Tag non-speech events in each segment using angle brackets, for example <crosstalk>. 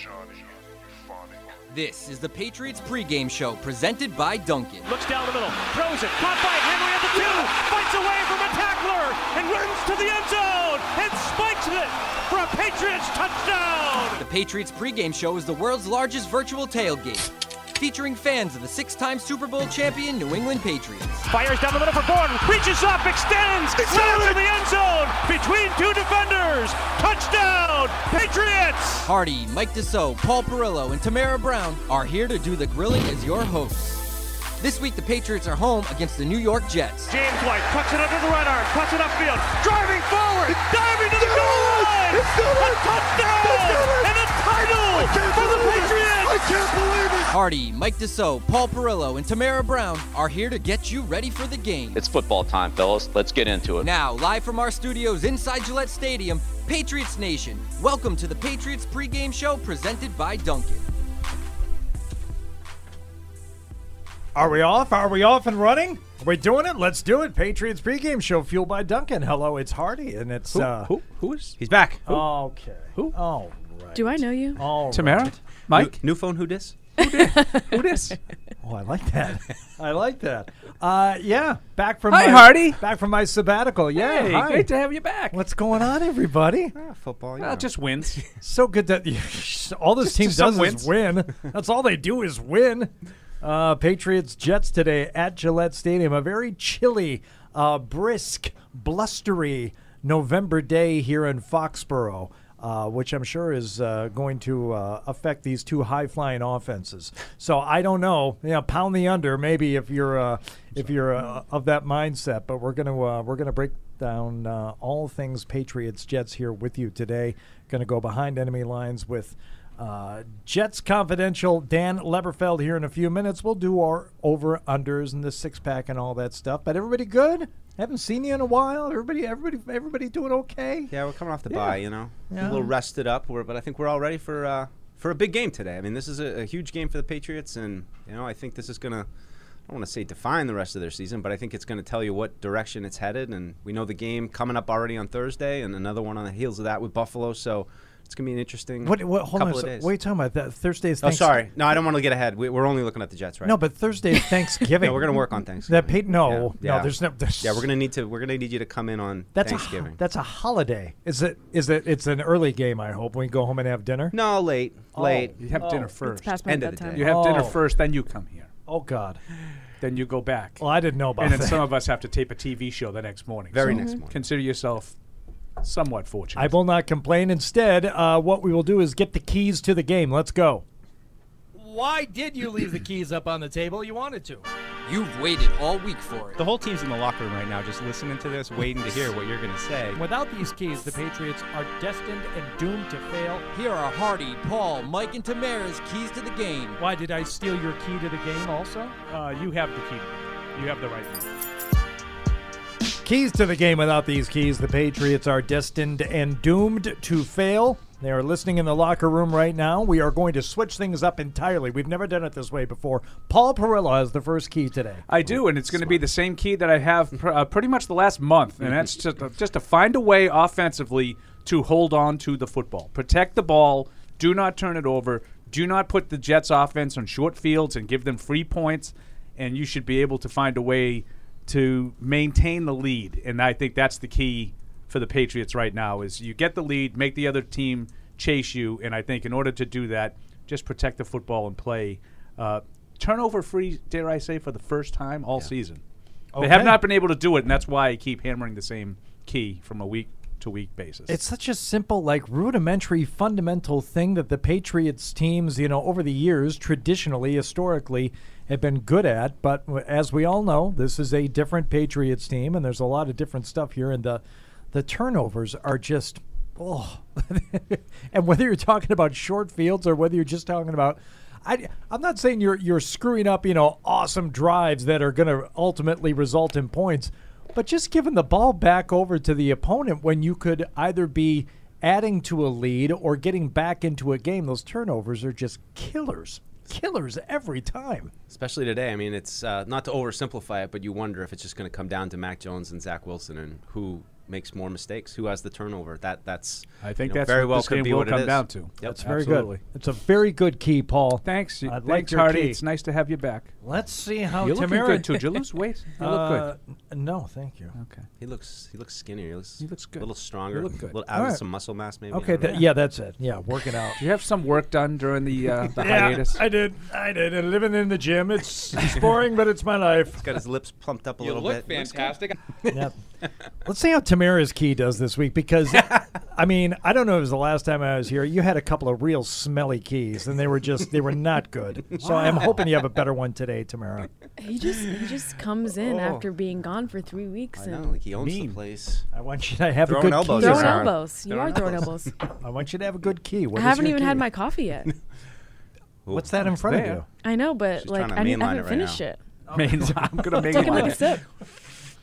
Johnny, This is the Patriots pregame show presented by Dunkin'. Looks down the middle, throws it, caught by Henry at the two, fights away from a tackler, and runs to the end zone, and spikes it for a Patriots touchdown! The Patriots pregame show is the world's largest virtual tailgate, featuring fans of the six-time Super Bowl champion New England Patriots. Fires down the middle for Bourne, reaches up, extends, runs to the end zone, between two defenders, touchdown, Patriots! Hardy, Mike Dussault, Paul Perillo, and Tamara Brown are here to do the grilling as your hosts. This week, the Patriots are home against the New York Jets. James White cuts it under the right arm, cuts it upfield, driving forward, diving to the goal line! A touchdown! And for the Patriots! I can't believe it! Hardy, Mike Dussault, Paul Perillo, and Tamara Brown are here to get you ready for the game. It's football time, fellas. Let's get into it. Now, live from our studios inside Gillette Stadium, Patriots Nation, welcome to the Patriots pregame show presented by Dunkin'. Are we off? Are we off and running? Are we doing it? Let's do it. Patriots pregame show fueled by Dunkin'. Hello, it's Hardy, and it's uh, Who? Who is? He's back. Who? okay. Who? All right. Do I know you? All Tamara? right. Mike? New phone, who dis? Who this? <laughs> Oh, I like that. <laughs> I like that. Uh, yeah, back from Hi, my, Hardy. Back from my sabbatical. Yeah, hey, hi. great to have you back. What's going on, everybody? Ah, football, you Well, just wins. <laughs> So good that all this Just- team just does is win. That's all they do is win. Uh, Patriots Jets today at Gillette Stadium. A very chilly, uh, brisk, blustery November day here in Foxborough. Uh, which I'm sure is uh, going to uh, affect these two high-flying offenses. So I don't know. Yeah, pound the under, maybe if you're uh, if you're uh, of that mindset. But we're gonna we're gonna break down all things Patriots Jets here with you today. Going to go behind enemy lines with uh, Jets Confidential Dan Leberfeld here in a few minutes. We'll do our over unders and the six pack and all that stuff. But everybody good? Haven't seen you in a while. Everybody, everybody, everybody doing okay? yeah, we're coming off the Yeah. bye, you know, Yeah. a little rested up. We're, but I think we're all ready for uh, for a big game today. I mean, this is a, a huge game for the Patriots, and you know, I think this is gonna. I don't want to say define the rest of their season, but I think it's going to tell you what direction it's headed. And we know the game coming up already on Thursday, and another one on the heels of that with Buffalo. So it's going to be an interesting What? what hold couple on. of days. What are you talking about? That Thursday's. oh, sorry. No, I don't want to get ahead. We, we're only looking at the Jets, right? No, but Thursday's <laughs> Thanksgiving. No, we're going to work on Thanksgiving. That pa- no, Yeah. no. There's no. There's, Yeah, we're gonna need to. We're gonna need you to come in on That's Thanksgiving. a that's a holiday. Is it? Is it? It's an early game. I hope we go home and have dinner. no, late, oh, late. You have dinner oh, It's first. past End of the bedtime. day. You have dinner Oh. first, then you come here. Oh God. Then you go back. Well, I didn't know about that. and then some of us have to tape a TV show the next morning. Very So next morning. Consider yourself somewhat fortunate. I will not complain. Instead, uh, what we will do is get the keys to the game. Let's go. Why did you leave the keys up on the table? You wanted to. You've waited all week for it. The whole team's in the locker room right now, just listening to this, waiting to hear what you're going to say. Without these keys, the Patriots are destined and doomed to fail. Here are Hardy, Paul, Mike, and Tamara's keys to the game. Why did I steal your key to the game also? Uh, you have the key. You have the right one. Keys to the game. Without these keys, the Patriots are destined and doomed to fail. They are listening in the locker room right now. We are going to switch things up entirely. We've never done it this way before. Paul Perillo has the first key today. I do, and it's going to be the same key that I have pr- uh, pretty much the last month, and that's just to, just to find a way offensively to hold on to the football, protect the ball, do not turn it over, do not put the Jets' offense on short fields and give them free points, and you should be able to find a way to maintain the lead, and I think that's the key for the Patriots right now is you get the lead, make the other team chase you, and I think in order to do that, just protect the football and play. Uh, turnover free, dare I say, for the first time all season. They have not been able to do it, and that's why I keep hammering the same key from a week to week basis. It's such a simple, like rudimentary, fundamental thing that the Patriots teams, you know, over the years, traditionally, historically, have been good at. But as we all know, this is a different Patriots team, and there's a lot of different stuff here. And the the turnovers are just, oh, <laughs> and whether you're talking about short fields or whether you're just talking about. I, I'm not saying you're you're screwing up, you know, awesome drives that are going to ultimately result in points, but just giving the ball back over to the opponent when you could either be adding to a lead or getting back into a game, those turnovers are just killers. Killers every time. Especially today. I mean, it's uh, not to oversimplify it, but you wonder if it's just going to come down to Mac Jones and Zach Wilson and who makes more mistakes, who has the turnover. That that's I think you know, that's very well could be what it come is. down to. Yep. That's very Absolutely. good. It's a very good key, Paul. Thanks. I'd Thanks, like your Hardy. key. It's nice to have you back. Let's see how You're looking Tamara. good too. Did you lose weight? You look good. No, thank you. Okay. He looks he looks skinnier. He looks He looks good. A little stronger. look good. Little, All added right. some muscle mass maybe. Okay, th- yeah, that's it. Yeah, working out. Do you have some work done during the uh, the <laughs> hiatus? I did. I did. And living in the gym, it's, it's boring, but it's my life. He's got his lips plumped up a You little bit. Looks good. fantastic. Yep. <laughs> Let's see how Tamara's key does this week because, I mean, I don't know if it was the last time I was here. You had a couple of real smelly keys, and they were just they were not good. So I'm hoping you have a better one today, Tamara. He just he just comes in Oh. after being gone for three weeks I and know, like he owns Mean. the place. I want you to have Throwing a good elbows key. throwing around. elbows. You Throwing are throwing elbows. elbows. <laughs> I want you to have a good key. What I is haven't your even had key? my coffee yet. <laughs> What's that in front of you? I know, but She's like trying to I, need, mainline I haven't it right finished now. it. Main- I'm gonna make Take another it. sip.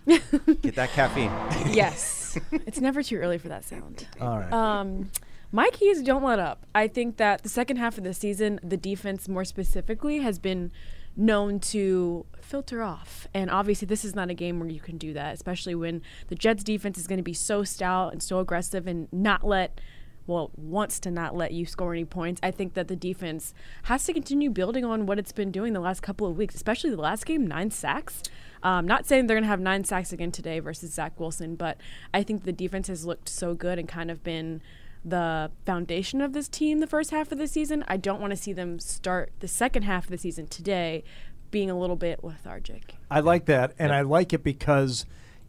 Get that caffeine. <laughs> yes, it's never too early for that sound. All right. Um, my keys don't let up. I think that the second half of the season, the defense more specifically, has been known to filter off. And obviously, this is not a game where you can do that, especially when the Jets defense is going to be so stout and so aggressive and not let. Well, wants to not let you score any points. I think that the defense has to continue building on what it's been doing the last couple of weeks, especially the last game, nine sacks. Um, not saying they're going to have nine sacks again today versus Zach Wilson, but I think the defense has looked so good and kind of been the foundation of this team the first half of the season. I don't want to see them start the second half of the season today being a little bit lethargic. I like that, and I like it because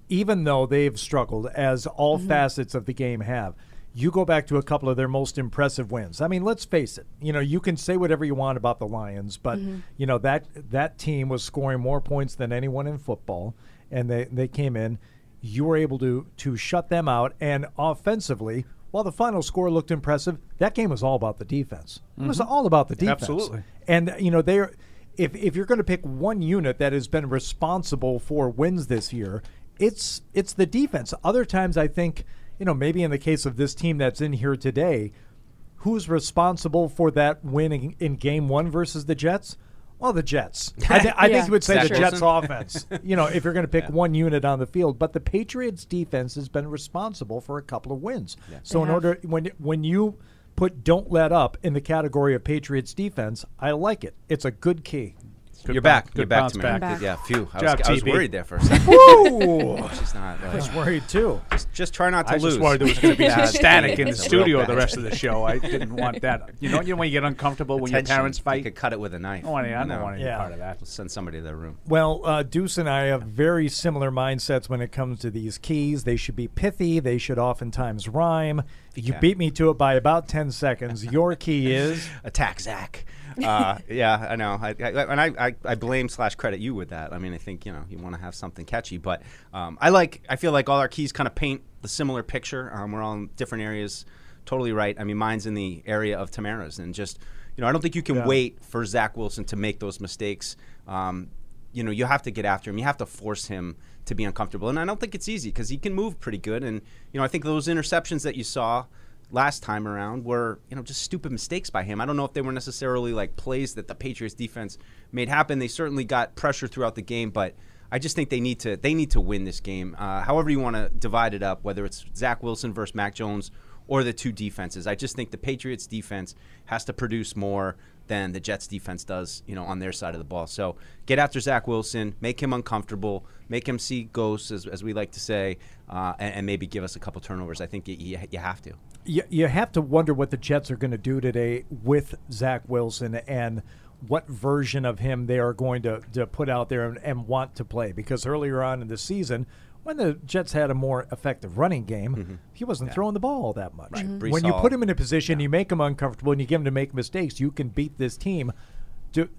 even though they've struggled, as all Mm-hmm. facets of the game have, you go back to a couple of their most impressive wins. I mean, let's face it. You know, you can say whatever you want about the Lions, but Mm-hmm. you know that that team was scoring more points than anyone in football, and they they came in. You were able to to shut them out, and offensively. While the final score looked impressive, that game was all about the defense. It was all about the defense. Absolutely. And you know, they're if if you're going to pick one unit that has been responsible for wins this year, it's it's the defense. Other times, I think you know maybe in the case of this team that's in here today, who's responsible for that win in, in Game One versus the Jets? Well, the Jets. <laughs> I, thi- I Yeah, think you would say Zach the Jets offense. You know, if you're going to pick one unit on the field, but the Patriots defense has been responsible for a couple of wins. So They in have. order when when you put "don't let up" in the category of Patriots defense, I like it. It's a good key. Good You're back. good You're back to me. back. Back. Yeah, phew. I, Job, was, I was TB. worried there for a <laughs> second. Woo! <laughs> She's not. I Uh, was worried too. just, just try not to I was lose. just worried there was going to be <laughs> some Bad static in the things. Real studio the bad. rest of the show. I didn't want that. You know, you know when you get uncomfortable when your Tension. parents You fight. could cut it with a knife. I don't want any, I don't No. want any Yeah. part of that. We'll send somebody to their room. Well, uh, Deuce and I have very similar mindsets when it comes to these keys. They should be pithy. They should oftentimes rhyme. You Yeah. beat me to it by about ten seconds. Your key is Attack Zach. Uh, yeah, I know. I, I, and I, I, I blame slash credit you with that. I mean, I think you know you want to have something catchy, but um, I like. I feel like all our keys kind of paint the similar picture. Um, we're all in different areas. Totally right. I mean, mine's in the area of Tamara's, and just you know, I don't think you can Yeah. wait for Zach Wilson to make those mistakes. Um, you know, you have to get after him. You have to force him to be uncomfortable, and I don't think it's easy because he can move pretty good. And you know, I think those interceptions that you saw last time around were you know just stupid mistakes by him. I don't know if they were necessarily like plays that the Patriots defense made happen. They certainly got pressure throughout the game, but I just think they need to they need to win this game. Uh, however you want to divide it up, whether it's Zach Wilson versus Mac Jones or the two defenses. I just think the Patriots defense has to produce more than the Jets defense does, you know, on their side of the ball. So get after Zach Wilson, make him uncomfortable, make him see ghosts, as, as we like to say, uh, and, and maybe give us a couple turnovers. I think you, you, you have to. You, you have to wonder what the Jets are going to do today with Zach Wilson and what version of him they are going to, to put out there and, and want to play. Because earlier on in the season, when the Jets had a more effective running game, he wasn't throwing the ball all that much. Mm-hmm. When you put him in a position, you make him uncomfortable, and you give him to make mistakes, you can beat this team. Do,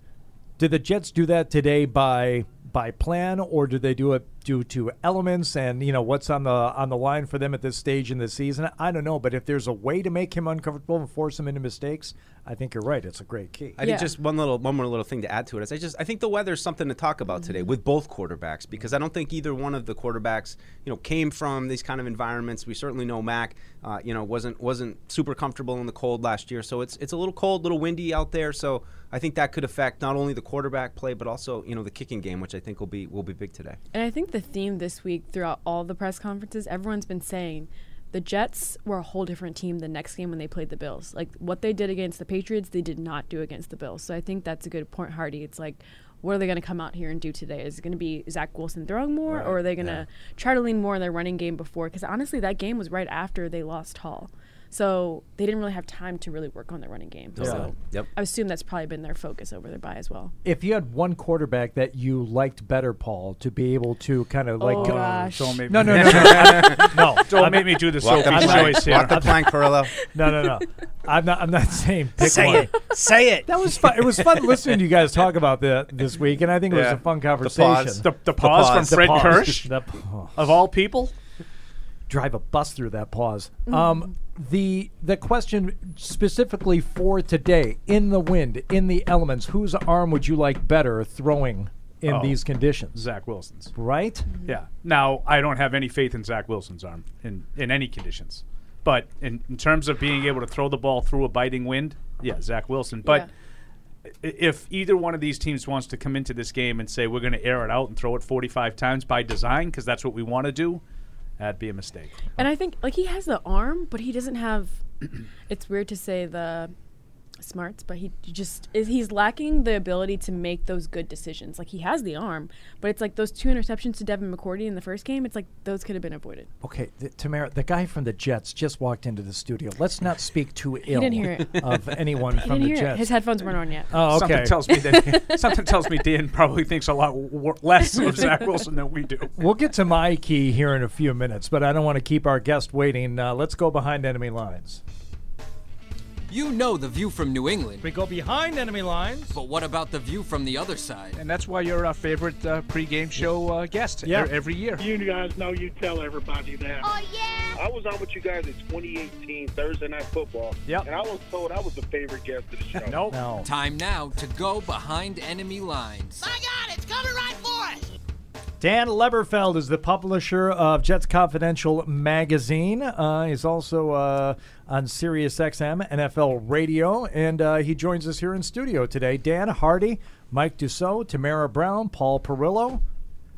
did the Jets do that today by by plan, or do they do it due to elements and you know what's on the on the line for them at this stage in the season? I don't know, but if there's a way to make him uncomfortable and force him into mistakes, I think you're right. It's a great key. I Yeah. think just one little, one more little thing to add to it is I just I think the weather's something to talk about today with both quarterbacks because I don't think either one of the quarterbacks you know came from these kind of environments. We certainly know Mac, uh, you know, wasn't wasn't super comfortable in the cold last year, so it's it's a little cold, little windy out there. So I think that could affect not only the quarterback play but also you know the kicking game, which I think will be will be big today. And I think think the theme this week throughout all the press conferences, everyone's been saying the Jets were a whole different team the next game when they played the Bills. Like what they did against the Patriots, they did not do against the Bills. So I think that's a good point, Hardy. It's like, what are they going to come out here and do today? Is it going to be Zach Wilson throwing more, Right, or are they going to yeah. try to lean more on their running game before? Because honestly, that game was right after they lost Hall. So they didn't really have time to really work on their running game. Yeah. So Yep. I assume that's probably been their focus over their bye as well. If you had one quarterback that you liked better, Paul, to be able to kind of like Oh, go- gosh. Don't make no, me, no, no, <laughs> no, no, Don't I'm- make me do the Walk Sophie's choice here. Walk the plank, Perillo. no, no, no. I'm not. I'm not saying pick Say one. it. Say it. That was fun. It was fun listening to you guys talk about that this week, and I think it was Yeah. a fun pause. conversation. The, the pause from pause. The Fred pause. Kirsch, The- of all people. drive a bus through that pause. Um, the the question specifically for today, in the wind, in the elements, whose arm would you like better throwing in Oh. these conditions? Zach Wilson's. Right? Mm-hmm. Yeah. Now I don't have any faith in Zach Wilson's arm in, in any conditions, but in, in terms of being able to throw the ball through a biting wind, yeah, Zach Wilson. But i if either one of these teams wants to come into this game and say we're going to air it out and throw it 45 times by design because that's what we want to do, that'd be a mistake. And I think like he has the arm, but he doesn't have. <clears throat> it's weird to say the smarts, but he just is. He's lacking the ability to make those good decisions. Like he has the arm, but it's like those two interceptions to Devin McCourty in the first game. It's like those could have been avoided. Okay, the, Tamara, the guy from the Jets just walked into the studio. Let's not speak too ill didn't hear of <laughs> anyone He from didn't the hear it. Jets. His headphones weren't on yet. oh, okay. Something tells me that <laughs> <laughs> something tells me Dan probably thinks a lot w- less of Zach Wilson than we do. We'll get to my key here in a few minutes, but I don't want to keep our guest waiting. Uh, let's go behind enemy lines. You know the view from New England, We go behind enemy lines. but what about the view from the other side? And that's why you're our favorite uh, pregame show uh, guest Yeah. e- every year. You guys know you tell everybody that. Oh, yeah. I was on with you guys in 2018 Thursday Night Football. Yep. And I was told I was the favorite guest of the show. <laughs> Nope. No. Time now to go behind enemy lines. My God, it's coming right for us. Dan Leberfeld is the publisher of Jets Confidential magazine. Uh, he's also uh, on Sirius XM NFL Radio, and uh, he joins us here in studio today. Dan Hardy, Mike Dussault, Tamara Brown, Paul Perillo.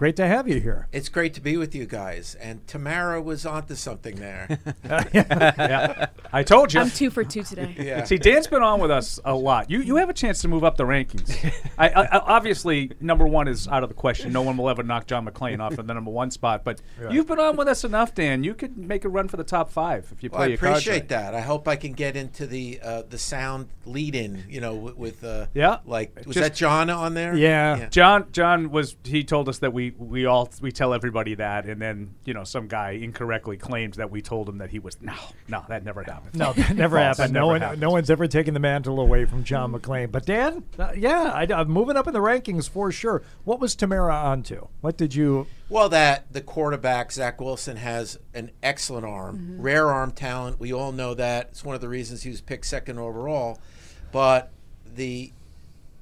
Great to have you here. It's great to be with you guys. And Tamara was onto something there. <laughs> yeah. I told you. I'm two for two today. yeah. See, Dan's been on with us a lot. You you have a chance to move up the rankings. I, I, I- obviously number one is out of the question. No one will ever knock John McClain off of the number one spot. But you've been on with us enough, Dan. You could make a run for the top five if you play Well, I your cards appreciate right. that. I hope I can get into the uh, the sound lead in, you know, with, with uh, Yeah. like was Just- that John on there? Yeah. John John was he told us that we we all we tell everybody that and then you know some guy incorrectly claims that we told him that he was no no that never happened No, that never False. happened. That no never one, happened. no one's ever taken the mantle away from John McClain. But Dan, uh, yeah, I, am moving up in the rankings for sure. What was Tamara onto? What did you? Well, that the quarterback Zach Wilson has an excellent arm, rare arm talent. We all know that. It's one of the reasons he was picked second overall. But the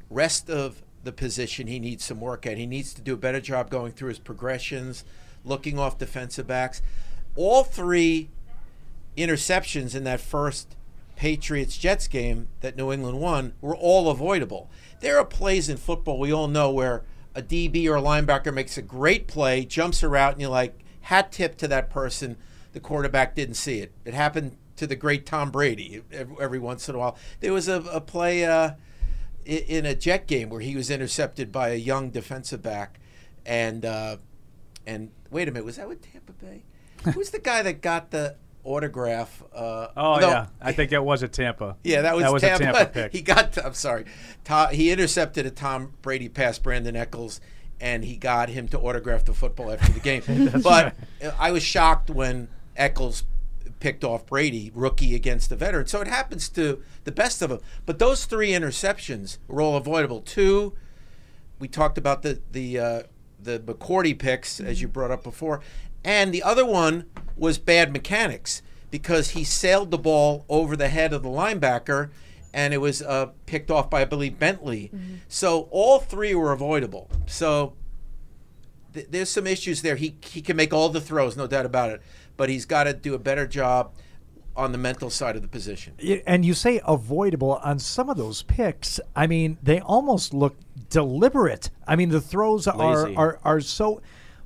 rest of the position he needs some work at. He needs to do a better job going through his progressions, looking off defensive backs. All three interceptions in that first Patriots Jets game that New England won were all avoidable. There are plays in football we all know where a DB or a linebacker makes a great play, jumps out, and you're like, hat tip to that person. The quarterback didn't see it. It happened to the great Tom Brady every, once in a while. There was a, a play uh, in a Jet game where he was intercepted by a young defensive back, and uh, and wait a minute, was that with Tampa Bay? <laughs> Who's the guy that got the autograph? Uh, oh no, yeah I think it was a Tampa yeah, that was, that was Tampa. a Tampa <laughs> pick He got. I'm sorry. Tom, he intercepted a Tom Brady pass, Brandon Echols, and he got him to autograph the football after the game. <laughs> but uh, I was shocked when Echols picked off Brady, rookie against the veteran. So it happens to the best of them. But those three interceptions were all avoidable. Two, we talked about the the uh, the McCourty picks as you brought up before, and the other one was bad mechanics because he sailed the ball over the head of the linebacker, and it was uh, picked off by I believe Bentley. So all three were avoidable. So th- there's some issues there. He he can make all the throws, no doubt about it, but he's got to do a better job on the mental side of the position. And you say avoidable on some of those picks. I mean, they almost look deliberate. I mean, the throws are are are so.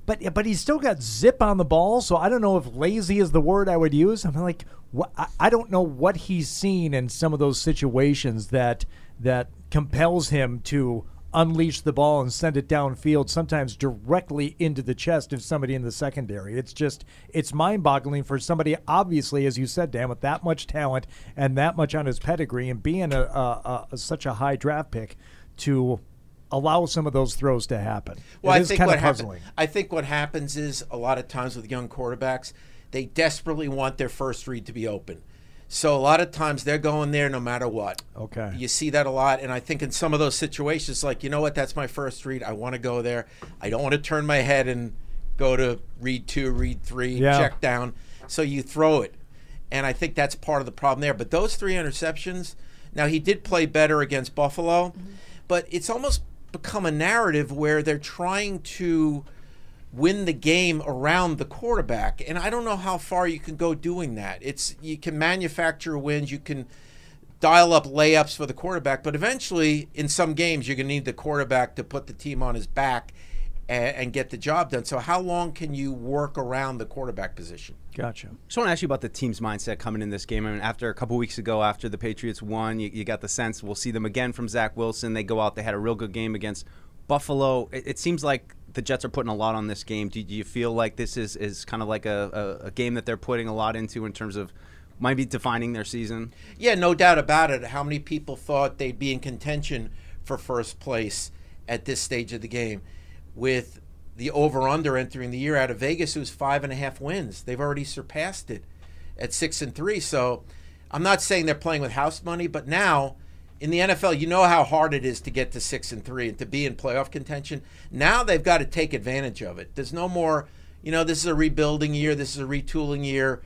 but but he's still got zip on the ball. So I don't know if lazy is the word I would use. I'm like, I, I don't know what he's seen in some of those situations that that compels him to unleash the ball and send it downfield, sometimes directly into the chest of somebody in the secondary. It's just it's mind-boggling for somebody, obviously, as you said, Dan, with that much talent and that much on his pedigree, and being a, a, a such a high draft pick to allow some of those throws to happen. Well, it I is think kind what of happen- I think what happens is a lot of times with young quarterbacks, they desperately want their first read to be open. So a lot of times they're going there no matter what. Okay. You see that a lot, and I think in some of those situations, like you know what, that's my first read. I want to go there. I don't want to turn my head and go to read two, read three, Yeah. check down. So you throw it, and I think that's part of the problem there. But those three interceptions. Now he did play better against Buffalo, mm-hmm. but it's almost become a narrative where they're trying to win the game around the quarterback and i don't know how far you can go doing that it's you can manufacture wins you can dial up layups for the quarterback but eventually in some games you're going to need the quarterback to put the team on his back and, and get the job done so how long can you work around the quarterback position Gotcha. Just want to ask you about the team's mindset coming in this game. I mean, after a couple weeks ago, after the Patriots won, you, you got the sense we'll see them again from Zach Wilson. They go out, they had a real good game against Buffalo. It, it seems like the Jets are putting a lot on this game. Do, do you feel like this is, is kind of like a, a, a game that they're putting a lot into in terms of might be defining their season? Yeah, no doubt about it. How many people thought they'd be in contention for first place at this stage of the game? With the over under entering the year out of Vegas, was five and a half wins. They've already surpassed it at six and three. So I'm not saying they're playing with house money, but now in the NFL, you know how hard it is to get to six and three and to be in playoff contention. Now they've got to take advantage of it. There's no more, you know, this is a rebuilding year, this is a retooling year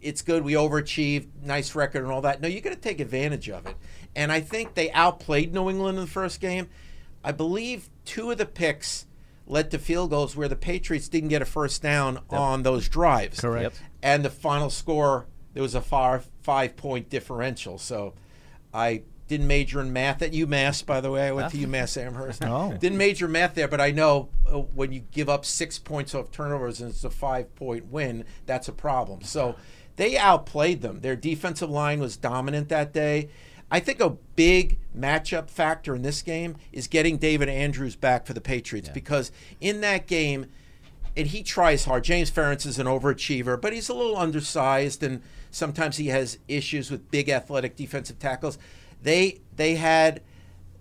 it's good. We overachieved, nice record, and all that. No, you got to take advantage of it. And I think they outplayed New England in the first game. I believe two of the picks led to field goals where the Patriots didn't get a first down on those drives. Correct. Yep. And the final score, there was a five five point differential. So I didn't major in math at UMass, by the way. I went to UMass Amherst. Oh. Didn't major math there, but I know uh, when you give up six points off turnovers and it's a five point win, that's a problem. So they outplayed them. Their defensive line was dominant that day. I think a big matchup factor in this game is getting David Andrews back for the Patriots because in that game, and he tries hard. James Ferentz is an overachiever, but he's a little undersized, and sometimes he has issues with big athletic defensive tackles. They they had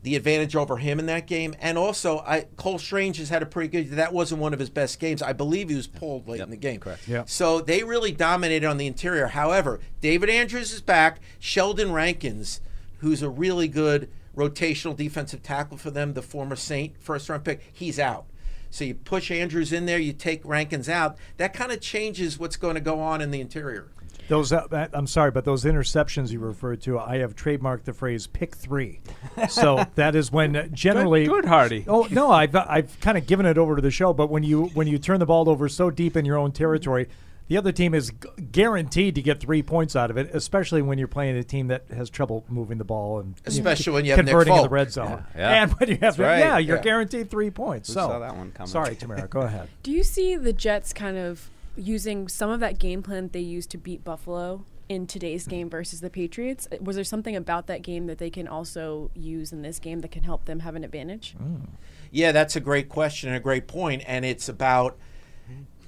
the advantage over him in that game, and also I, Cole Strange has had a pretty good. That wasn't one of his best games. I believe he was pulled late in the game. Correct. Yeah. So they really dominated on the interior. However, David Andrews is back. Sheldon Rankins, who's a really good rotational defensive tackle for them, the former Saint first round pick, he's out. So you push Andrews in there, you take Rankins out. That kind of changes what's going to go on in the interior. Those, uh, I'm sorry, but those interceptions you referred to, I have trademarked the phrase "pick three. So <laughs> that is when uh, generally good, Hardy. Oh no, I've I've kind of given it over to the show, but when you when you turn the ball over so deep in your own territory, the other team is gu- guaranteed to get three points out of it, especially when you're playing a team that has trouble moving the ball and you know, Especially when you have converting in the red zone. Yeah. Yeah. And when you have That's right. yeah, you're Yeah. guaranteed three points. Who so saw that one coming? sorry, Tamara, go ahead. <laughs> Do you see the Jets kind of using some of that game plan that they used to beat Buffalo in today's game versus the Patriots? Uh, Was there something about that game that they can also use in this game that can help them have an advantage? Yeah, that's a great question and a great point. and it's about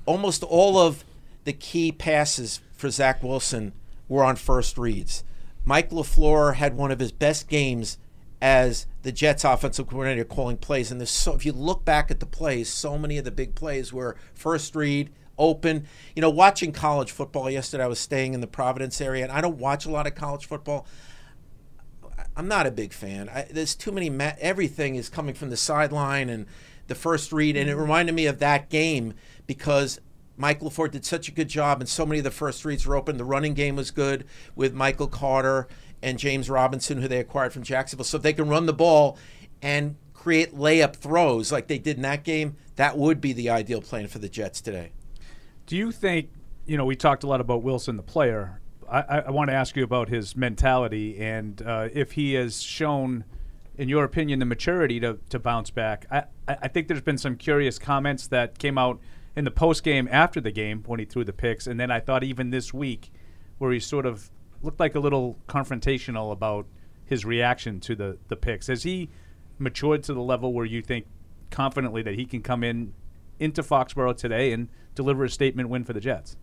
almost all of the key passes for Zach Wilson were on first reads. Mike LaFleur had one of his best games as the Jets offensive coordinator calling plays. And so if you look back at the plays, so many of the big plays were first read, open. You know, watching college football yesterday, I was staying in the Providence area, and I don't watch a lot of college football. I'm not a big fan. I, there's too many. Ma- everything is coming from the sideline and the first read, and it mm-hmm. reminded me of that game because Mike LaFleur did such a good job, and so many of the first reads were open. The running game was good with Michael Carter and James Robinson, who they acquired from Jacksonville. So if they can run the ball and create layup throws like they did in that game, that would be the ideal plan for the Jets today. Do you think, you know, we talked a lot about Wilson, the player. I, I, want to ask you about his mentality and uh, if he has shown in your opinion, the maturity to, to bounce back? I, I I think there's been some curious comments that came out in the post game after the game when he threw the picks, and then I thought even this week where he sort of looked like a little confrontational about his reaction to the the picks. Has he matured to the level where you think confidently that he can come in into Foxborough today and deliver a statement win for the Jets?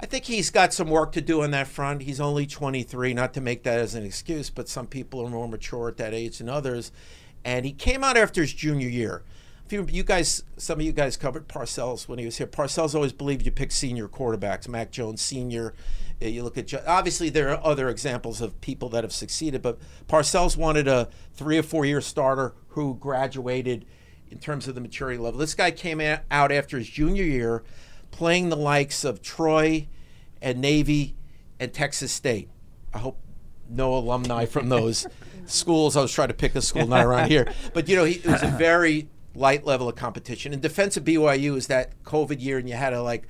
I think he's got some work to do on that front. He's only 23, not to make that as an excuse, but some people are more mature at that age than others. And he came out after his junior year. If you, you guys, some of you guys covered Parcells when he was here. Parcells always believed you pick senior quarterbacks. Mac Jones Senior. Uh, You look at obviously there are other examples of people that have succeeded, but Parcells wanted a three or four year starter who graduated in terms of the maturity level. This guy came out after his junior year, playing the likes of Troy and Navy and Texas State. I hope no alumni from those <laughs> schools. I was trying to pick a school not around here, but you know, he, it was a very light level of competition. And defense of BYU is that COVID year, and you had to like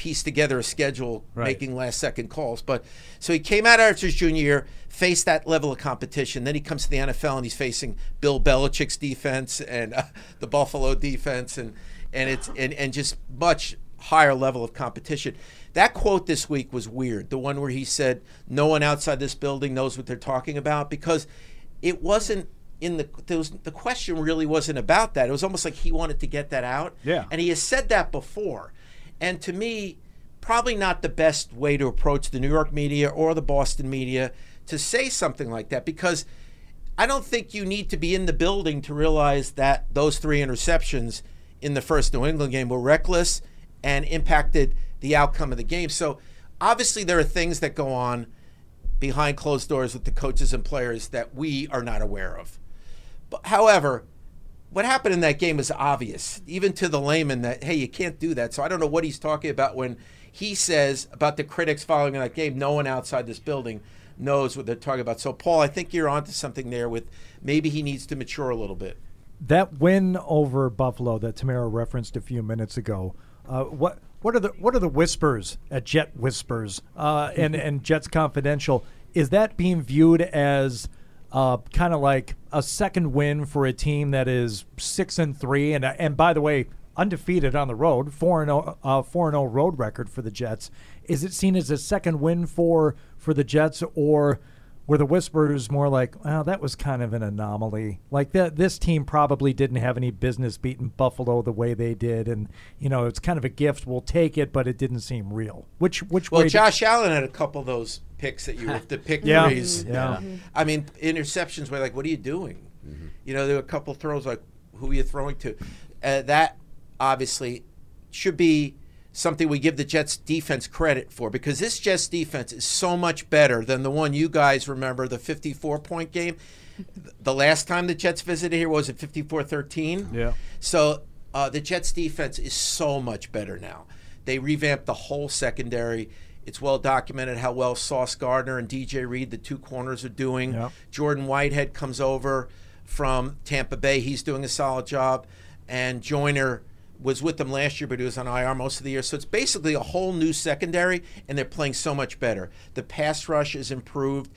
piece together a schedule, Right. making last second calls. But so he came out after his junior year, faced that level of competition. Then he comes to the NFL and he's facing Bill Belichick's defense and uh, the Buffalo defense, and and it's and, and just much higher level of competition. That quote this week was weird. The one where he said, "No one outside this building knows what they're talking about," because it wasn't in the there was, the question really wasn't about that. It was almost like he wanted to get that out. Yeah. And he has said that before. And to me, probably not the best way to approach the New York media or the Boston media to say something like that because I don't think you need to be in the building to realize that those three interceptions in the first New England game were reckless and impacted the outcome of the game. So obviously there are things that go on behind closed doors with the coaches and players that we are not aware of. But however, what happened in that game is obvious, even to the layman, that hey, you can't do that. So I don't know what he's talking about when he says about the critics following that game. No one outside this building knows what they're talking about. So Paul, I think you're onto something there. With maybe he needs to mature a little bit. That win over Buffalo that Tamara referenced a few minutes ago. Uh, what what are the what are the whispers at Jet Whispers uh, and and Jets Confidential? Is that being viewed as uh, kind of like a second win for a team that is six and three, and and by the way, undefeated on the road, four and 0, uh, four and zero road record for the Jets. Is it seen as a second win for for the Jets, or were the whispers more like, well, that was kind of an anomaly? Like that, this team probably didn't have any business beating Buffalo the way they did, and you know, it's kind of a gift. We'll take it, but it didn't seem real. Which which Well, way? did- Josh Allen had a couple of those picks that you have to pick <laughs> Yeah. threes. Yeah. Uh, I mean, interceptions were like, what are you doing? You know, there were a couple throws like, who are you throwing to? Uh, that obviously should be something we give the Jets defense credit for because this Jets defense is so much better than the one you guys remember, the 54 point game. The last time the Jets visited here was it 54 13? Yeah. So uh, the Jets defense is so much better now. They revamped the whole secondary. It's well documented how well Sauce Gardner and DJ Reed, the two corners, are doing. Yep. Jordan Whitehead comes over from Tampa Bay. He's doing a solid job. And Joyner was with them last year, but he was on IR most of the year. So it's basically a whole new secondary, and they're playing so much better. The pass rush is improved.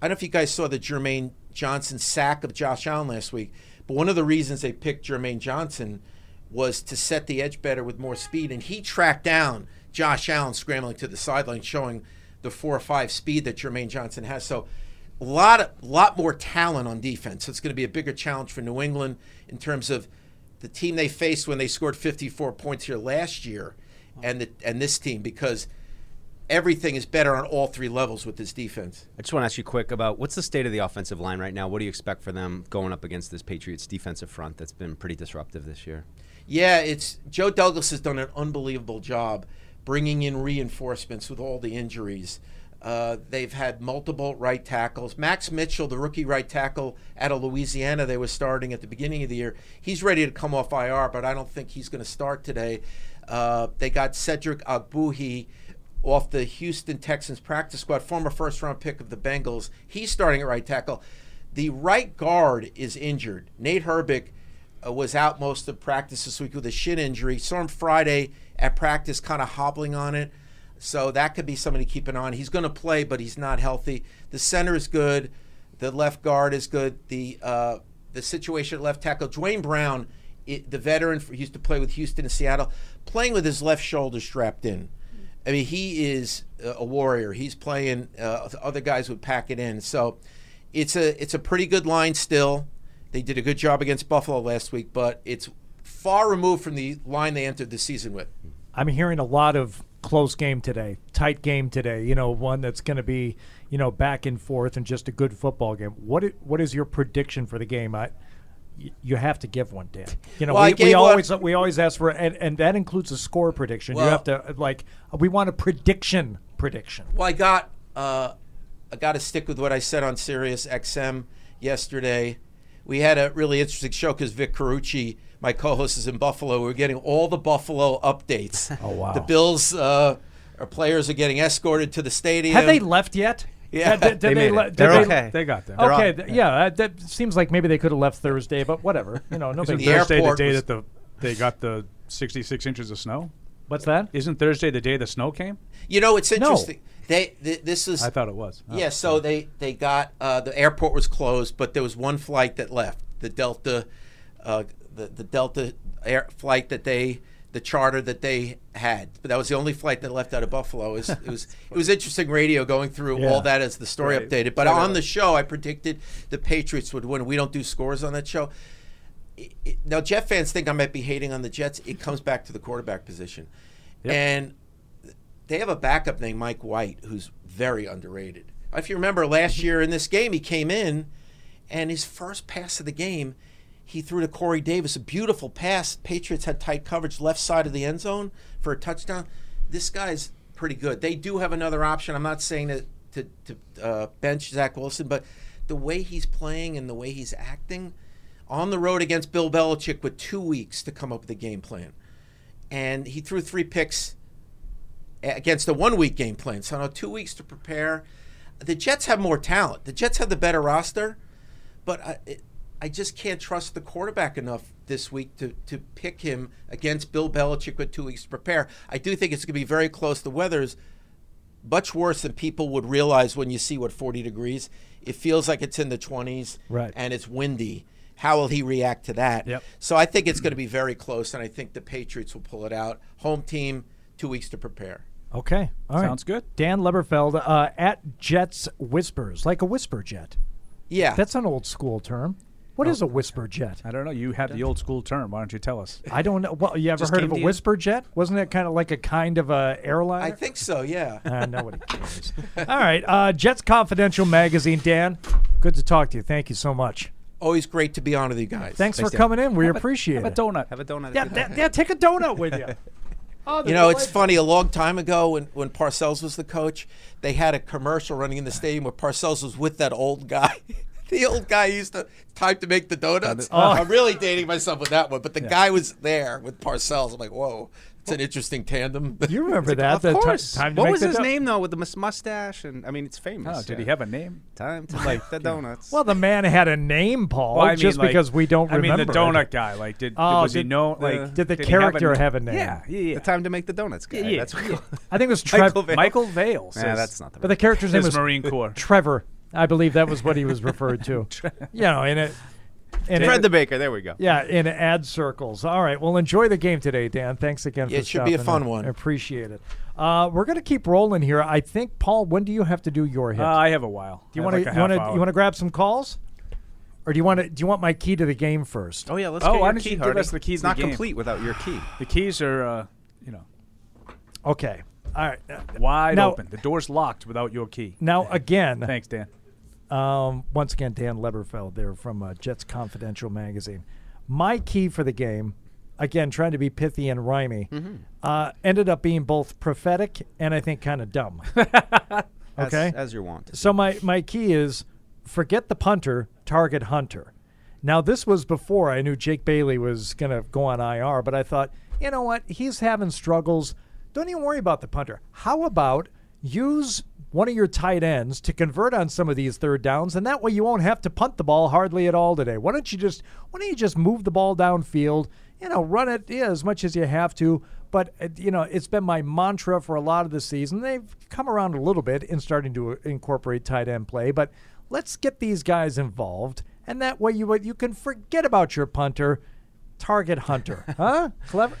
I don't know if you guys saw the Jermaine Johnson sack of Josh Allen last week, but one of the reasons they picked Jermaine Johnson was to set the edge better with more speed, and he tracked down Josh Allen scrambling to the sideline, showing the four or five speed that Jermaine Johnson has. So a lot of lot more talent on defense. So it's going to be a bigger challenge for New England in terms of the team they faced when they scored 54 points here last year, and the, and this team because everything is better on all three levels with this defense. I just want to ask you quick about what's the state of the offensive line right now? What do you expect for them going up against this Patriots defensive front that's been pretty disruptive this year? Yeah, it's Joe Douglas has done an unbelievable job bringing in reinforcements with all the injuries. Uh, they've had multiple right tackles. Max Mitchell, the rookie right tackle out of Louisiana, they were starting at the beginning of the year. He's ready to come off IR, but I don't think he's going to start today. Uh, they got Cedric Ogbuehi off the Houston Texans practice squad, former first round pick of the Bengals. He's starting at right tackle. The right guard is injured. Nate Herbig uh, was out most of practice this week with a shin injury. Saw him Friday at practice, kind of hobbling on it. So that could be somebody to keep an eye on. He's going to play, but he's not healthy. The center is good. The left guard is good. The uh, the situation at left tackle, Duane Brown, it, the veteran, for, used to play with Houston and Seattle, playing with his left shoulder strapped in. I mean, he is a a warrior. He's playing. Uh, other guys would pack it in. So it's a it's a pretty good line still. They did a good job against Buffalo last week, but it's far removed from the line they entered the season with. I'm hearing a lot of close game today, tight game today. You know, one that's going to be, you know, back and forth and just a good football game. What i- what is your prediction for the game? I, you have to give one, Dan. You know, Well, we, we gave one- always we always ask for, and, and that includes a score prediction. you have to like, we want a prediction prediction. Well, I got uh, I got to stick with what I said on Sirius XM yesterday. We had a really interesting show because Vic Carucci, my co-host, is in Buffalo. We're getting all the Buffalo updates. <laughs> Oh wow! The Bills, uh, our players are getting escorted to the stadium. Have they left yet? Yeah. did, did They made it. le- did They're they- okay. They got there. They're Okay, on- th- yeah, that, that seems like maybe they could have left Thursday, but whatever. You know, <laughs> no Isn't big Thursday the day that the they got the 66 inches of snow? What's that? Isn't Thursday the day the snow came? You know, it's interesting. No. interesting. They th- this is. I thought it was. Oh. Yeah, so they they got uh, the airport was closed, but there was one flight that left. The Delta, uh, the the Delta air flight that they the charter that they had, but that was the only flight that left out of Buffalo. It was it was, it was interesting radio going through Yeah. all that as the story Right. updated. But on the show, I predicted the Patriots would win. We don't do scores on that show. It- it- now, Jet fans think I might be hating on the Jets. It comes back to the quarterback position, and they have a backup named Mike White who's very underrated. If you remember last year in this game, he came in and his first pass of the game, he threw to Corey Davis, a beautiful pass. Patriots had tight coverage left side of the end zone for a touchdown. This guy's pretty good. They do have another option. I'm not saying that to, to uh, bench Zach Wilson, but the way he's playing and the way he's acting on the road against Bill Belichick with two weeks to come up with a game plan. And he threw three picks against a one week game plan. So now two weeks to prepare. The Jets have more talent. The Jets have the better roster, but I, it, I just can't trust the quarterback enough this week to, to pick him against Bill Belichick with two weeks to prepare. I do think it's going to be very close. The weather's much worse than people would realize when you see what 40 degrees. It feels like it's in the 20s Right. and it's windy. How will he react to that? Yep. So I think it's going to be very close, and I think the Patriots will pull it out. Home team, two weeks to prepare. Okay, all right. Sounds good. Dan Leberfeld uh, at Jets Whispers, like a whisper jet. Yeah. That's an old school term. What is a whisper jet? I don't know. You have the old school term. Why don't you tell us? I don't know. Well, you ever Just heard of a to you. whisper jet? Wasn't it kind of like a kind of a airline? I think so, yeah. Uh, nobody cares. <laughs> All right, uh, Jets Confidential magazine. Dan, good to talk to you. Thank you so much. Always great to be on with you guys. Thanks, for Dan. coming in. We Have a- appreciate Have a it. donut. Have a donut. yeah, yeah, yeah, take a donut with you. <laughs> Oh, You know, it's funny. A long time ago, when, when Parcells was the coach, they had a commercial running in the stadium where Parcells was with that old guy. <laughs> the old guy used to time to make the donuts. Oh. I'm really dating myself with that one, but the guy was there with Parcells. I'm like, whoa, it's an interesting tandem. You remember that? Of the ti- course. time to what was his do- name though, with the mus- mustache? And I mean, it's famous. Oh, did he have a name? time to <laughs> make the donuts? Well, the man had a name, Paul. Well, I mean, just like- because we don't remember. I mean, the donut it. guy. Like, did Oh, was he did- know? the- Like, Did the did he have character a, have a name? Yeah, yeah, yeah. the time to make the donuts guy. Yeah, That's yeah. I think it was Trevor. Vale. Michael Vale. Yeah, that's not the. But the character's name was Marine Corps. Trevor. I believe that was what he was referred to. <laughs> you know, in it. In Fred it- the Baker. There we go. yeah, in ad circles. All right. Well, enjoy the game today, Dan. Thanks again Yeah, for it should be a fun in. one. I appreciate it. Uh, we're going to keep rolling here. I think, Paul, when do you have to do your hit? Uh, I have a while. do you want to like you want to hour. you want to grab some calls? Or do you want to do you want my key to the game first? Oh yeah, let's Oh, get why your don't key, you give us the keys It's to the not game? complete without your key. The keys are, uh, you know, Okay. All right. wide Now- open. The door's locked without your key. Now again, Thanks, Dan. Um, once again, Dan Leberfeld there from uh, Jets Confidential magazine. My key for the game, again, trying to be pithy and rhymey, Mm-hmm. uh, ended up being both prophetic and I think kind of dumb. <laughs> Okay. as you want. So my, my key is forget the punter, target hunter. Now, this was before I knew Jake Bailey was going to go on IR, but I thought, you know what? He's having struggles. Don't even worry about the punter. How about use one of your tight ends to convert on some of these third downs, and that way you won't have to punt the ball hardly at all today. Why don't you just why don't you just move the ball downfield? You know, run it yeah, as much as you have to. But uh, you know, it's been my mantra for a lot of the season. They've come around a little bit in starting to incorporate tight end play, but let's get these guys involved, and that way you you can forget about your punter, target hunter, <laughs> huh? Clever.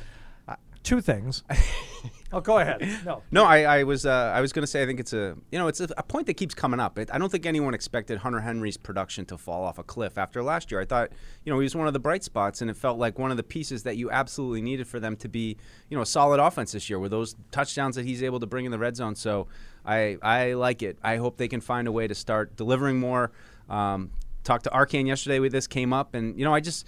Two things. <laughs> oh, go ahead. No. <laughs> No, I, I was uh, I was going to say I think it's a you know it's a, a point that keeps coming up. It, I don't think anyone expected Hunter Henry's production to fall off a cliff after last year. I thought you know he was one of the bright spots, and it felt like one of the pieces that you absolutely needed for them to be you know a solid offense this year. Were those touchdowns that he's able to bring in the red zone? So I I like it. I hope they can find a way to start delivering more. Um, talked to Arcane yesterday with this came up, and you know I just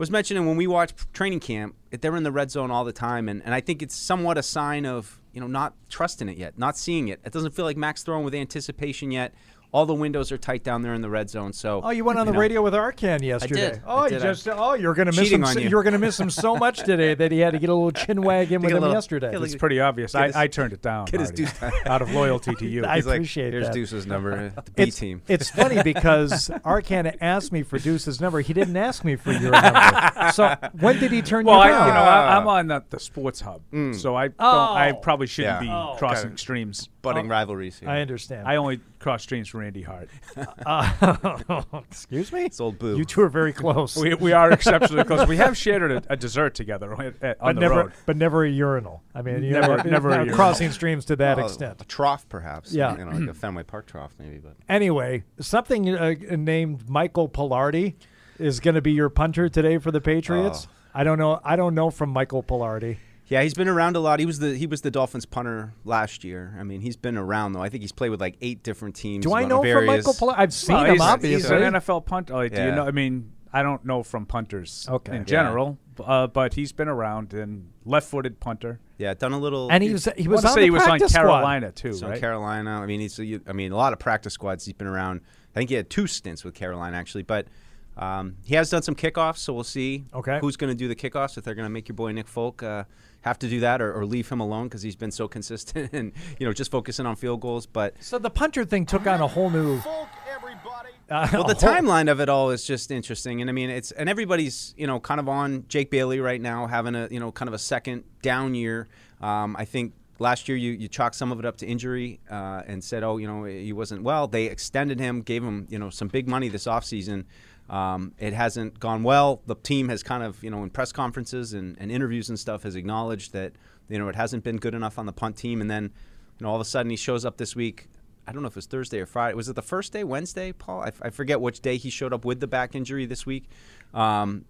was mentioning when we watch training camp, they're in the red zone all the time, and, and I think it's somewhat a sign of you know not trusting it yet, not seeing it. It doesn't feel like Max throwing with anticipation yet. All the windows are tight down there in the red zone. So Oh, you went on the know. radio with Arcand yesterday. did. Oh, I you just oh, you're gonna miss Cheating him. on so- you. were gonna miss him so <laughs> much today that he had to get a little chin wag in with him little- yesterday. get It's pretty obvious. I, his- I turned it down get his deuce- <laughs> out of loyalty to you. <laughs> I He's like, appreciate Here's that. Deuce's number, the B it's, team. It's funny because Arcand asked me for Deuce's number. He didn't ask me for your number. So when did he turn well, you I, down? you know, I, I'm on the, the sports hub, Mm. so I don't, Oh. I probably shouldn't Yeah. be Oh. crossing Kinda streams. Budding rivalries. Here. I understand. I only cross streams for Randy Hart. Uh, <laughs> excuse me. It's old boo. You two are very close. we, we are exceptionally close. We have shared a, a dessert together at, at, on but the never, road. but never a urinal. I mean, you Never- know, never a not urinal. crossing streams to that Well, extent. A trough, perhaps. Yeah. You know, like a Fenway Park trough, maybe. But <clears throat> Anyway, something uh, named Michael Palardy is going to be your punter today for the Patriots. Oh. I don't know. I don't know from Michael Palardy. Yeah, he's been around a lot. He was the he was the Dolphins punter last year. I mean, he's been around though. I think he's played with like eight different teams. Do I know from Michael Palardy? I've seen Well, him he's, obviously. he's an NFL punter. Like, Do you know? I mean, I don't know from punters Okay. in Yeah. general, uh, but he's been around and left-footed punter. Yeah, done a little. and he was he was wanna on say the he was on practice squad. Carolina too, So in right? Carolina. I mean, he's. a- I mean, a lot of practice squads. He's been around. I think he had two stints with Carolina actually, but um, he has done some kickoffs. So we'll see. Okay. Who's going to do the kickoffs? If they're going to make your boy Nick Folk uh, have to do that, or, or leave him alone because he's been so consistent <laughs> and you know just focusing on field goals. But So the punter thing took on a whole new. Uh, well, <laughs> the timeline of it all is just interesting, and I mean, it's and everybody's you know kind of on Jake Bailey right now, having a you know kind of a second down year. Um, I think last year you you chalked some of it up to injury uh, and said, oh, you know, he wasn't well. They extended him, gave him you know some big money this offseason. Um, it hasn't gone well. The team has kind of you know in press conferences and, and interviews and stuff has acknowledged that you know it hasn't been good enough on the punt team, and then you know all of a sudden he shows up this week. I don't know if it was Thursday or Friday. Was it the first day, Wednesday, Paul? I, f- I forget which day he showed up with the back injury this week. Um,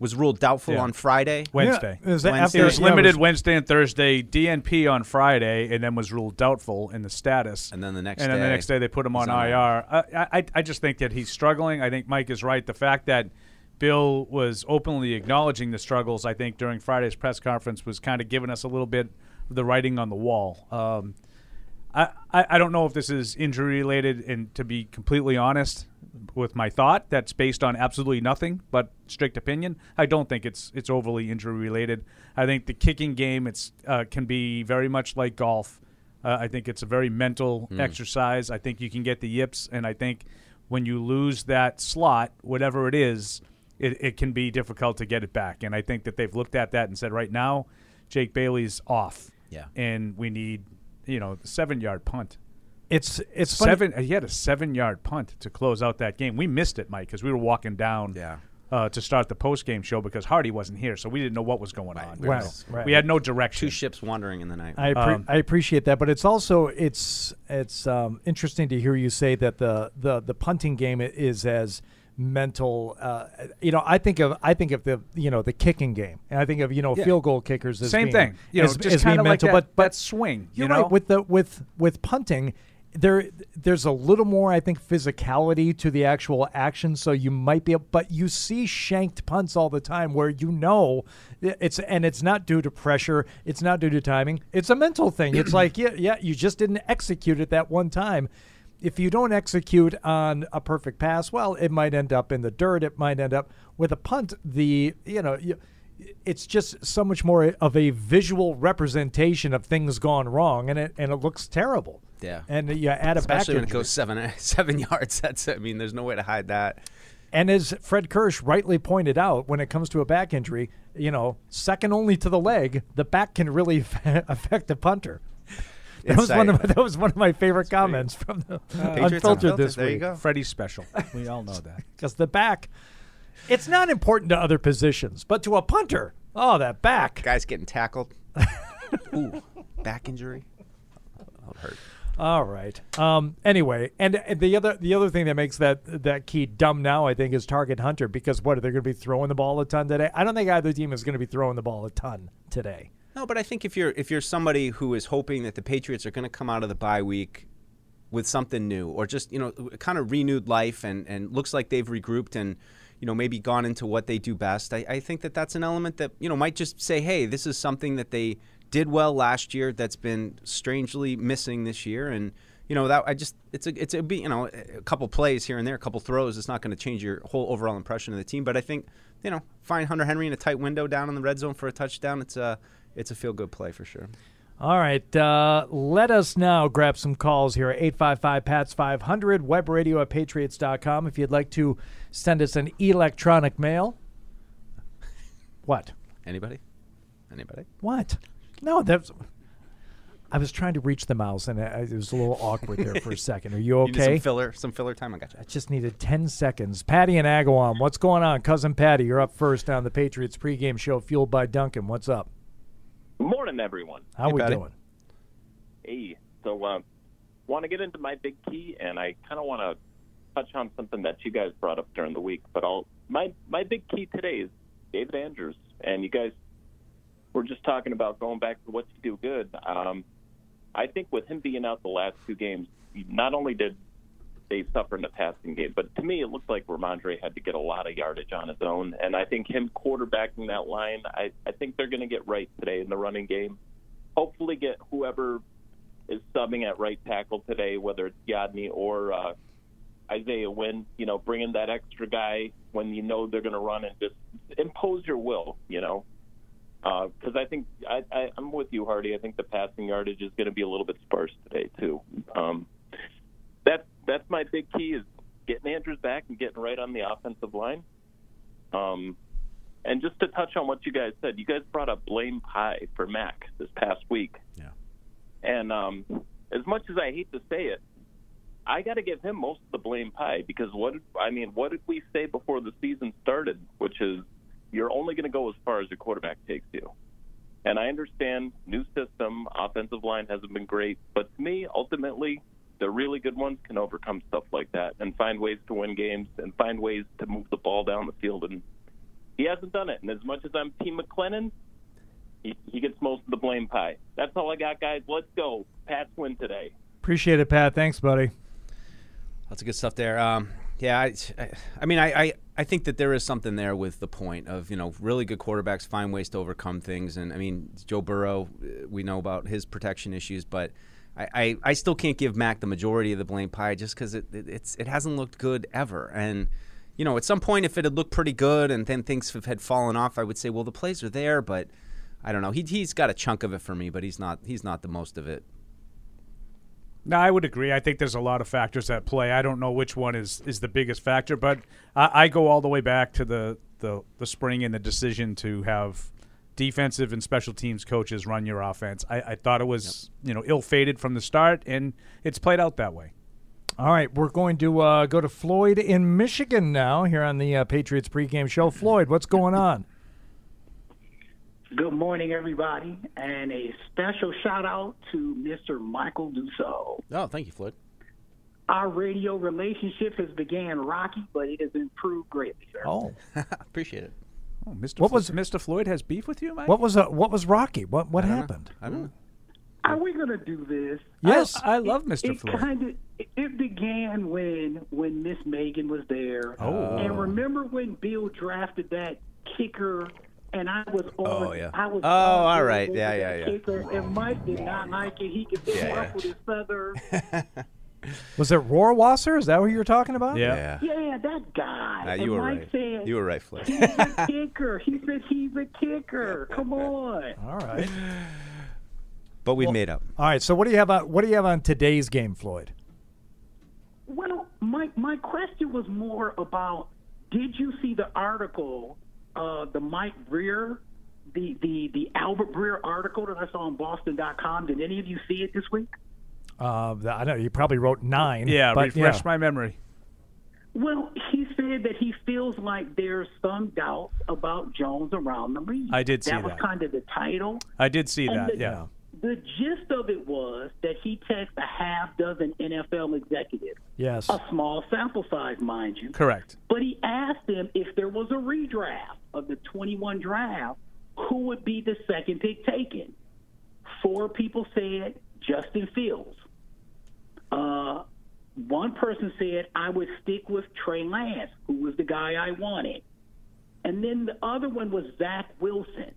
was ruled doubtful Yeah. on Friday. Wednesday. Yeah, it was Wednesday. after- It was yeah, it limited was- Wednesday and Thursday, DNP on Friday, and then was ruled doubtful in the status. And then the next and then the day, next day they put him he's on on IR. I, I, I just think that he's struggling. I think Mike is right. The fact that Bill was openly acknowledging the struggles, I think, during Friday's press conference was kind of giving us a little bit of the writing on the wall. Um, I, I, I don't know if this is injury related, and to be completely honest with my thought, that's based on absolutely nothing but strict opinion. I don't think it's it's overly injury related. I think the kicking game it's uh, can be very much like golf. Uh, I think it's a very mental exercise. I think you can get the yips, and I think when you lose that slot, whatever it is, it, it can be difficult to get it back. And I think that they've looked at that and said, right now, Jake Bailey's off. Yeah. And we need, you know, seven yard punt. It's it's funny- seven. He had a seven yard punt to close out that game. We missed it, Mike, because we were walking down. Yeah. Uh, to start the post game show because Hardy wasn't here, so we didn't know what was going on. We Right, right. We had no direction. Two ships wandering in the night. I appre- Um, I appreciate that, but it's also it's it's um, interesting to hear you say that the the the punting game is as mental. Uh, you know, I think of I think of the you know the kicking game, and I think of you know Yeah. field goal kickers as Same being, thing. You know, as, just as being kinda like that- but but that swing, You're you know? right with the with with punting. There, there's a little more, I think, physicality to the actual action. So you might be, able, but you see shanked punts all the time where you know it's, and it's not due to pressure, it's not due to timing, it's a mental thing. It's like, yeah, yeah, you just didn't execute it that one time. If you don't execute on a perfect pass, well, it might end up in the dirt. It might end up with a punt. The you know. You, it's just so much more of a visual representation of things gone wrong, and it and it looks terrible. Yeah. And uh, you add a back Especially when it injury. goes seven <laughs> seven yards. That's I mean, there's no way to hide that. And as Fred Kirsch rightly pointed out, when it comes to a back injury, you know, second only to the leg, the back can really <laughs> affect the punter. <laughs> That was one of my, that was one of my favorite comments from the uh, Patriots unfiltered Unfiltered, this there you week. go. Freddie's special. We all know that. Because the back, it's not important to other positions, but to a punter, oh, that back. Guys getting tackled. Ooh, back injury. That would hurt. All right. Um, anyway, and, and the other the other thing that makes that that key dumb now, I think, is target hunter because what are they going to be throwing the ball a ton today? I don't think either team is going to be throwing the ball a ton today. No, but I think if you're if you're somebody who is hoping that the Patriots are going to come out of the bye week with something new or just you know kind of renewed life and and looks like they've regrouped and you know maybe gone into what they do best, I, I think that that's an element that you know might just say, hey, this is something that they did well last year that's been strangely missing this year and. You know that I just it's a it's a be you know a couple plays here and there, a couple throws. It's not going to change your whole overall impression of the team. But I think you know find Hunter Henry in a tight window down in the red zone for a touchdown. It's a it's a feel good play for sure. All right. Uh, let us now grab some calls here at 855 PATS 500, web radio at patriots.com. If you'd like to send us an electronic mail. What? Anybody? Anybody? What? No, that's. I was trying to reach the mouse and I, it was a little awkward there for a <laughs> second. Are you You need okay? some filler, some filler time. I got you. I just needed 10 seconds. Patty and Agawam, what's going on? Cousin Patty, you're up first on the Patriots pregame show, fueled by Dunkin'. What's up? Good Morning, everyone. How we doing? Hey, so uh, want to get into my big key, and I kind of want to touch on something that you guys brought up during the week. But I'll my my big key today is David Andrews, and you guys were just talking about going back to what you do good. Um, I think with him being out the last two games, not only did they suffer in the passing game, but to me it looked like Rhamondre had to get a lot of yardage on his own, and I think him quarterbacking that line, I, I think they're going to get right today in the running game. Hopefully, get whoever is subbing at right tackle today, whether it's Yodny or uh, Isaiah Wynn, you know, bringing that extra guy when you know they're going to run and just impose your will, you know. Because I think I, I, I'm with you, Hardy. I think the passing yardage is going to be a little bit sparse today too. Um, that's that's my big key is getting Andrews back and getting right on the offensive line. Um, and just to touch on what you guys said, you guys brought up blame pie for Mac this past week. Yeah. And um, as much as I hate to say it, I got to give him most of the blame pie because what I mean, what did we say before the season started? Which is you're only going to go as far as your quarterback takes you. And I understand new system, offensive line hasn't been great, but to me, ultimately, the really good ones can overcome stuff like that and find ways to win games and find ways to move the ball down the field. And he hasn't done it. And as much as I'm Team McLennan, he, he gets most of the blame pie. That's all I got, guys. Let's go. Pats win today. Appreciate it, Pat. Thanks, buddy. Lots of good stuff there. Um, yeah, I, I, I mean, I, I, I think that there is something there with the point of you know really good quarterbacks find ways to overcome things, and I mean Joe Burrow, uh, we know about his protection issues, but I, I, I still can't give Mac the majority of the blame pie just because it, it it's it hasn't looked good ever, and you know at some point if it had looked pretty good and then things have had fallen off, I would say well the plays are there, but I don't know. He he's got a chunk of it for me, but he's not he's not the most of it. No, I would agree. I think there's a lot of factors at play. I don't know which one is, is the biggest factor, but I, I go all the way back to the, the, the spring and the decision to have defensive and special teams coaches run your offense. I, I thought it was you know ill fated from the start, and it's played out that way. All right, we're going to uh, go to Floyd in Michigan now here on the uh, Patriots pregame show. Floyd, what's going on? Good morning, everybody, and a special shout out to Mr. Michael Dussault. Oh, thank you, Floyd. Our radio relationship has began rocky, but it has improved greatly, sir. Oh, <laughs> appreciate it. Oh, Mr. What Flo- was- Mr. Floyd has beef with you, Mike? What was uh, what was Rocky? What what I don't know. happened? I don't know. Are we going to do this? Yes. I, I love Mr. It Floyd. kind of it began when when Miss Megan was there. Oh. And remember when Bill drafted that kicker and I was oh, on Oh, yeah. I was Oh, on all board right. with Yeah, yeah, yeah. Kicker, and Mike did not like it. He could hit Yeah, yeah. up with his feather. <laughs> Was it Rohrwasser? Is that what you were talking about? Yeah. Yeah, yeah that guy. Nah, and you were Mike right. said You were right, Floyd. he's a kicker. He said he's a kicker. Come on. <laughs> All right. but we've Well, made up. All right. So what do you have on what do you have on today's game, Floyd? Well, my my question was more about: Did you see the article, uh, the Mike Breer, the the the Albert Breer article that I saw on Boston.com? Did any of you see it this week? Uh, I know you probably wrote nine. Yeah, but refresh yeah. my memory. Well, he said that he feels like there's some doubt about Jones around the league. I did see that. That was kind of the title. I did see And that. the- Yeah. The gist of it was that he texted a half dozen NFL executives. Yes. A small sample size, mind you. Correct. But he asked them if there was a redraft of the 21 draft, who would be the second pick taken? Four people said Justin Fields. Uh, one person said I would stick with Trey Lance, who was the guy I wanted. And then the other one was Zach Wilson.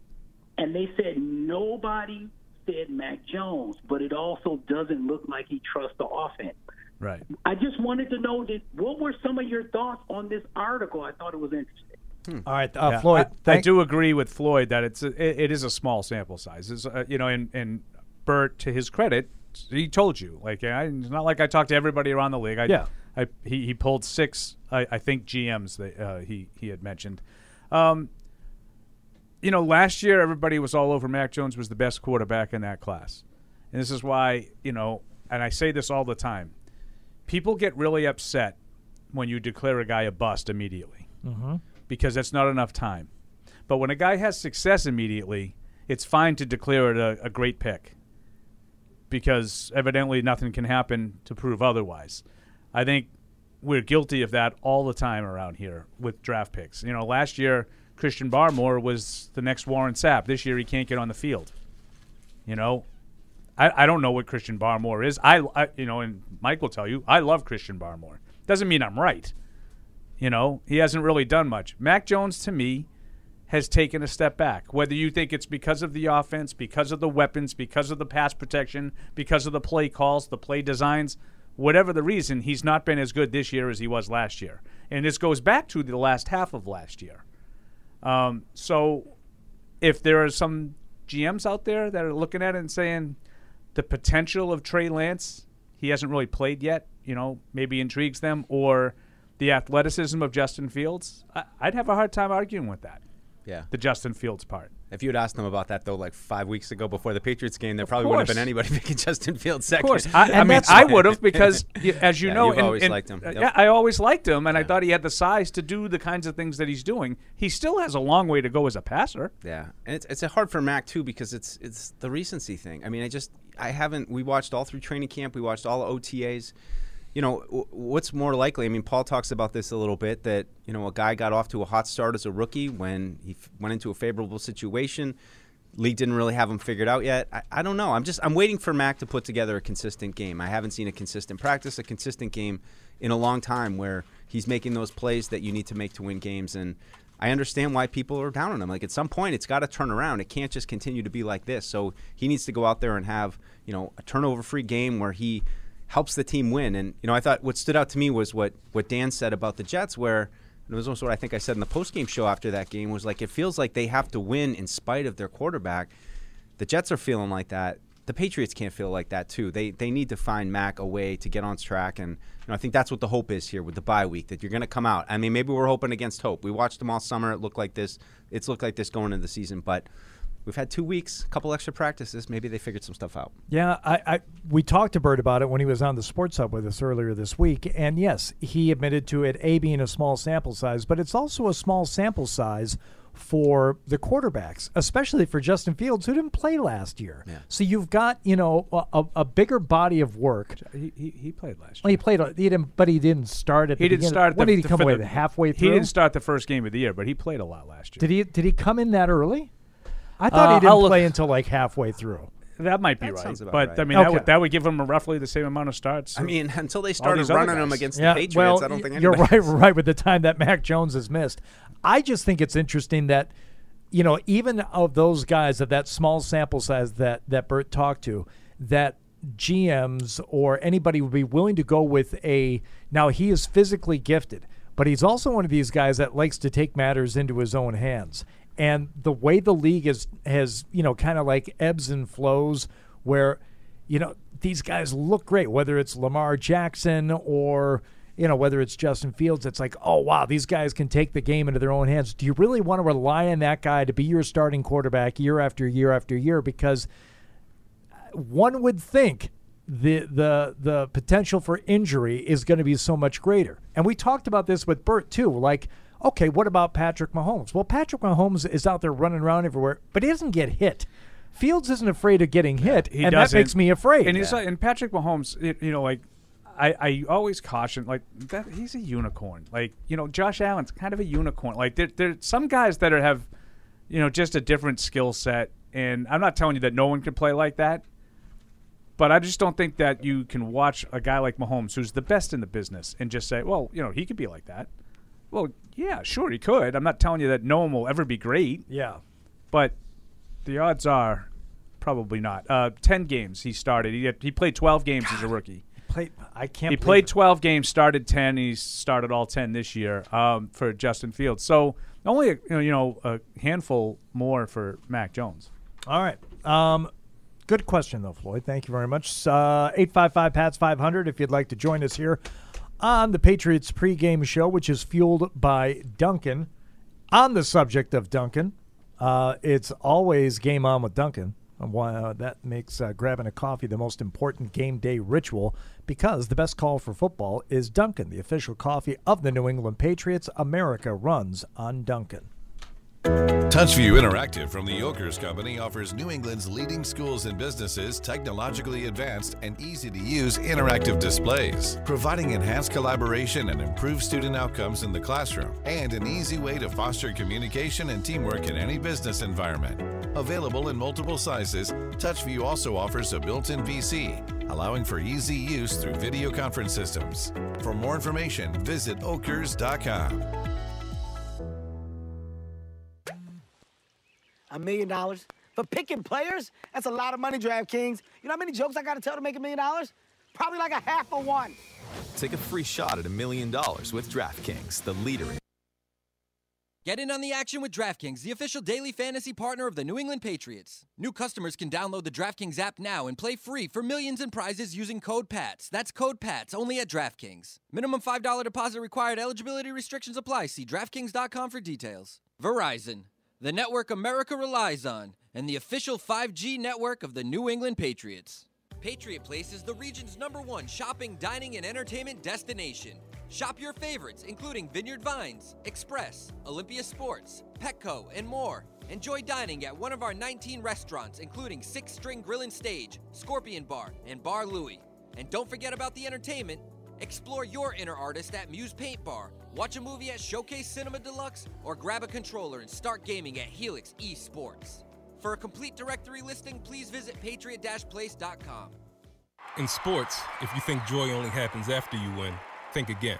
And they said nobody said Mac Jones, but it also doesn't look like he trusts the offense. Right. I just wanted to know that what were some of your thoughts on this article? I thought it was interesting. All right, uh, Yeah, Floyd. I, I do agree with Floyd that it's a, it, it is a small sample size. It's, uh, you know, and and Bert, to his credit, he told you like I, it's not like I talked to everybody around the league. I, Yeah. I, he he pulled six. I, I think GMs that uh, he he had mentioned. Um, you know, last year everybody was all over Mac Jones was the best quarterback in that class, and this is why you know, and I say this all the time. People get really upset when you declare a guy a bust immediately Mhm. because that's not enough time. But when a guy has success immediately, it's fine to declare it a, a great pick because evidently nothing can happen to prove otherwise. I think we're guilty of that all the time around here with draft picks. You know, last year Christian Barmore was the next Warren Sapp. This year he can't get on the field. You know, I, I don't know what Christian Barmore is. I, I you know, and Mike will tell you, I love Christian Barmore. Doesn't mean I'm right. You know, he hasn't really done much. Mac Jones to me has taken a step back. Whether you think it's because of the offense, because of the weapons, because of the pass protection, because of the play calls, the play designs, whatever the reason, he's not been as good this year as he was last year. And this goes back to the last half of last year. Um, so if there are some GMs out there that are looking at it and saying the potential of Trey Lance, he hasn't really played yet, you know, maybe intrigues them, or the athleticism of Justin Fields, I, I'd have a hard time arguing with that. Yeah. The Justin Fields part. If you had asked them about that though, like five weeks ago before the Patriots game, there Of probably wouldn't have been anybody <laughs> picking Justin Fields second. Of course, I, I <laughs> mean, I would have because, <laughs> as you Yeah, know, and- always and- liked him. uh, Yep. Yeah, I always liked him, and I thought he had the size to do the kinds of things that he's doing. He still has a long way to go as a passer. Yeah, and it's it's hard for Mac too because it's it's the recency thing. I mean, I just I haven't. We watched all through training camp. We watched all OTAs. You know, what's more likely? I mean, Paul talks about this a little bit that you know a guy got off to a hot start as a rookie when he f- went into a favorable situation. League didn't really have him figured out yet. I, I don't know. I'm just I'm waiting for Mac to put together a consistent game. I haven't seen a consistent practice, a consistent game in a long time where he's making those plays that you need to make to win games. And I understand why people are down on him. Like at some point, it's got to turn around. It can't just continue to be like this. So he needs to go out there and have you know a turnover-free game where he helps the team win. And you know, I thought what stood out to me was what what Dan said about the Jets, where it was also what I think I said in the post-game show after that game was like it feels like they have to win in spite of their quarterback. The Jets are feeling like that. The Patriots can't feel like that too. They they need to find Mac a way to get on track, and you know, I think that's what the hope is here with the bye week that you're going to come out. I mean, maybe we're hoping against hope. We watched them all summer. It looked like this. It's looked like this going into the season, but we've had two weeks, a couple extra practices. Maybe they figured some stuff out. Yeah, I, I we talked to Bert about it when he was on the Sports Hub with us earlier this week, and yes, he admitted to it a being a small sample size, but it's also a small sample size for the quarterbacks, especially for Justin Fields, who didn't play last year. Yeah. So you've got you know a, a, a bigger body of work. Uh, he, he, he played last year. Well, he played, he didn't, but he didn't start at. He the didn't beginning. start. When the, did he the- come for away? the- halfway through. He didn't start the first game of the year, but he played a lot last year. Did he? Did he come in that early? I thought Uh, he didn't I'll look- play until like halfway through. That might be That right, sounds about but right. I mean that would that would give him roughly the same amount of starts. I mean, until they all started running him guys. against Yeah, the Patriots, well, I don't think you're anybody. right, <laughs> right with the time that Mac Jones has missed. I just think it's interesting that, you know, even of those guys of that small sample size that that Bert talked to, that GMs or anybody would be willing to go with a. Now he is physically gifted, but he's also one of these guys that likes to take matters into his own hands. And the way the league is has you know kind of like ebbs and flows where, you know, these guys look great, whether it's Lamar Jackson or, you know, whether it's Justin Fields. It's like, oh, wow, these guys can take the game into their own hands. Do you really want to rely on that guy to be your starting quarterback year after year after year? Because uh, one would think the the the potential for injury is going to be so much greater. And we talked about this with Bert too. Like, okay, what about Patrick Mahomes? Well, Patrick Mahomes is out there running around everywhere, but he doesn't get hit. Fields isn't afraid of getting hit, He and doesn't. that makes me afraid. And he's like, and Patrick Mahomes, you know, like I, I always caution like that he's a unicorn. Like you know, Josh Allen's kind of a unicorn. Like there there's some guys that are, have, you know, just a different skill set. And I'm not telling you that no one can play like that, but I just don't think that you can watch a guy like Mahomes, who's the best in the business, and just say, well, you know, he could be like that. Well, yeah, sure, he could. I'm not telling you that no one will ever be great. Yeah. But the odds are probably not. Uh, Ten games he started. He had, he played 12 games as a rookie. played. I can't. He played it. 12 games, started 10. He started all 10 this year um, for Justin Fields. So only a, you know, you know a handful more for Mac Jones. All right. Um, good question, though, Floyd. Thank you very much. Uh, 855 PATS 500 if you'd like to join us here on the Patriots pregame show, which is fueled by Dunkin'. On the subject of Dunkin', uh, it's always game on with Dunkin'. Why uh, that makes uh, grabbing a coffee the most important game day ritual because the best call for football is Dunkin', the official coffee of the New England Patriots. America runs on Dunkin'. TouchView Interactive from the Ockers Company offers New England's leading schools and businesses technologically advanced and easy to use interactive displays, providing enhanced collaboration and improved student outcomes in the classroom, and an easy way to foster communication and teamwork in any business environment. Available in multiple sizes, TouchView also offers a built in PC, allowing for easy use through video conference systems. For more information, visit ockers.com. A million dollars for picking players? That's a lot of money, DraftKings. You know how many jokes I got to tell to make a million dollars? Probably like a half of one. Take a free shot at a million dollars with DraftKings, the leader in Get in on the action with DraftKings, the official daily fantasy partner of the New England Patriots. New customers can download the DraftKings app now and play free for millions in prizes using code PATS. That's code PATS only at DraftKings. Minimum $5 deposit required. Eligibility restrictions apply. See DraftKings.com for details. Verizon, the network America relies on, and the official 5G network of the New England Patriots. Patriot Place is the region's number one shopping, dining, and entertainment destination. Shop your favorites, including Vineyard Vines, Express, Olympia Sports, Petco, and more. Enjoy dining at one of our 19 restaurants, including Six String Grill and Stage, Scorpion Bar, and Bar Louie. And don't forget about the entertainment. Explore your inner artist at Muse Paint Bar, watch a movie at Showcase Cinema Deluxe, or grab a controller and start gaming at Helix Esports. For a complete directory listing, please visit patriot-place.com. In sports, if you think joy only happens after you win, think again.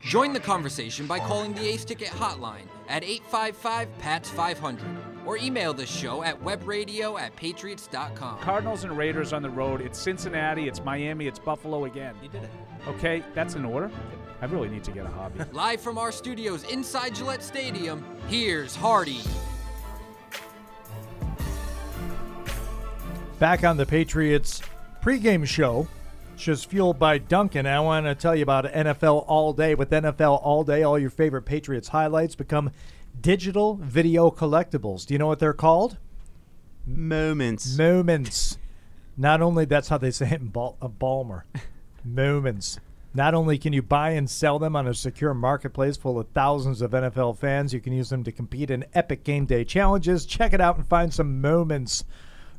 Join the conversation by calling the Ace Ticket hotline at 855 PATS 500 or email the show at webradio at patriots.com. Cardinals and Raiders on the road. It's Cincinnati. It's Miami. It's Buffalo again. You did it. Okay, that's in order. I really need to get a hobby. <laughs> Live from our studios inside Gillette Stadium, here's Hardy. Back on the Patriots pregame show, which is fueled by Dunkin'. I want to tell you about NFL All Day. With NFL All Day, all your favorite Patriots highlights become digital video collectibles. Do you know what they're called? Moments. Moments. Not only that's how they say it in Bal- uh, Balmer. Moments. Not only can you buy and sell them on a secure marketplace full of thousands of NFL fans, you can use them to compete in epic game day challenges. Check it out and find some moments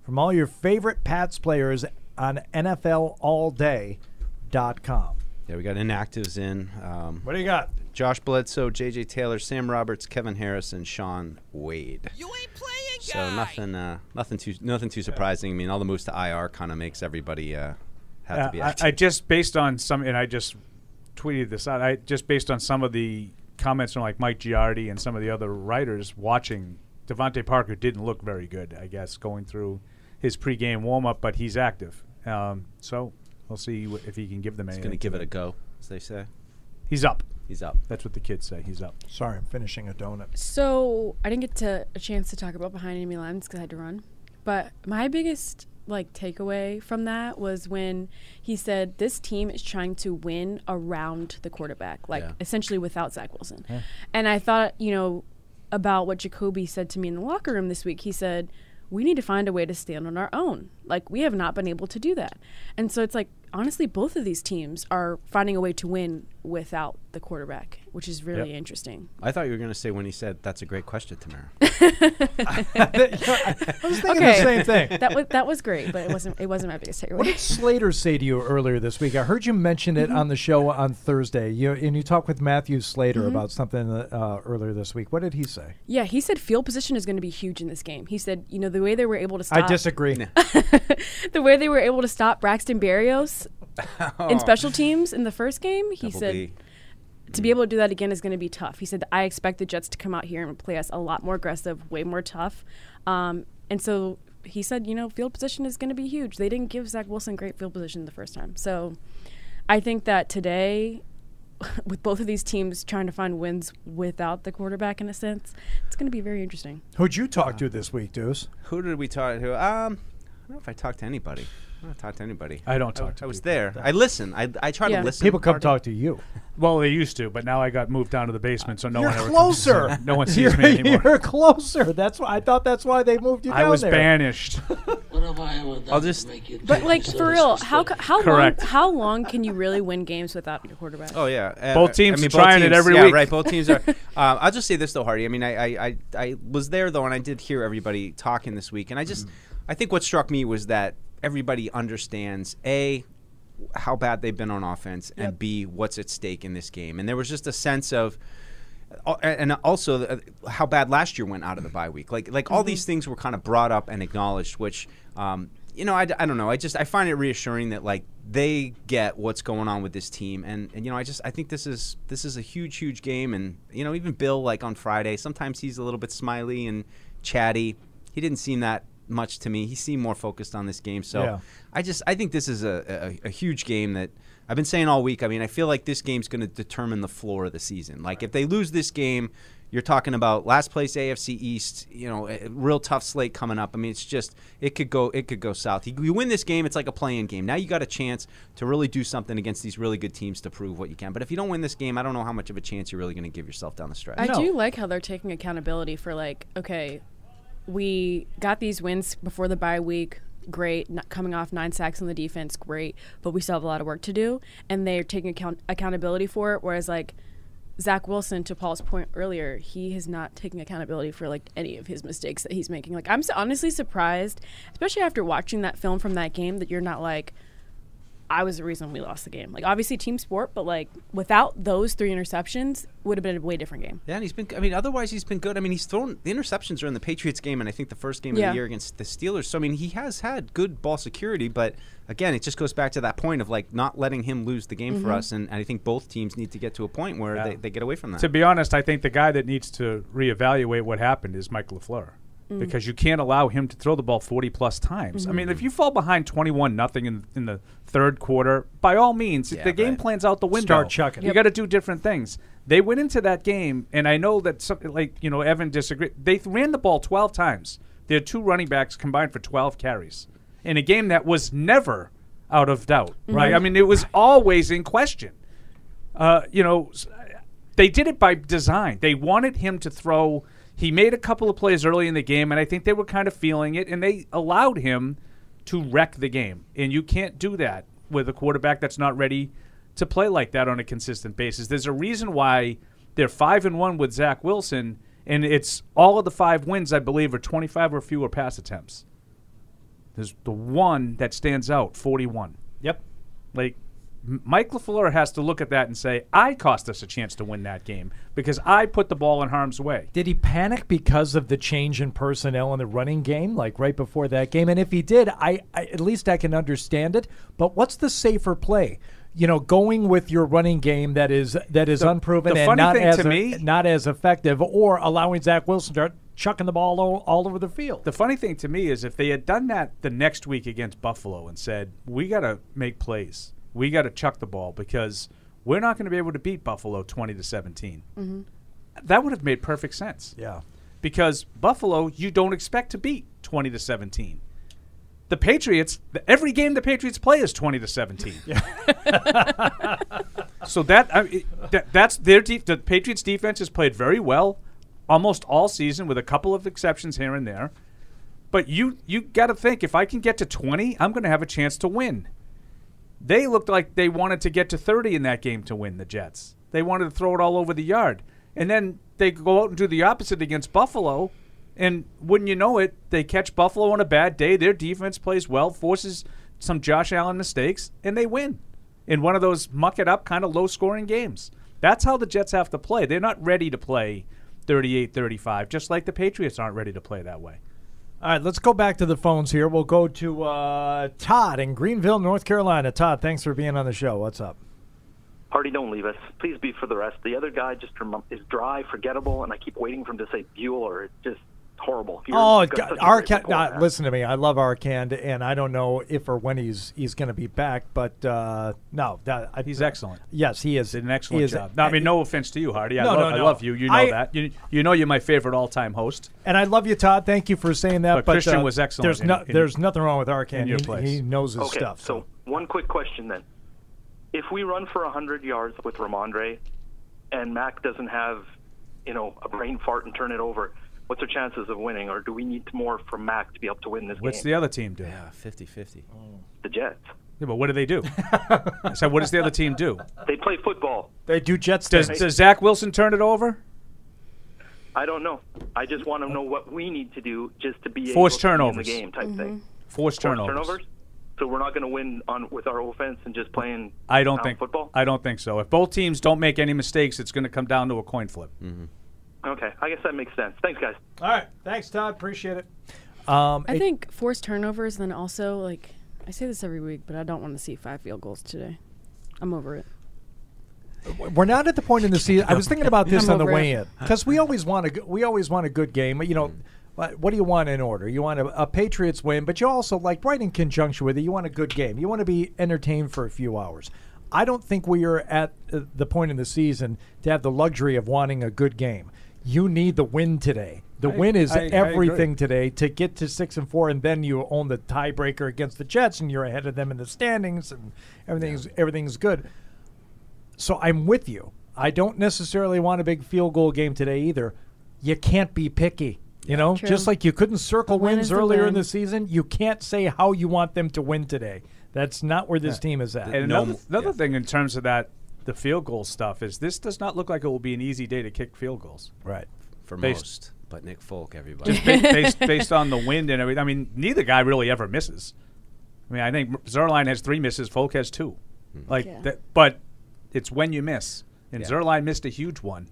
from all your favorite Pats players on NFLAllDay.com. Yeah, we got inactives in. Um, What do you got? Josh Bledsoe, J.J. Taylor, Sam Roberts, Kevin Harris, and Sean Wade. You ain't playing, So nothing, uh, nothing too, nothing too surprising. I mean, all the moves to IR kind of makes everybody uh, Had to Uh, be I- active. I, just based on some, and I just tweeted this out. I just based on some of the comments from like Mike Giardi and some of the other writers watching. DeVante Parker didn't look very good, I guess, going through his pregame warm up, but he's active. Um, so we'll see wh- if he can give them He's anything. going to give it a go, as they say. He's up. He's up. That's what the kids say. He's up. Sorry, I'm finishing a donut. So I didn't get to a chance to talk about behind enemy lines because I had to run. But my biggest like takeaway from that was when he said this team is trying to win around the quarterback, like Yeah. essentially without Zach Wilson. Yeah. And I thought, you know, about what Jacoby said to me in the locker room this week. He said, "We need to find a way to stand on our own. Like we have not been able to do that." And so it's like honestly, both of these teams are finding a way to win without the quarterback, which is really Yep. interesting. I thought you were going to say when he said, "That's a great question, Tamara." <laughs> I was thinking the same thing. That was that was great, but it wasn't it wasn't my biggest takeaway. What did Slater say to you earlier this week? I heard you mention it on the show on Thursday. You and you talked with Matthew Slater Mhm. about something uh, earlier this week. What did he say? Yeah, he said field position is going to be huge in this game. He said, you know, the way they were able to stop. I disagree. <laughs> the way they were able to stop Braxton Berrios. <laughs> in special teams in the first game, he Double said B. to be able to do that again is going to be tough. He said, I expect the Jets to come out here and play us a lot more aggressive, way more tough. Um, and so he said, you know, field position is going to be huge. They didn't give Zach Wilson great field position the first time. So I think that today, <laughs> with both of these teams trying to find wins without the quarterback in a sense, it's going to be very interesting. Who'd you talk to this week, Deuce? Who did we talk to? Um, I don't know if I talked to anybody. I don't talk to anybody. I don't talk to I was people. there. I listen. I, I try Yeah. to listen. People come Pardon? talk to you. Well, they used to, but now I got moved down to the basement, so no You're one ever closer. Comes, no one sees you're, me <laughs> anymore. You're closer. That's why I thought that's why they moved you I down was there. banished. <laughs> What have I'll just. But like for real, how co- how Correct. long how long can you really win games without your quarterback? Oh yeah, Uh, Both I teams mean, both trying it teams- every yeah, week. right. Both teams are. um, <laughs> I'll just say this though, Hardy. I mean, I, I, I, I was there though, and I did hear everybody talking this week, and I just, I think what struck me was that everybody understands a how bad they've been on offense, and b what's at stake in this game, and there was just a sense of. uh, And also, uh, how bad last year went out of the bye week. Like, like all these things were kind of brought up and acknowledged, which, um, you know, I, I don't know. I just I find it reassuring that like they get what's going on with this team, and, and you know, I just I think this is this is a huge huge game, and you know, even Bill like on Friday, sometimes he's a little bit smiley and chatty. He didn't seem that much to me. He seemed more focused on this game. So Yeah. I just I think this is a, a, a huge game that I've been saying all week. I mean, I feel like this game's going to determine the floor of the season. Like if they lose this game, you're talking about last place AFC East. You know, a real tough slate coming up. I mean, it's just it could go it could go south. You, you win this game, it's like a playing game. Now you got a chance to really do something against these really good teams to prove what you can. But if you don't win this game, I don't know how much of a chance you're really going to give yourself down the stretch. I do like how they're taking accountability for like, okay, we got these wins before the bye week. Great, not coming off nine sacks on the defense, great, but we still have a lot of work to do, and they're taking account- accountability for it. Whereas like Zach Wilson, to Paul's point earlier, he is not taking accountability for like any of his mistakes that he's making. Like I'm honestly surprised, especially after watching that film from that game, that you're not like, I was the reason we lost the game. Like obviously team sport, but like without those three interceptions, would have been a way different game. Yeah, and he's been. I mean, otherwise he's been good. I mean, he's thrown the interceptions are in the Patriots game, and I think the first game of the year against the Steelers. So I mean, he has had good ball security, but again, it just goes back to that point of like not letting him lose the game for Mhm. us. And, I think both teams need to get to a point where Yeah. they, they get away from that. To be honest, I think the guy that needs to reevaluate what happened is Mike LaFleur. Mm. Because you can't allow him to throw the ball 40 plus times. I Mhm. mean, if you fall behind 21 nothing in, in the third quarter, by all means, Yeah, the game plan's out the window. Start chucking. You got to do different things. They went into that game, and I know that some, like you know Evan disagreed. They th- ran the ball 12 times. Their two running backs combined for 12 carries in a game that was never out of doubt. Right? Mhm. I mean, it was always in question. Uh, you know, they did it by design. They wanted him to throw. He made a couple of plays early in the game, and I think they were kind of feeling it, and they allowed him to wreck the game. And you can't do that with a quarterback that's not ready to play like that on a consistent basis. There's a reason why they're five and one with Zach Wilson, and it's all of the five wins, I believe, are 25 or fewer pass attempts. There's the one that stands out, 41. Yep. Like Mike LaFleur has to look at that and say, I cost us a chance to win that game because I put the ball in harm's way. Did he panic because of the change in personnel in the running game, like right before that game? And if he did, I, I at least I can understand it. But what's the safer play? You know, going with your running game that is that is The- unproven the and not as a- me- not as effective, or allowing Zach Wilson to start chucking the ball all, all over the field. The funny thing to me is if they had done that the next week against Buffalo and said, we got to make plays, we got to chuck the ball because we're not going to be able to beat Buffalo 20 to 17. Mhm. That would have made perfect sense. Yeah. Because Buffalo, you don't expect to beat 20 to 17. The Patriots, the- every game the Patriots play is 20 to 17. <laughs> <laughs> so that, I mean, that that's their de- the Patriots defense has played very well almost all season with a couple of exceptions here and there. But you you got to think if I can get to 20, I'm going to have a chance to win. They looked like they wanted to get to 30 in that game to win the Jets. They wanted to throw it all over the yard. And then they go out and do the opposite against Buffalo. And wouldn't you know it, they catch Buffalo on a bad day. Their defense plays well, forces some Josh Allen mistakes, and they win in one of those muck it up kind of low scoring games. That's how the Jets have to play. They're not ready to play 38 35, just like the Patriots aren't ready to play that way. All right, let's go back to the phones here. We'll go to uh, Todd in Greenville, North Carolina. Todd, thanks for being on the show. What's up? Party, don't leave us. Please be for the rest. The other guy just is dry, forgettable, and I keep waiting for him to say Bueller. It's just horrible. You're- Oh, God, such a Arcand, rapport, uh, listen to me. I love Arcand, and I don't know if or when he's he's going to be back, but uh, no, that, I, He's excellent. Yes, he is Did an excellent is- job. No, I mean, no offense to you, Hardy. I, No, love, no, I love you. You know I- that. You, you know you're my favorite all-time host. And I love you, Todd. Thank you for saying that. But But, Christian uh, was excellent There's in- no, in- there's nothing wrong with Arcand. in your he, he knows his okay, stuff. so one quick question then. If we run for 100 yards with Rhamondre and Mac doesn't have, you know, a brain fart and turn it over, what's our chances of winning? Or do we need more from Mac to be able to win this game? What's game? the other team do? Yeah, 50-50. The Jets. Yeah, but what do they do? <laughs> I said, what does the other team do? They play football. They do Jets. Does, things. does Zach Wilson turn it over? I don't know. I just want to know what we need to do just to be Force able to be in the game type thing. Force Force turnovers. turnovers. So we're not going to win on with our offense and just playing. I don't think football. I don't think so. If both teams don't make any mistakes, it's going to come down to a coin flip. Mm-hmm. Okay, I guess that makes sense. Thanks, guys. All right, thanks, Todd. Appreciate it. Um, I it- think forced turnovers, then also like I say this every week, but I don't want to see five field goals today. I'm over it. We're not at the point in the season. I was thinking about this <laughs> I'm on the way it. in because we always want a we always want a good game. You know, what what do you want in order? You want a, a Patriots win, but you also like right in conjunction with it. You want a good game. You want to be entertained for a few hours. I don't think we are at uh, the point in the season to have the luxury of wanting a good game. You need the win today. The I- win is I- I everything today to get to six and four, and then you own the tiebreaker against the Jets, and you're ahead of them in the standings, and everything's everything's good. So I'm with you. I don't necessarily want a big field goal game today either. You can't be picky. You know, True. just like you couldn't circle win wins is the earlier in the season, you can't say how you want them to win today. That's not where this Yeah. team is at. And another, another thing in terms of that, the field goal stuff is this does not look like it will be an easy day to kick field goals. Right. For Based- most. But Nick Folk, everybody. Just ba- <laughs> based, based on the wind and everything. I mean, neither guy really ever misses. I mean, I think Zuerlein has three misses, Folk has two. Hmm. Like, Yeah. that, but it's when you miss. And Yeah. Zuerlein missed a huge one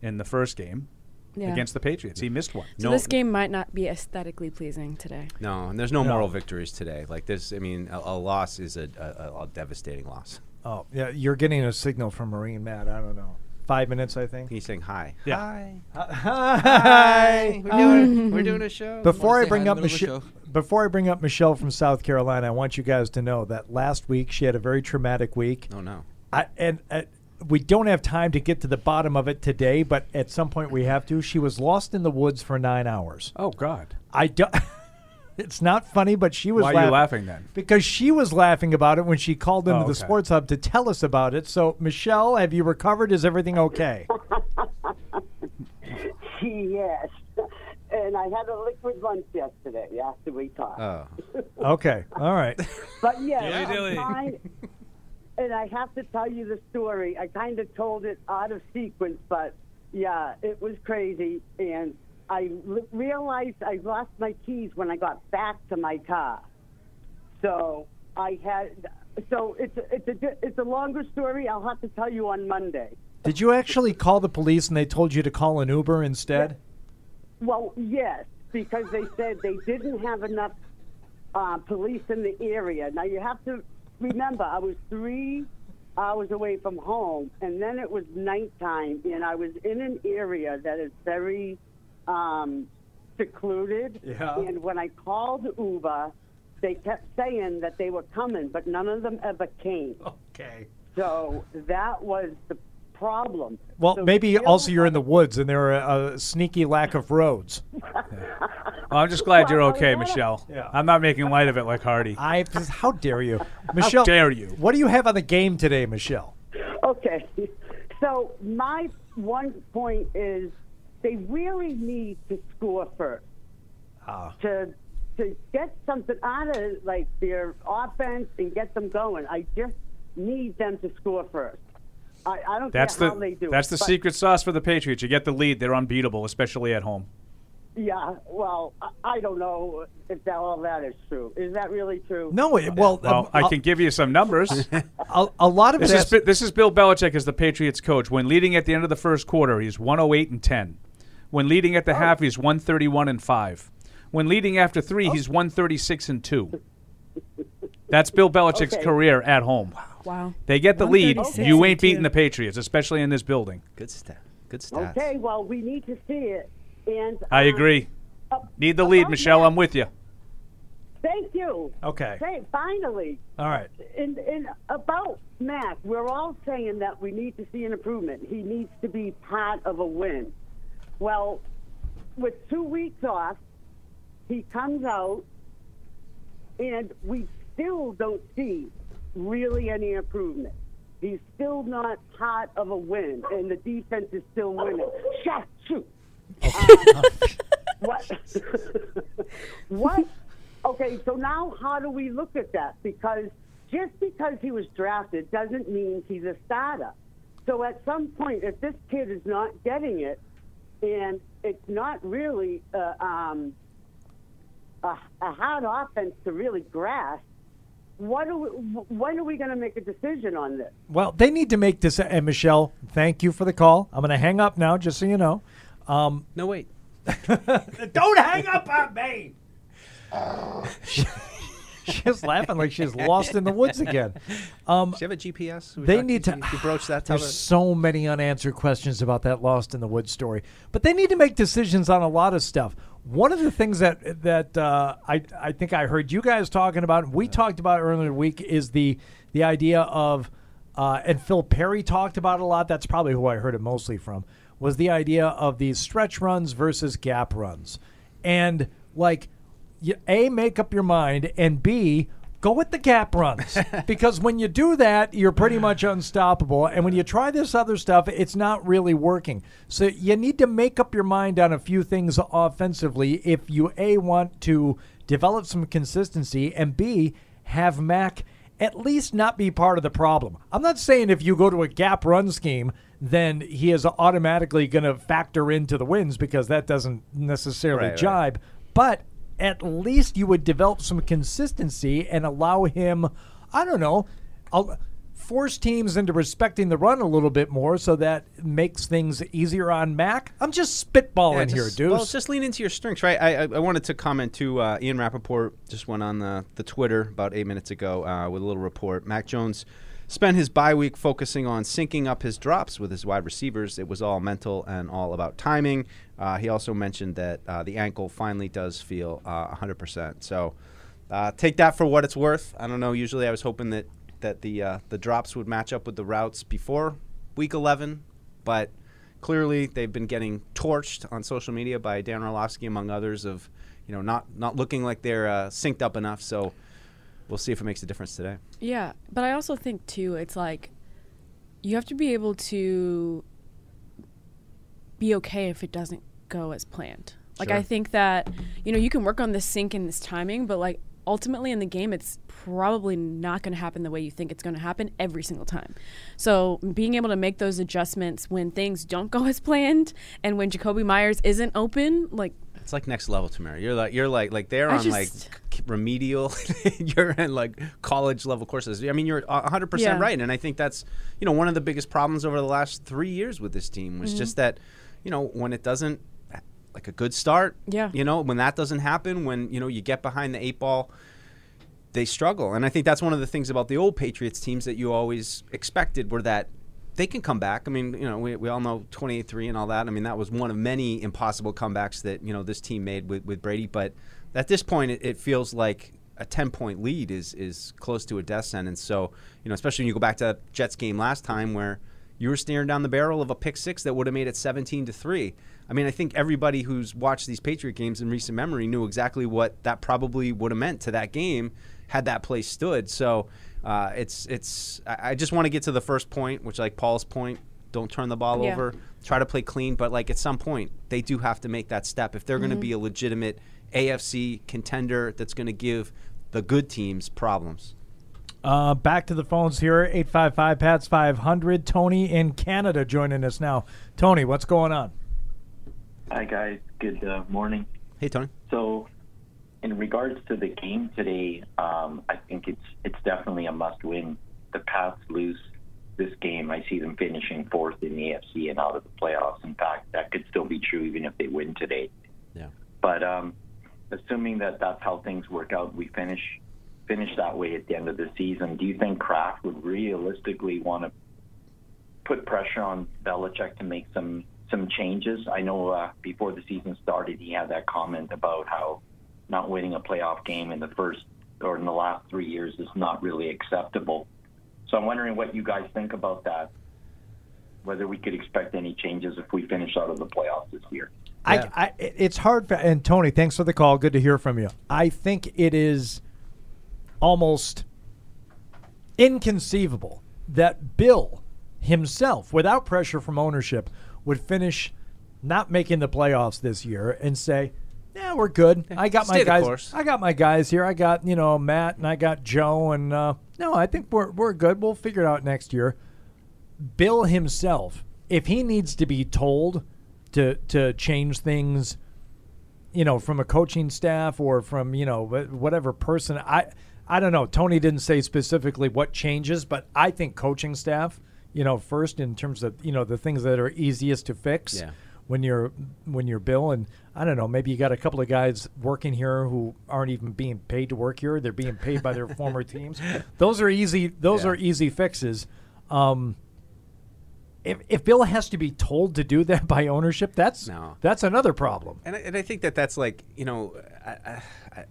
in the first game Yeah. against the Patriots. He missed one. So this game might not be aesthetically pleasing today. No, and there's no, No. moral victories today. Like this, I mean, a, a loss is a, a, a devastating loss. Oh, yeah, you're getting a signal from Marine Matt. I don't know. Five minutes, I think. He's saying hi. Yeah. Hi. Hi. We're doing, we're doing a show. Before I bring up in the middle Michelle, before I bring up Michelle from South Carolina, I want you guys to know that last week she had a very traumatic week. Oh no. I, and uh, we don't have time to get to the bottom of it today, but at some point we have to. She was lost in the woods for nine hours. Oh, God. I don't. <laughs> it's not funny, but she was. Why are laughing you laughing then? Because she was laughing about it when she called into Oh, the. Sports Hub to tell us about it. So, Michelle, have you recovered? Is everything okay? <laughs> yes. And I had a liquid lunch yesterday after we talked. Oh. okay. All right. <laughs> But yeah, Dilly I'm dilly. fine. And I have to tell you the story. I kind of told it out of sequence, but yeah, it was crazy. And I l- realized I lost my keys when I got back to my car. So I had so it's a, it's a di- it's a longer story. I'll have to tell you on Monday. Did you actually call the police and they told you to call an Uber instead? Well, yes, because they said they didn't have enough uh, police in the area. Now you have to remember, I was three hours away from home, and then it was nighttime, and I was in an area that is very um, secluded. Yeah. And when I called Uber, they kept saying that they were coming, but none of them ever came. Okay. So that was the problem. Well, So maybe also you're in the woods and there are a sneaky lack of roads. <laughs> Well, I'm just glad you're okay, a lot of- Michelle. Yeah. I'm not making light of it like Hardy. I how dare you, <laughs> Michelle? How dare you. What do you have on the game today, Michelle? Okay. <laughs> So my one point is they really need to score first Ah. to to get something out of like their offense and get them going. I just need them to score first. I, I don't That's care the how they do. that's it, the secret sauce for the Patriots. You get the lead, they're unbeatable, especially at home. Yeah. Well, I, I don't know if that, all that is true. Is that really true? No, it, well, Well, um, I can give you some numbers. <laughs> a, a lot of this it is has- Bi- this is Bill Belichick as the Patriots coach. When leading at the end of the first quarter, he's 108 and 10. When leading Oh. at the half, he's 131 and 5. When leading after 3, he's 136 and 2. That's Bill Belichick's Okay. career at home. Wow. They get the lead. You ain't beating the Patriots, especially in this building. Good stat. Good stats. Okay. Well, we need to see it. And I um, agree. uh, Need the lead, Michelle. that- I'm with you. Thank you. Okay. Say, finally. All right. In, in about Mac, we're all saying that we need to see an improvement. He needs to be part of a win. Well, with two weeks off, he comes out, and we still don't see really any improvement. He's still not part of a win, and the defense is still winning. Shut, shoot. Um, <laughs> what? <laughs> what? Okay, so now how do we look at that? Because just because he was drafted doesn't mean he's a starter. So at some point, if this kid is not getting it, and it's not really uh, um, a, a hard offense to really grasp, what are we, when are we going to make a decision on this? Well, they need to make this. And Michelle, thank you for the call. I'm going to hang up now, just so you know. Um, no, wait. <laughs> Don't hang up on me. <laughs> <laughs> She's laughing like she's lost in the woods again. <laughs> Um, Do you have a GPS? We They need to. you broach that topic? There's so many unanswered questions about that lost in the woods story, but they need to make decisions on a lot of stuff. One of the things that that uh, I I think I heard you guys talking about, and we talked about earlier in the week, is the the idea of, uh, and Phil Perry talked about it a lot. That's probably who I heard it mostly from. Was the idea of these stretch runs versus gap runs, and like you, a make up your mind and b go with the gap runs. <laughs> Because when you do that you're pretty <laughs> much unstoppable and when you try this other stuff it's not really working. So you need to make up your mind on a few things offensively if you a want to develop some consistency and b have mac at least not be part of the problem. I'm not saying if you go to a gap run scheme then he is automatically going to factor into the wins because that doesn't necessarily Right, right. jibe but at least you would develop some consistency and allow him, I don't know, I'll force teams into respecting the run a little bit more so that makes things easier on Mac. I'm just spitballing Yeah, here, just- dude. Well, just lean into your strengths, right? I, I, I wanted to comment to Uh, Ian Rapoport just went on the, the Twitter about eight minutes ago uh, with a little report. Mac Jones spent his bye week focusing on syncing up his drops with his wide receivers. It was all mental and all about timing. Uh, he also mentioned that uh, the ankle finally does feel uh, 100%. So uh, take that for what it's worth. I don't know. Usually I was hoping that, that the, the drops would match up with the routes before week 11, but clearly they've been getting torched on social media by Dan Orlovsky, among others, of you know not not looking like they're uh, synced up enough. So we'll see if it makes a difference today. Yeah, but I also think too, it's like you have to be able to be okay if it doesn't go as planned. Like I think that you know you can work on this sync and this timing, but like ultimately in the game, it's probably not going to happen the way you think it's going to happen every single time. So being able to make those adjustments when things don't go <laughs> as planned and when Jakobi Meyers isn't open, like It's like next level to Mary. You're like you're like like they're I on like remedial. <laughs> you're in like college level courses. I mean, you're 100 Yeah. percent right, and I think that's you know one of the biggest problems over the last three years with this team was Mhm. just that you know when it doesn't like a good start. Yeah. You know when that doesn't happen, when you know you get behind the eight ball they struggle. And I think that's one of the things about the old Patriots teams that you always expected were that they can come back. I mean, you know, we, we all know 28-3 and all that. I mean, that was one of many impossible comebacks that, you know, this team made with, with Brady. But at this point, it, it feels like a 10-point lead is is close to a death sentence. So, you know, especially when you go back to that Jets game last time where you were staring down the barrel of a pick six that would have made it 17 to 3. I mean, I think everybody who's watched these Patriot games in recent memory knew exactly what that probably would have meant to that game had that play stood. So uh, it's it's. I just want to get to the first point, which like Paul's point. Don't turn the ball Yeah. over. Try to play clean, but like at some point they do have to make that step if they're going to be a legitimate AFC contender that's going to give the good teams problems. Uh, back to the phones here. 855 PATS 500. Tony in Canada joining us now. Tony, what's going on? Hi guys, good uh, morning. Hey Tony. So, in regards to the game today, um, I think it's it's definitely a must-win. The Pats lose this game, I see them finishing fourth in the AFC and out of the playoffs. In fact, that could still be true even if they win today. Yeah. But um, assuming that that's how things work out, we finish finish that way at the end of the season. Do you think Kraft would realistically want to put pressure on Belichick to make some some changes? I know uh, before the season started, he had that comment about how not winning a playoff game in the first or in the last three years is not really acceptable. So I'm wondering what you guys think about that. Whether we could expect any changes if we finish out of the playoffs this year. I, I, it's hard. For, and Tony, thanks for the call. Good to hear from you. I think it is almost inconceivable that Bill himself, without pressure from ownership, would finish not making the playoffs this year and say, "Yeah, we're good. I got my stay guys. course." I got my guys here. I got you know Matt and I got Joe and uh, no, I think we're we're good. We'll figure it out next year." Bill himself, if he needs to be told to to change things, you know, from a coaching staff or from you know whatever person, I I don't know. Tony didn't say specifically what changes, but I think coaching staff, you know, first in terms of you know the things that are easiest to fix. Yeah. When you're when you're Bill and I don't know maybe you got a couple of guys working here who aren't even being paid to work here they're being paid by their <laughs> former teams those are easy those Yeah. are easy fixes um, if, if Bill has to be told to do <laughs> that by ownership, that's No. that's another problem. And I, and I think that that's like you know, I, I, I,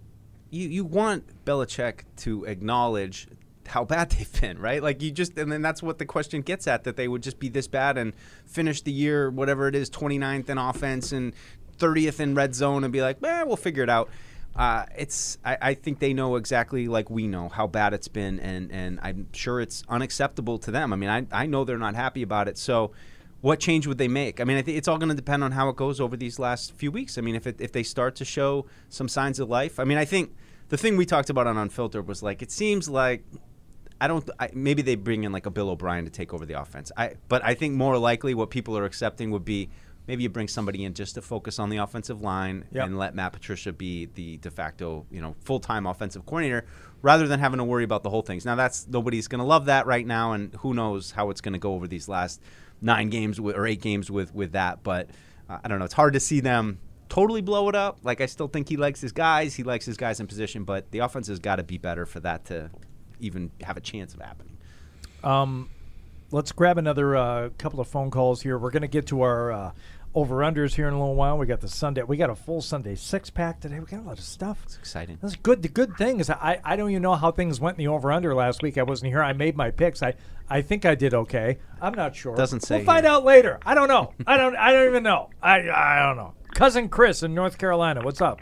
you you want Belichick to acknowledge how bad <laughs> they've been, right? Like you just and then that's what the question gets at that they would just be this bad and finish the year whatever it is 29th in offense and 30th in red zone and be like, eh, we'll figure it out. Uh, it's I, I think they know exactly like we know how bad it's been and and I'm sure it's unacceptable to them. I mean I I know they're not happy about it. So what change would they make? I mean, I think it's all going to depend on how it goes over these last few weeks. I mean, if it, if they start to show some signs of life, I mean, I think the thing we talked about on Unfiltered was like it seems like I don't. I, maybe they bring in like a Bill O'Brien to take over the offense. I but I think more likely what people are accepting would be maybe you bring somebody in just to focus on the offensive line Yep. and let Matt Patricia be the de facto you know full time offensive coordinator rather than having to worry about the whole things. Now that's nobody's going to love that right now, and who knows how it's going to go over these last nine games with, or eight games with with that. But uh, I don't know. It's hard to see them totally blow it up. Like I still think he likes his guys. He likes his guys in position, but the offense has got to be better for that to even have a chance of happening. Um, let's grab another uh, couple of phone calls here. We're going to get to our uh, over unders here in a little while. We got the Sunday. We got a full Sunday six pack today. We got a lot of stuff. It's exciting. That's good. The good thing is I, I don't even know how things went in the over under last week. I wasn't here. I made my picks. I I think I did okay. I'm not sure. Doesn't say We'll find here. out later. I don't know. I don't. I don't even know. I I don't know. Cousin Chris in North Carolina. What's up?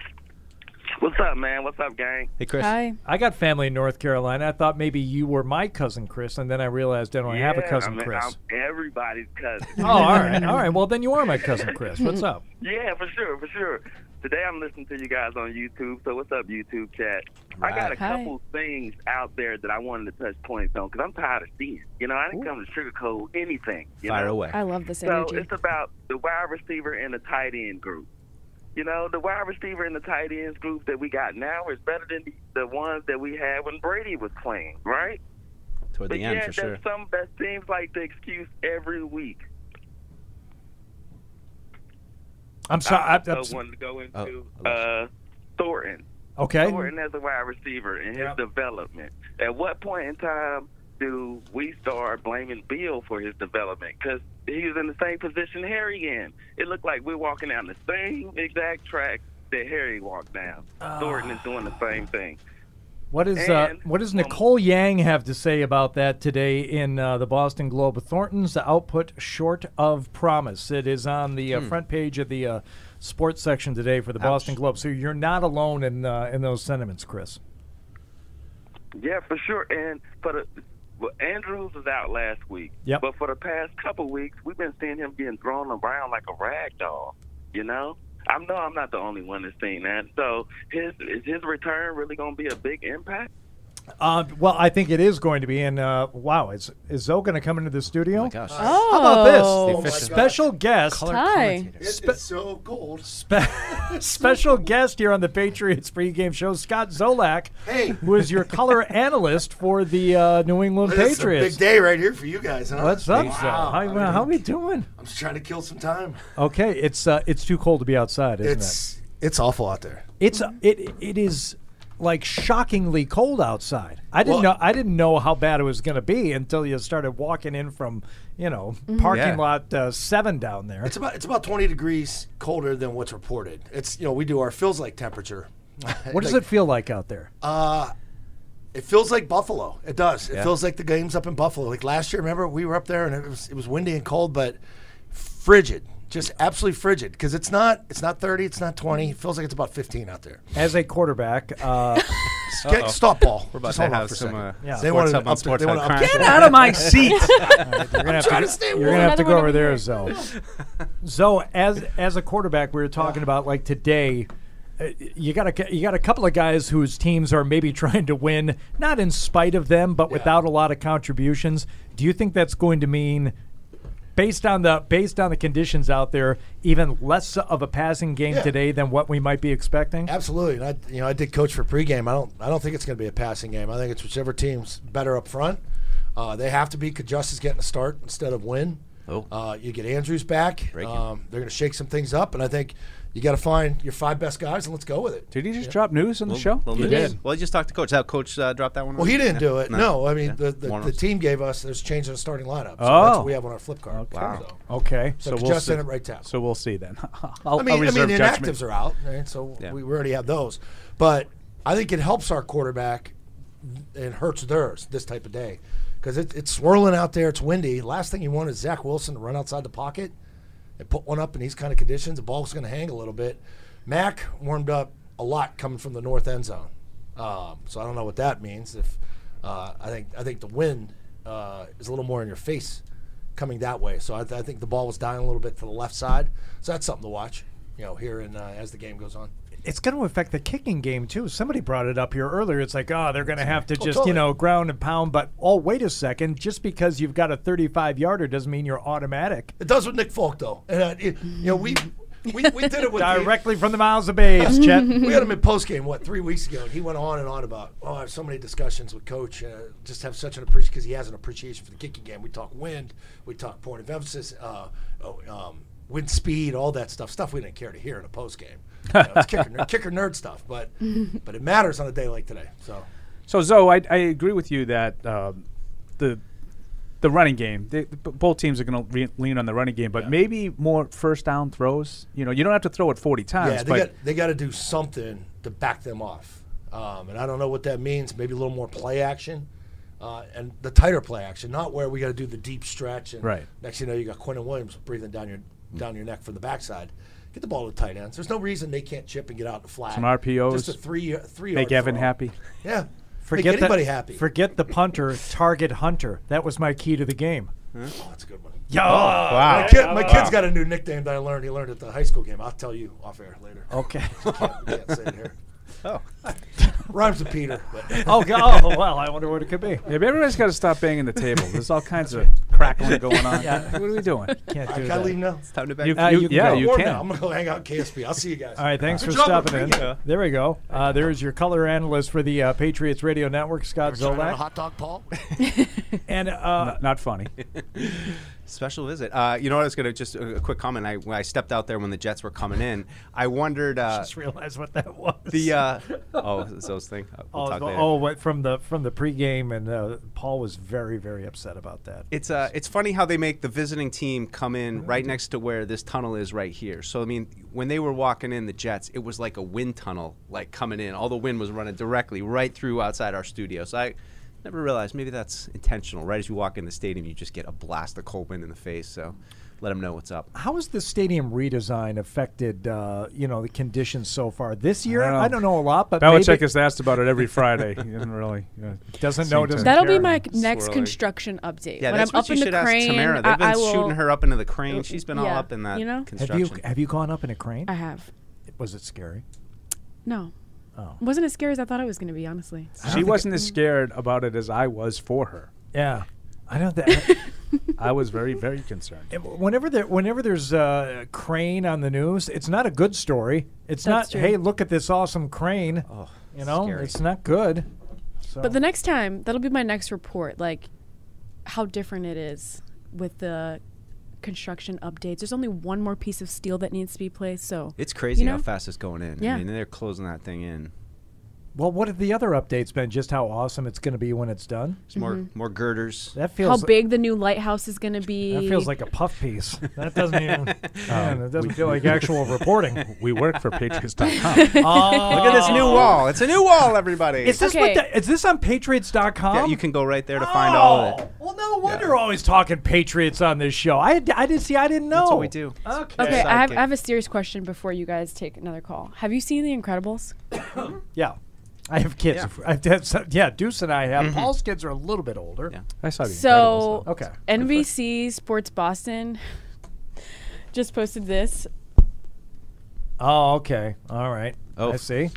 What's up, man? What's up, gang? Hey, Chris. Hi. I got family in North Carolina. I thought maybe you were my cousin Chris, and then I realized I don't have a cousin I mean, Chris. I'm everybody's cousin. Oh, all right, all right. Well, then you are my cousin Chris. What's up? <laughs> Yeah, for sure, for sure. Today I'm listening to you guys on YouTube. So what's up, YouTube chat? I got a Right. couple things out there that I wanted to touch points on because I'm tired of seeing. You know, I didn't come to sugarcoat anything. You Fire know? away. I love this energy. So it's about the wide receiver and the tight end group. You know, the wide receiver and the tight ends group that we got now is better than the, the ones that we had when Brady was playing, right? Toward but the end, yeah, for sure. that's some that seems like the excuse every week. I'm sorry. I, I I'm also s- wanted to go Oh, into uh, Thornton. Okay. Thornton as a wide receiver and his development. At what point in time do we start blaming Bill for his development? Because he was in the same position Harry in. It looked like we're walking down the same exact track that Harry walked down. Thornton is doing the same thing. What is uh, what does Nicole Yang have to say about that today in uh, the Boston Globe? Thornton's output short of promise. It is on the uh, Hmm. front page of the uh, sports section today for the Boston Globe. So you're not alone in uh, in those sentiments, Chris. Yeah, for sure. And for the well, Andrews was out last week. Yep. But for the past couple weeks, we've been seeing him getting thrown around like a rag doll. You know, I know I'm not the only one that's seen that. So his is his return really going to be a big impact? Uh, well, I think it is going to be. And uh, wow, is is Zoe going to come into the studio? Oh my gosh. Oh. How about this? Oh, my special guest. Hi. It is so cold. Spe- <laughs> special guest here on the Patriots pregame show, Scott Zolak, Hey. who is your color <laughs> analyst for the uh, New England This is a Patriots. big day right here for you guys, huh? What's up, Wow. Zoe? How, well, how we doing? I'm just trying to kill some time. Okay, it's uh, it's too cold to be outside, isn't It's it's awful out there. it? It's it it is like shockingly cold outside. I didn't Well- know I didn't know how bad it was going to be until you started walking in from you know Mhm. parking Yeah. lot uh, seven down there. It's about it's about 20 degrees colder than what's reported. It's you know we do our feels like temperature. <laughs> What does it feel like out there? Uh, it feels like Buffalo. It does. It Yeah. feels like the games up in Buffalo. Like last year, remember we were up there and it was it was windy and cold, but frigid, just absolutely frigid. Because it's not it's not 30, it's not 20. It feels like it's about 15 out there. As a quarterback, uh, <laughs> Get- stop ball. We're about Just to hold on have for some second. uh, Yeah. They sports wanted hub on up to- sports they Hub up Get out of my <laughs> seat! You're gonna I'm have to, to you're warm. gonna have to go over over there, here. Zoe. <laughs> Zoe, as as a quarterback, we were talking about like today. uh, You got a you got a couple of guys whose teams are maybe trying to win, not in spite of them, but without a lot of contributions. Do you think that's going to mean, based on the based on the conditions out there, even less of a passing game Yeah. today than what we might be expecting? Absolutely. And I, you know, I did coach for pregame. I don't, I don't think it's going to be a passing game. I think it's whichever team's better up front. Uh, they have to be. Cajuste is getting a start instead of Wynn? Oh. Uh, you get Andrews back. Um, they're going to shake some things up, and I think you got to find your five best guys and let's go with it. Did he just drop news on the Little- show? little He news. did. Well, he just talked to coach. How coach uh, dropped that one? Well, he didn't Yeah. do it. No, I mean Yeah. the, the, the team gave us. There's change in the starting lineup. So Oh. that's what we have on our flip card. Wow. So, Okay. So, we'll just see. in it right tackle. So we'll see then. <laughs> I'll, I mean, I'll I mean, the judgment. inactives are out, right? So Yeah. we, we already have those. But I think it helps our quarterback and hurts theirs this type of day because it, it's swirling out there. It's windy. Last thing you want is Zach Wilson to run outside the pocket and put one up in these kind of conditions. The ball's going to hang a little bit. Mac warmed up a lot coming from the north end zone, um, so I don't know what that means. If uh, I think I think the wind uh, is a little more in your face coming that way, so I, th- I think the ball was dying a little bit to the left side. So that's something to watch, you know, here and uh, as the game goes on. It's going to affect the kicking game too. Somebody brought it up here earlier. It's like, oh, they're going to have to just, totally. you know, ground and pound. But oh, wait a second. Just because you've got a 35 yarder doesn't mean you're automatic. It does with Nick Folk though, and uh, it, you know we. We, we did it with the- Directly from the mouths of babes, Chet. <laughs> we had him in post game what three weeks ago, and he went on and on about oh I have so many discussions with coach, uh, just have such an appreciation because he has an appreciation for the kicking game. We talk wind, we talk point of emphasis, uh, oh, um, wind speed, all that stuff, stuff we didn't care to hear in a post game. You know, it's <laughs> kicker, ner- kicker nerd stuff, but <laughs> but it matters on a day like today. So So Zoe, I, I agree with you that um, the the running game, they, b- both teams are going to re- lean on the running game, but maybe more first down throws. You know, you don't have to throw it 40 times, yeah, they but got they got to do something to back them off, um, and I don't know what that means. Maybe a little more play action. Uh, and the tighter play action, not where we got to do the deep stretch. And Right. Next, you know, you got Quinnen Williams breathing down your down your neck from the backside. Get the ball to tight ends. There's no reason they can't chip and get out the flat. Some RPOs, Just a three uh, three. make Evan throw. happy. <laughs> Yeah. Forget Make anybody the, happy. Forget the punter, target hunter. That was my key to the game. Oh, that's a good one. Yeah. Oh, my, kid, my kid's got a new nickname that I learned. He learned at the high school game. I'll tell you off air later. Okay. can't, <laughs> can't say it here. Oh. <laughs> Rhymes with Peter. <laughs> Oh, God. oh, well, I wonder what it could be. Yeah, but everybody's got to stop banging the table. There's all kinds of <laughs> crackling going on. Yeah. What are we doing? Can't I do can that. leave now. It's time to back. You- Uh, you- you can yeah, go. you Or can. now. I'm gonna go hang out at KSP. I'll see you guys. All right, thanks Good for stopping in. pregame. There we go. Uh, there's your color analyst for the uh, Patriots Radio Network, Scott Trying on Zolak. hot dog, Paul. And uh, Not, not funny. Special visit. Uh, you know what? I was going to just a, a quick comment. I, when I stepped out there when the Jets were coming in, I wondered uh, <laughs> just realized what that was. the. Uh, <laughs> oh, it's those thing. Uh, We'll oh, talk the- later. oh, what from the from the pregame, and uh, Paul was very very upset about that. It's uh, it's funny how they make the visiting team come in right next to where this tunnel is right here. So I mean, when they were walking in the Jets, it was like a wind tunnel, like coming in. All the wind was running directly right through outside our studio. So I never realized maybe that's intentional. Right as you walk in the stadium, you just get a blast of cold wind in the face. So let them know what's up. How has the stadium redesign affected, uh, you know, the conditions so far this year? I don't know. I don't know a lot, but Belichick maybe is asked about it every Friday. He <laughs> doesn't really. You Doesn't know, doesn't That'll be care. my next Swirling. construction update. Yeah, when that's I'm what up you in the should ask crane, Tamara. They've I, been I will, shooting her up into the crane. She's been all up in that you know? Have you have you gone up in a crane? I have. Was it scary? No. Oh. Wasn't as scary as I thought it was going to be, honestly. She wasn't as scared about it as I was for her. Yeah, I don't. That, <laughs> I was very, very concerned. whenever there, whenever there's a crane on the news, it's not a good story. It's That's not. true. Hey, look at this awesome crane. Oh, you know, scary. it's not good. So. But the next time, that'll be my next report, like how different it is with the construction updates. There's only one more piece of steel that needs to be placed, so It's crazy you know? how fast it's going in. Yeah. I mean, they're closing that thing in. Well, what have the other updates been? Just how awesome it's going to be when it's done. There's more mm-hmm. more girders. That feels how feels. big the new lighthouse is going to be. that feels like a puff piece. <laughs> That doesn't even. Um, man, it doesn't feel like actual <laughs> reporting. We work for Patriots.com. <laughs> oh, Look at this new wall. It's a new wall, everybody. Is this Okay. what the, is this on Patriots.com? yeah, you can go right there to find all oh, of it. Well, no wonder we're always talking Patriots on this show. I, I didn't see. I didn't know. That's what we do. Okay. Okay, I have, I have a serious question before you guys take another call. Have you seen The Incredibles? <coughs> Yeah. I have kids. Yeah. I've had some- yeah, Deuce and I have. Mm-hmm. Paul's kids are a little bit older. Yeah. I saw the So, Okay. NBC Sports Boston <laughs> just posted this. Oh, okay. All right. Oh. I see.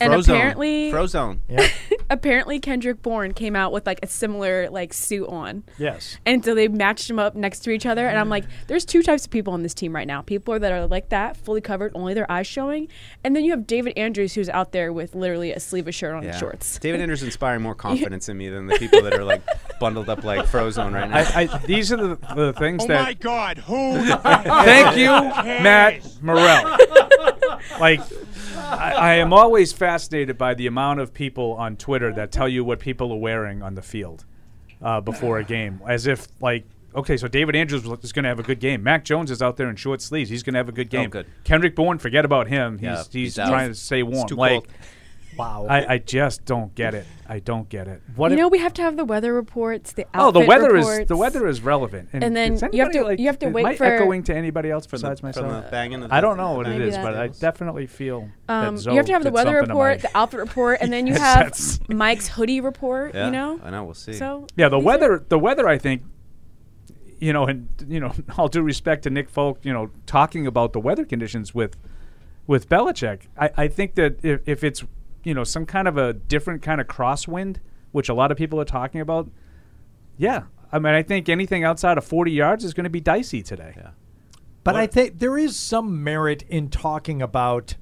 And Frozone. apparently- Frozone. Yeah. <laughs> Apparently, Kendrick Bourne came out with like a similar like suit on. yes. And so they matched them up next to each other. And I'm like, there's two types of people on this team right now. People that are like that, fully covered, only their eyes showing. And then you have David Andrews, who's out there with literally a sleeveless shirt on and shorts. David Andrews inspiring more <laughs> confidence in me than the people that are like bundled up like Frozone right now. I, I, these are the, the things Oh that. my God! Who? <laughs> Thank you, Matt Morrell. like, I, I am always fascinated by the amount of people on Twitter that tell you what people are wearing on the field uh, before a game, as if like. Okay, so David Andrews is going to have a good game. Mac Jones is out there in short sleeves. He's going to have a good game. good. Kendrick Bourne, forget about him. He's Yeah, he's, he's trying to stay warm. too like, cold. Wow. I, I just don't get it. I don't get it. what you know, we have to have the weather reports, the Oh, the outfit weather is the weather is relevant, And then you have to- like, you have to am wait I for- echoing to anybody else From the- besides from myself. the banging of I don't know what it Maybe is, that but I definitely feel Um, that you have to have the weather report, the outfit report, and then <laughs> you Yes, have Mike's hoodie report. Yeah, You know, I know. We'll see. so Yeah, the weather. The weather. I think. You know, and you know, <laughs> all due respect to Nick Folk, you know, talking about the weather conditions with with Belichick, I, I think that if, if it's you know some kind of a different kind of crosswind, which a lot of people are talking about, yeah, I mean, I think anything outside of forty yards is going to be dicey today. Yeah. But I think there is some merit in talking about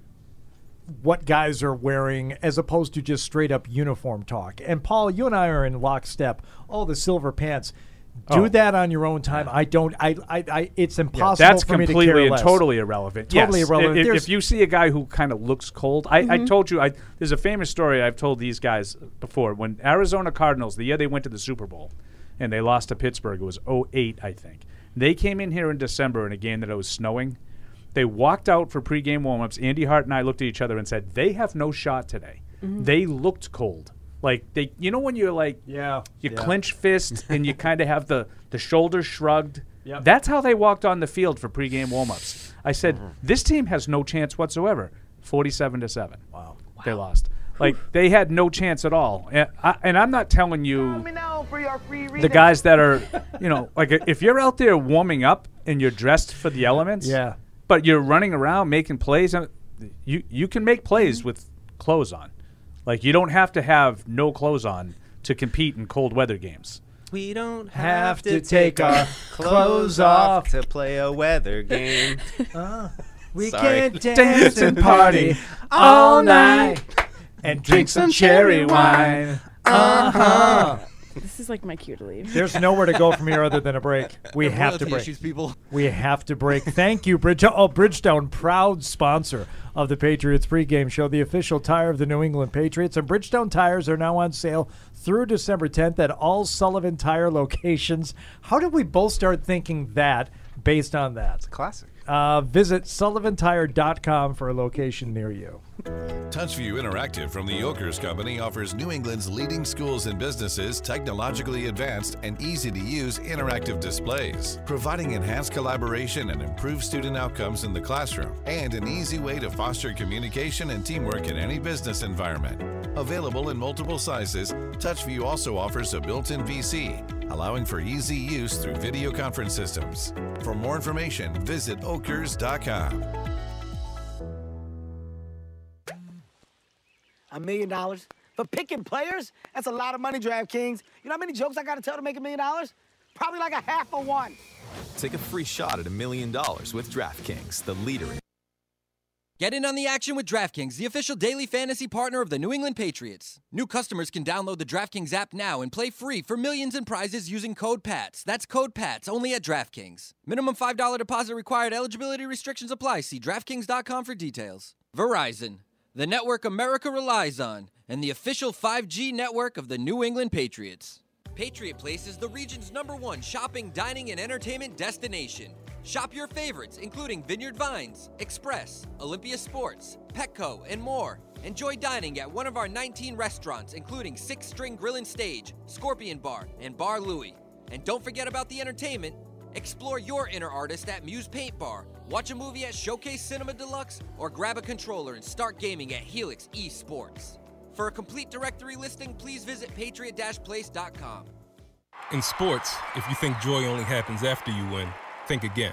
what guys are wearing as opposed to just straight up uniform talk. And Paul, you and I are in lockstep. All the silver pants. Do Oh. that on your own time. I don't. I. I. I it's Yeah, impossible that's for me to completely and totally irrelevant. Totally Yes. irrelevant. If, if you see a guy who kind of looks cold, I, I Mhm. told you. I there's a famous story I've told these guys before. When Arizona Cardinals, the year they went to the Super Bowl, and they lost to Pittsburgh, it was 08, I think. They came in here in December in a game that it was snowing. They walked out for pregame warmups. Andy Hart and I looked at each other and said, "They have no shot today." Mhm. They looked cold. Like they, you know, when you're like, yeah, you yeah. clench fist and you <laughs> kind of have the the shoulders shrugged. Yep. That's how they walked on the field for pregame warmups. I said, mm-hmm. this team has no chance whatsoever. Forty-seven to seven. Wow. They lost. Like they had no chance at all. And, I, and I'm not telling you the guys that are, <laughs> you know, like uh, if you're out there warming up and you're dressed for the elements, Yeah. but you're running around making plays, uh, you you can make plays with clothes on. Like you don't have to have no clothes on to compete in cold weather games. we don't have to take our clothes off. to play a weather game. <laughs> We Sorry. can <laughs> dance and party all night and drink some cherry wine. Uh huh. This is like my cue to leave. There's nowhere to go from here other than a break. <laughs> We have to break. issues, people. We have to break. Thank you, Bridge. Oh, Bridgestone, proud sponsor of the Patriots pregame show, the official tire of the New England Patriots. And Bridgestone tires are now on sale through December 10th at all Sullivan Tire locations. How did we both start thinking that based on that? It's a classic. Uh, visit sullivantire.com for a location near you. Touchview Interactive from the Ockers Company offers New England's leading schools and businesses technologically advanced and easy to use interactive displays, providing enhanced collaboration and improved student outcomes in the classroom, and an easy way to foster communication and teamwork in any business environment. Available in multiple sizes, TouchView also offers a built in VC, allowing for easy use through video conference systems. For more information, visit ockers.com. A million dollars? For picking players? That's a lot of money, DraftKings. You know how many jokes I gotta tell to make a million dollars? Probably like a half a one. Take a free shot at a million dollars with DraftKings, the leader in Get in on the action with DraftKings, the official daily fantasy partner of the New England Patriots. New customers can download the DraftKings app now and play free for millions in prizes using code PATS. That's code PATS only at DraftKings. Minimum $5 deposit required. Eligibility restrictions apply. See DraftKings.com for details. Verizon, the network America relies on, and the official 5G network of the New England Patriots. Patriot Place is the region's number one shopping, dining, and entertainment destination. Shop your favorites, including Vineyard Vines, Express, Olympia Sports, Petco, and more. Enjoy dining at one of our 19 restaurants, including Six String Grill and Stage, Scorpion Bar, and Bar Louie. And don't forget about the entertainment. Explore your inner artist at Muse Paint Bar, watch a movie at Showcase Cinema Deluxe, or grab a controller and start gaming at Helix Esports. For a complete directory listing, please visit patriot-place.com. In sports, if you think joy only happens after you win, think again.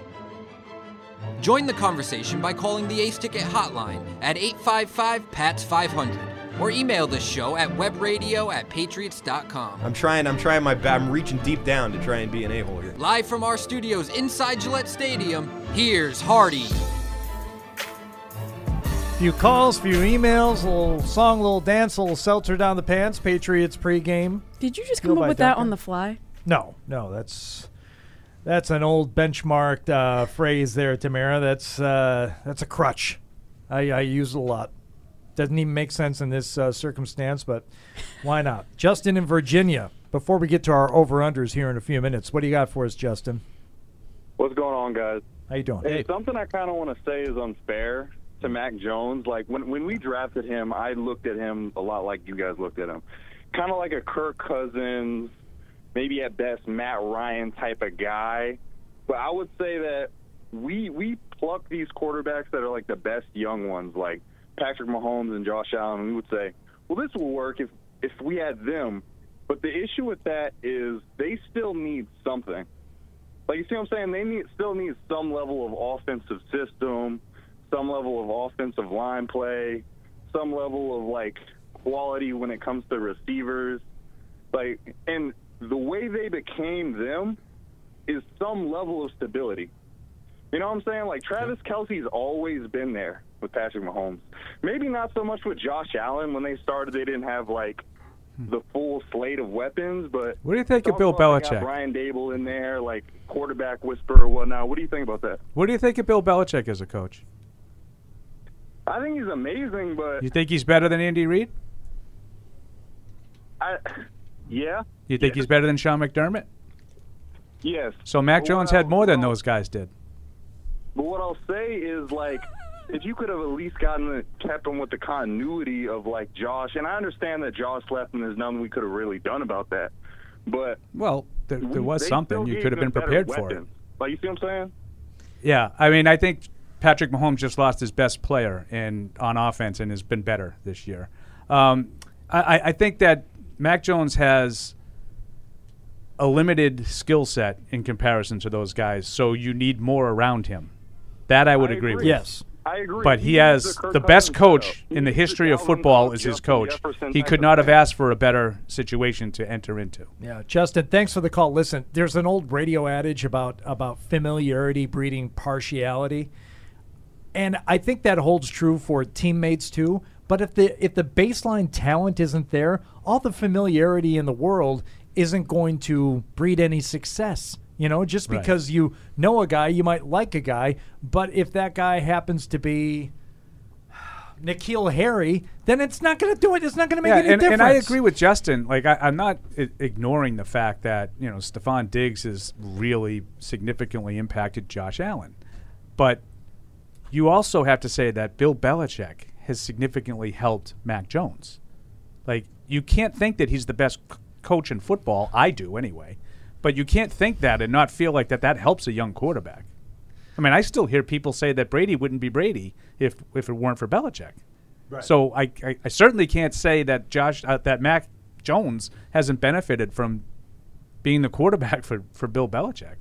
Join the conversation by calling the Ace Ticket hotline at 855 PATS 500 or email the show at webradio at patriots.com. I'm trying. I'm trying my. best. I'm reaching deep down to try and be an a-hole here. Live from our studios inside Gillette Stadium, here's Hardy. Few calls, few emails, a little song, a little dance, a little seltzer down the pants. Patriots pregame. Did you just Go come up by with that on the fly? No, no, that's that's an old benchmarked uh, phrase there, Tamara. That's uh, that's a crutch. I, I use it a lot. Doesn't even make sense in this uh, circumstance, but why not? <laughs> Justin in Virginia. Before we get to our over unders here in a few minutes, what do you got for us, Justin? What's going on, guys? How you doing? Hey, something I kind of want to say is unfair to Mac Jones. Like when when we drafted him, I looked at him a lot like you guys looked at him, kind of like a Kirk Cousins, maybe at best Matt Ryan type of guy. But I would say that we we pluck these quarterbacks that are like the best young ones, like Patrick Mahomes and Josh Allen. And we would say, well, this will work if if we had them. But the issue with that is they still need something. Like you see what I'm saying? They need still need some level of offensive system, some level of offensive line play, some level of like quality when it comes to receivers. Like and the way they became them is some level of stability. You know what I'm saying? Like Travis Kelce's always been there with Patrick Mahomes. Maybe not so much with Josh Allen. When they started, they didn't have like hmm. the full slate of weapons. But What do you think of Bill about they got Belichick? Brian Daboll in there, like quarterback whisperer or whatnot. What do you think about that? What do you think of Bill Belichick as a coach? I think he's amazing, but You think he's better than Andy Reid? I, yeah, You think he's better than Sean McDermott? yes. So Mac But Jones had more than those guys did. But what I'll say is like, <laughs> if you could have at least gotten the, kept him with the continuity of like Josh, and I understand that Josh left and there's nothing we could have really done about that. But Well, there, there was something. You could have been prepared for it. Like you see what I'm saying? Yeah, I mean, I think Patrick Mahomes just lost his best player in on offense and has been better this year. Um, I, I- I think that Mac Jones has a limited skill set in comparison to those guys, so you need more around him. That I would I agree, agree. with. Yes. I agree. But he He has the the best Cousins coach in the history the of football Cook, is his coach. Jefferson He could not have thing. asked for a better situation to enter into. Yeah, Justin, thanks for the call. Listen, there's an old radio adage about about familiarity breeding partiality. And I think that holds true for teammates too. But if the if the baseline talent isn't there, all the familiarity in the world isn't going to breed any success. You know, just Right. because you know a guy, you might like a guy, but if that guy happens to be <sighs> N'Keal Harry, then it's not going to do it. It's not going to make yeah, any and, difference. and I agree with Justin. Like I, I'm not I- ignoring the fact that you know Stefon Diggs has really significantly impacted Josh Allen, but you also have to say that Bill Belichick has significantly helped Mac Jones. Like you can't think that he's the best c- coach in football. I do anyway, but you can't think that and not feel like that that helps a young quarterback. I mean, I still hear people say that Brady wouldn't be Brady if if it weren't for Belichick. Right. So I, I, I certainly can't say that Josh uh, that Mac Jones hasn't benefited from being the quarterback <laughs> for, for Bill Belichick.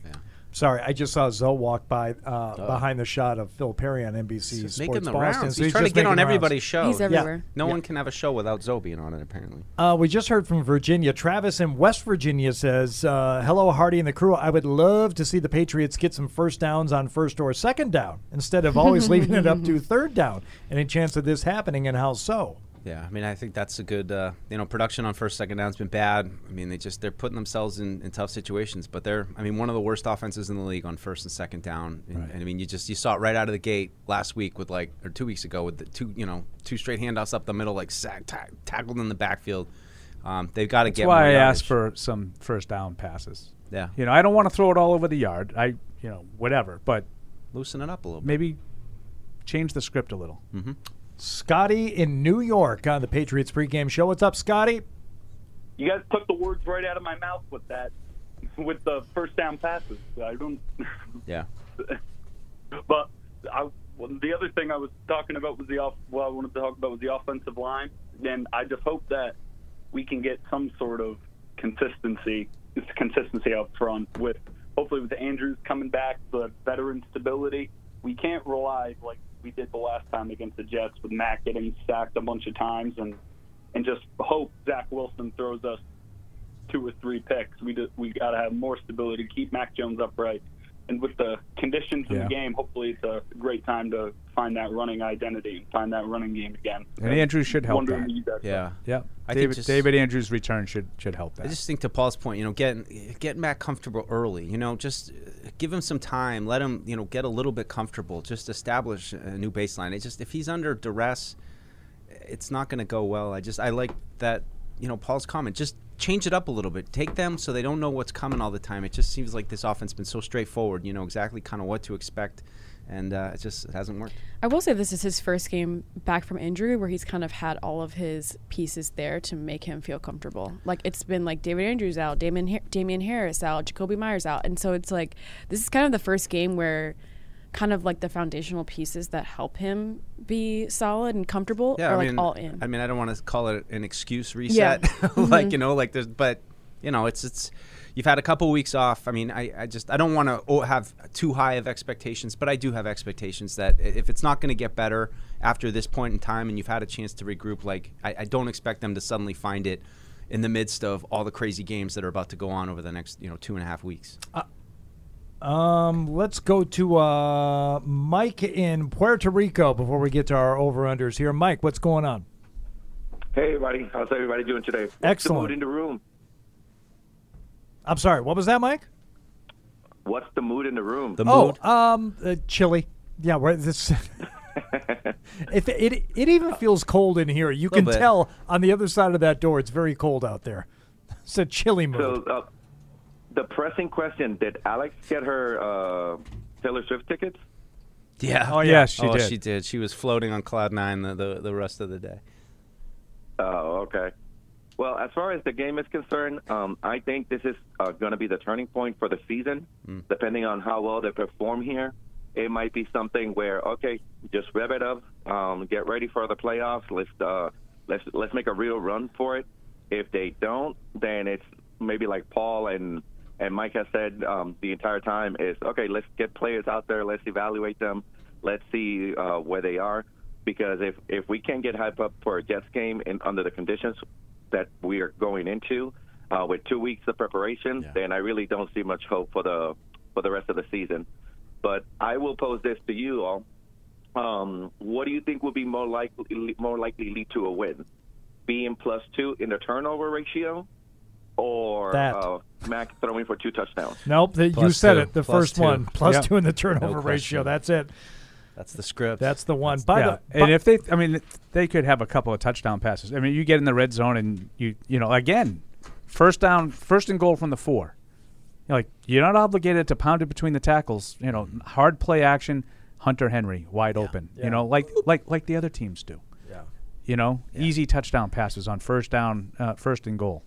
Sorry, I just saw Zoe walk by uh, behind the shot of Phil Perry on NBC He's Sports making the Boston. rounds. So He's, trying to just get making on rounds. everybody's show. He's everywhere. No Yeah. one can have a show without Zoe being on it, apparently. Uh, we just heard from Virginia. Travis in West Virginia says, uh, "Hello, Hardy and the crew. I would love to see the Patriots get some first downs on first or second down instead of always leaving it up to <laughs> third down. Any chance of this happening, and how so?" Yeah, I mean, I think that's a good. Uh, you know, production on first, second down's been bad. I mean, they just they're putting themselves in, in tough situations. But they're, I mean, one of the worst offenses in the league on first and second down. And, and I mean, you just you saw it right out of the gate last week with like, or two weeks ago with the two, you know, two straight handoffs up the middle, like sack, ta- tackled in the backfield. Um, they've got to get. That's why I asked for some first down passes. Yeah. You know, I don't want to throw it all over the yard. I, you know, whatever. But loosen it up a little. bit. Maybe change the script a little. Mm-hmm. Scotty in New York on the Patriots pregame show. What's up, Scotty? You guys took the words right out of my mouth with that, <laughs> with the first down passes. I don't. <laughs> Yeah. But I, the other thing I was talking about was the off. Well, I wanted to talk about was the offensive line, and I just hope that we can get some sort of consistency, consistency up front with hopefully with Andrews coming back, the veteran stability. We can't rely like we did the last time against the Jets with Mac getting sacked a bunch of times and and just hope Zach Wilson throws us two or three picks. We just, we got to have more stability keep Mac Jones upright. And with the conditions in Yeah. the game, hopefully it's a great time to find that running identity and find that running game again. And Andrews should help Wondering that. what you guys Yeah. Yeah. I think David, just- David Andrews' return should should help that. I just think to Paul's point, you know, getting getting Matt comfortable early. You know, just uh, give him some time. Let him, you know, get a little bit comfortable. Just establish a new baseline. It just if he's under duress, it's not going to go well. I just I like that. You know, Paul's comment. Just change it up a little bit. Take them so they don't know what's coming all the time. It just seems like this offense has been so straightforward. You know exactly kind of what to expect, and uh, it just it hasn't worked. I will say this is his first game back from injury where he's kind of had all of his pieces there to make him feel comfortable. Like it's been like David Andrews out, Damon Damien Harris out, Jakobi Meyers out. And so it's like this is kind of the first game where kind of like the foundational pieces that help him be solid and comfortable Yeah, are I like mean, all in. I mean, I don't want to call it an excuse Yeah. reset, <laughs> like Mhm. you know, like there's, but you know, it's it's. You've had a couple weeks off. I mean, I, I just I don't want to have too high of expectations, but I do have expectations that if it's not going to get better after this point in time, and you've had a chance to regroup, like I, I don't expect them to suddenly find it in the midst of all the crazy games that are about to go on over the next you know two and a half weeks. Um, let's go to uh, Mike in Puerto Rico before we get to our over unders here. Mike, what's going on? Hey, everybody. How's everybody doing today? What's Excellent. the mood in the room? I'm sorry. What was that, Mike? What's the mood in the room? The oh, mood? um, uh, chilly. Yeah, we're this. <laughs> if it it even feels cold in here, you can bit. tell on the other side of that door. It's very cold out there. It's a chilly mood. So, uh, the pressing question: Did Alex get her uh, Taylor Swift tickets? Yeah. Oh, yeah. Yes, she oh, did. She did. She was floating on cloud nine the, the, the rest of the day. Oh, okay. Well, as far as the game is concerned, um, I think this is uh, going to be the turning point for the season. Depending on how well they perform here, it might be something where okay, just rev it up, um, get ready for the playoffs. Let's uh, let's let's make a real run for it. If they don't, then it's maybe like Paul and and Mike has said um, the entire time is okay. Let's get players out there. Let's evaluate them. Let's see uh, where they are. Because if if we can't get hype up for a Jets game in under the conditions that we are going into uh, with two weeks of preparation, then I really don't see much hope for the for the rest of the season. But I will pose this to you all: um, What do you think would be more likely more likely lead to a win? Being plus two in the turnover ratio, or That. uh, Mac throwing for two touchdowns? Nope, the, you said two. it. The Plus first two. one, plus Yep. two in the turnover No ratio. That's it. That's the script. That's the one. By yeah. the and if they, I mean, they could have a couple of touchdown passes. I mean, you get in the red zone and you, you know, again, first down, first and goal from the four. You're like you're not obligated to pound it between the tackles. You know, hard play action. Hunter Henry wide open. yeah. You know, like like like the other teams do. Yeah. You know, easy touchdown passes on first down, uh, first and goal.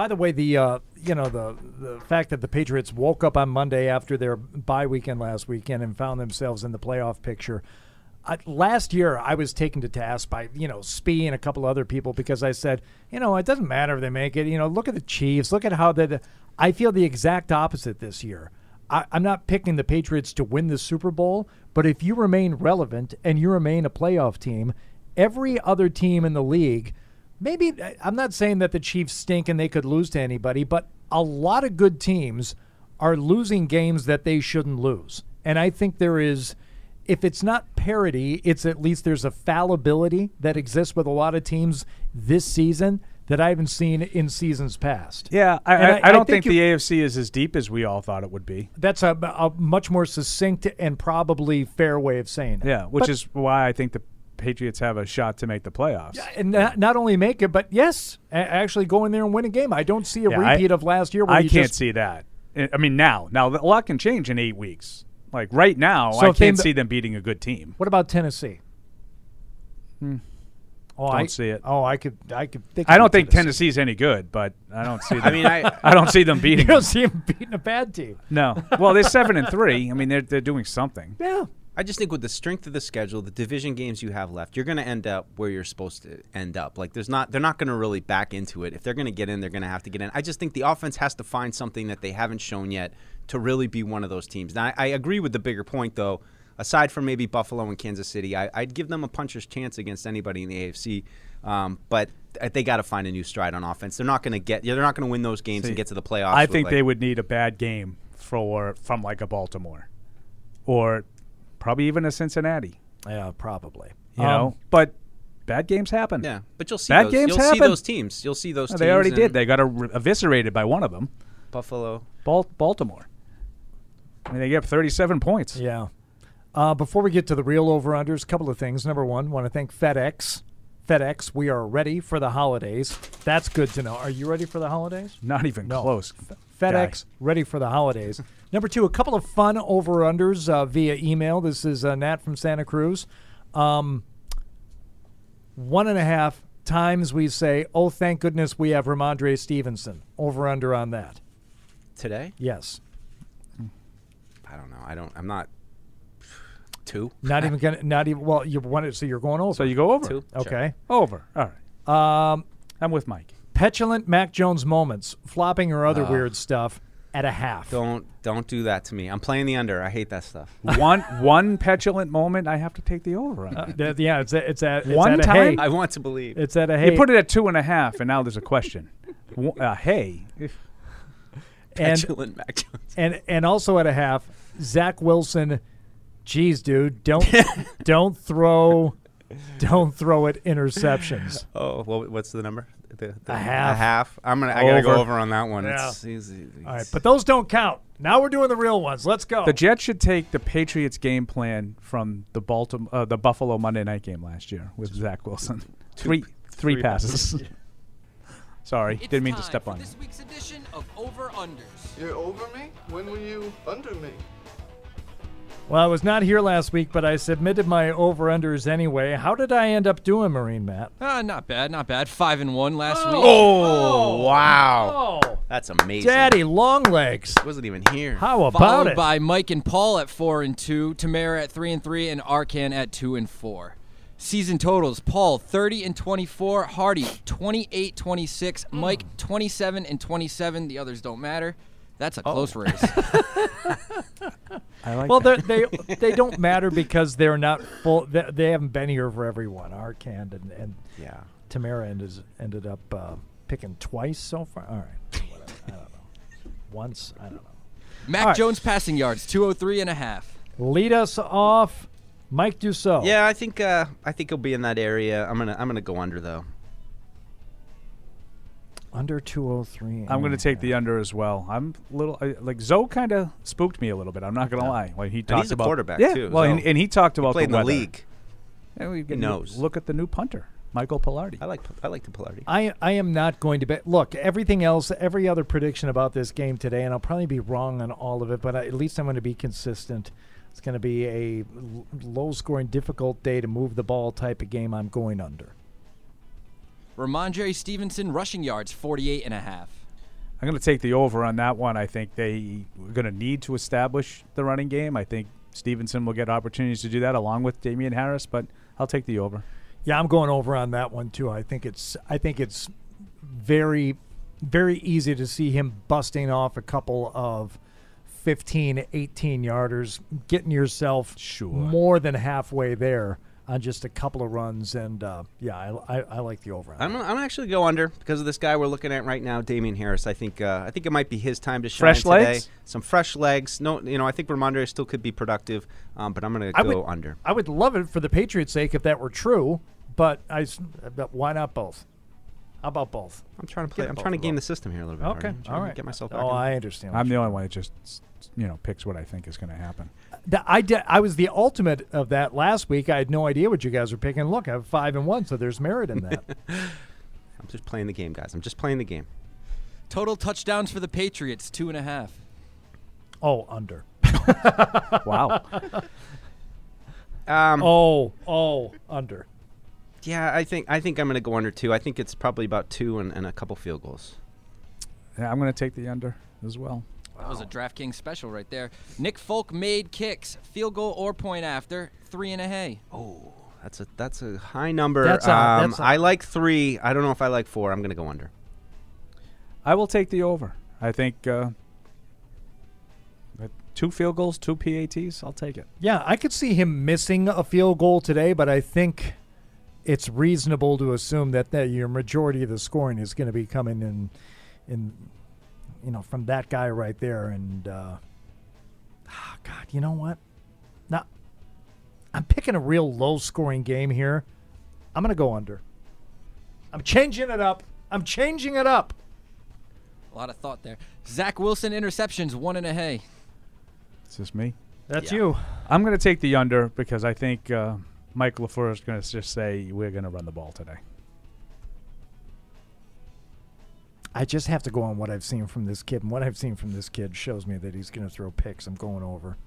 By the way, the uh, you know the the fact that the Patriots woke up on Monday after their bye weekend last weekend and found themselves in the playoff picture. Last year, I was taken to task by you know Spee and a couple other people because I said, you know, it doesn't matter if they make it. You know, look at the Chiefs. Look at how that. I feel the exact opposite this year. I, I'm not picking the Patriots to win the Super Bowl, but if you remain relevant and you remain a playoff team, every other team in the league maybe uh, I'm not saying that the Chiefs stink and they could lose to anybody, but a lot of good teams are losing games that they shouldn't lose. And I think there is if it's not parity, it's at least there's a fallibility that exists with a lot of teams this season that I haven't seen in seasons past. Yeah, I, And I, I don't think you- the AFC is as deep as we all thought it would be. that's a, a much more succinct and probably fair way of saying it. Yeah, which But- is why I think the Patriots have a shot to make the playoffs. and not, not only make it, but yes, a- actually go in there and win a game. I don't see a Yeah, I- repeat of last year. Where I you can't just, see that. I I mean, now, now a lot can change in eight weeks. Like right now, So I can't m- see them beating a good team. What about Tennessee? Hmm. Oh, Don't I see it. Oh, I could. I could. They could I don't beat think Tennessee's any good, but I don't see. <laughs> Them, I mean, I- <laughs> I don't see them beating. You beating. don't them. see them beating a bad team. No. Well, they're seven and <laughs> three. I mean, they're they're doing something. Yeah. I just think with the strength of the schedule, the division games you have left, you're going to end up where you're supposed to end up. Like there's not they're not going to really back into it. If they're going to get in, they're going to have to get in. I just think the offense has to find something that they haven't shown yet to really be one of those teams. Now, I, I agree with the bigger point though. Aside from maybe Buffalo and Kansas City, I, I'd give them a puncher's chance against anybody in the AFC. Um, but th- they got to find a new stride on offense. They're not going to get. They're not going to win those games See, and get to the playoffs. I think like- they would need a bad game for from like a Baltimore, or probably even a Cincinnati. Yeah, probably. You Um, know, but bad games happen. Yeah, but you'll see bad those- games you'll see happen. those teams. You'll see those Oh, They already did. They got er- eviscerated by one of them. Buffalo. Bal- Baltimore. I mean, they get up 37 points. Yeah. Uh, before we get to the real over unders, a couple of things. Number one, want to thank FedEx. FedEx, we are ready for the holidays. That's good to know. Are you ready for the holidays? Not even No. close. FedEx, ready for the holidays. <laughs> Number two, a couple of fun over unders uh, via email. This is uh, Nat from Santa Cruz. Um, one and a half times we say, oh, thank goodness we have Rhamondre Stevenson. Over under on that. today. Yes. I don't know. I don't. I'm not. Two. <laughs> Not even gonna. Not even. Well, you wanted. So you're going over. So you go over. Two. Okay. Over. All right. Um, I'm with Mike. Petulant Mac Jones moments, flopping or other Ah. weird stuff at a half. Don't don't do that to me. I'm playing the under. I hate that stuff. <laughs> one one petulant moment, I have to take the over on. Uh, th- yeah, it's a, it's at it's One at time? hay. I want to believe. It's at a hay. You put it at two and a half, and now there's a question. Uh, hey, <laughs> and Petulant Mac Jones. and and also at a half, Zach Wilson. Geez, dude, don't <laughs> don't throw, don't throw it interceptions. Oh, well, what's the number? The, the- A half. A half. I'm gonna. I gotta go Over. over on that one. Yeah. It's easy. All right, but those don't count. Now we're doing the real ones. Let's go. the Jets should take the Patriots game plan from the Baltimore, uh, the Buffalo Monday night game last year with Zach Wilson. <laughs> Three three three passes. passes. <laughs> Sorry, It's didn't mean to time step for on you. this week's edition of Over Unders. You're over me? When were you under me? Well, I was not here last week, but I submitted my over-unders anyway. How did I end up doing, Marine Matt? Uh, not bad, not bad. Five and one last week. Oh, wow. Oh. That's amazing. Daddy, long legs. Wasn't even here. How about Followed it? by Mike and Paul at four and two, Tamara at three and three, and Arcand at two and four. Season totals: Paul 30 and 24, Hardy 28 26, Mike 27 and 27. The others don't matter. That's a close race. <laughs> I like well, they're- they <laughs> they don't matter because they're not full. They, they haven't been here for everyone. Arcand and, and yeah, Tamara ended ended up uh, picking twice so far. All right, whatever. I don't know. Once I don't know. Mac All right. Jones passing yards 203 and a half. Lead us off, Mike Dussault. Yeah, I think uh, I think he'll be in that area. I'm gonna I'm gonna go under though. Under 203. I'm going to take the under as well. I'm a little I, like Zoe kind of spooked me a little bit. I'm not going to lie. When he And talked he's a about quarterback, yeah, too, well, and, and he talked He about played in the, the league. And we He knows. Look at the new punter, Michael Palardy. I like I like the Palardy. I I am not going to bet. Look, everything else, every other prediction about this game today, and I'll probably be wrong on all of it, but I, at least I'm going to be consistent. It's going to be a l- low-scoring, difficult day to move the ball type of game. I'm going under. Rhamondre Stevenson rushing yards 48 and a half. I'm going to take the over on that one. I think they are going to need to establish the running game. I think Stevenson will get opportunities to do that along with Damien Harris, but I'll take the over. Yeah, I'm going over on that one too. I think it's I think it's very very easy to see him busting off a couple of 15, 18 yarders, getting yourself more than halfway there on just a couple of runs. And uh, yeah, I, I, I like the over. I'm, I'm actually go under because of this guy we're looking at right now, Damien Harris. I think uh, I think it might be his time to shine Fresh today. legs? Some fresh legs. No, you know I think Rhamondre still could be productive, um, but I'm going to go would, under. I would love it for the Patriots' sake if that were true, but I but why not both? How about both? I'm trying to play. Get I'm trying to game them. the system here a little bit. Okay, Hardy. I'm trying to. Get myself. Back Oh, in. I understand. I'm the only one that just you know picks what I think is going to happen. The, I did, I was the ultimate of that last week. I had no idea what you guys were picking. Look, I have five and one, so there's merit in that. <laughs> I'm just playing the game, guys. I'm just playing the game. Total touchdowns for the Patriots two and a half. oh, under. wow. <laughs> Um, oh, oh, under. Yeah, I think I think I'm going to go under two. I think it's probably about two and, and a couple field goals. Yeah, I'm going to take the under as well. That was a DraftKings special right there. Nick Folk made kicks, field goal or point after, three and a hay. Oh, that's a that's a high number. That's a- um, that's a- I like three. I don't know if I like four. I'm going to go under. I will take the over. I think uh, two field goals, two PATs. I'll take it. Yeah, I could see him missing a field goal today, but I think it's reasonable to assume that, that your majority of the scoring is going to be coming in, in, you know, from that guy right there. And uh, ah, God, you know what? Now, I'm picking a real low-scoring game here. I'm going to go under. I'm changing it up. I'm changing it up. A lot of thought there. Zach Wilson interceptions, one and a hay. Is this me? That's you. I'm going to take the under because I think uh, Mike LaFleur is going to just say we're going to run the ball today. I just have to go on what I've seen from this kid, and what I've seen from this kid shows me that he's going to throw picks. I'm going over.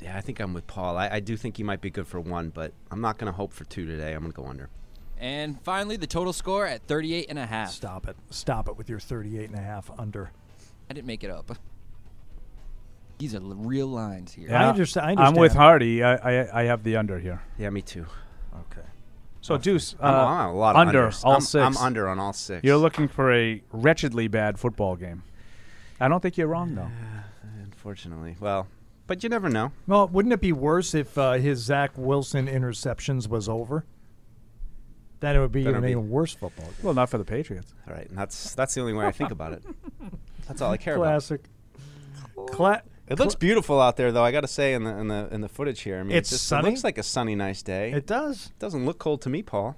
Yeah, I think I'm with Paul. I, I do think he might be good for one, but I'm not going to hope for two today. I'm going to go under. And finally, the total score at 38 and a half. Stop it. Stop it with your 38 and a half under. I didn't make it up. These are real lines here. I understand- I I'm with. Hardy. I, I I have the under here. Yeah, me too. Okay. So Deuce, uh, I'm- I'm a lot of under unders. all I'm- 6 I'm under on all six. You're looking for a wretchedly bad football game. I don't think you're wrong though. Unfortunately, well, but you never know. Well, wouldn't it be worse if uh, his Zach Wilson interceptions was over? Then it would be Then an be- even worse football. Game. Well, not for the Patriots. All right, and that's that's the only way I think about it. <laughs> That's all I care about. Classic. Cla- about. It looks beautiful out there, though. I got to say, in the in the in the footage here, I mean, It's it just, sunny? It looks like a sunny, nice day. It does. It doesn't look cold to me, Paul.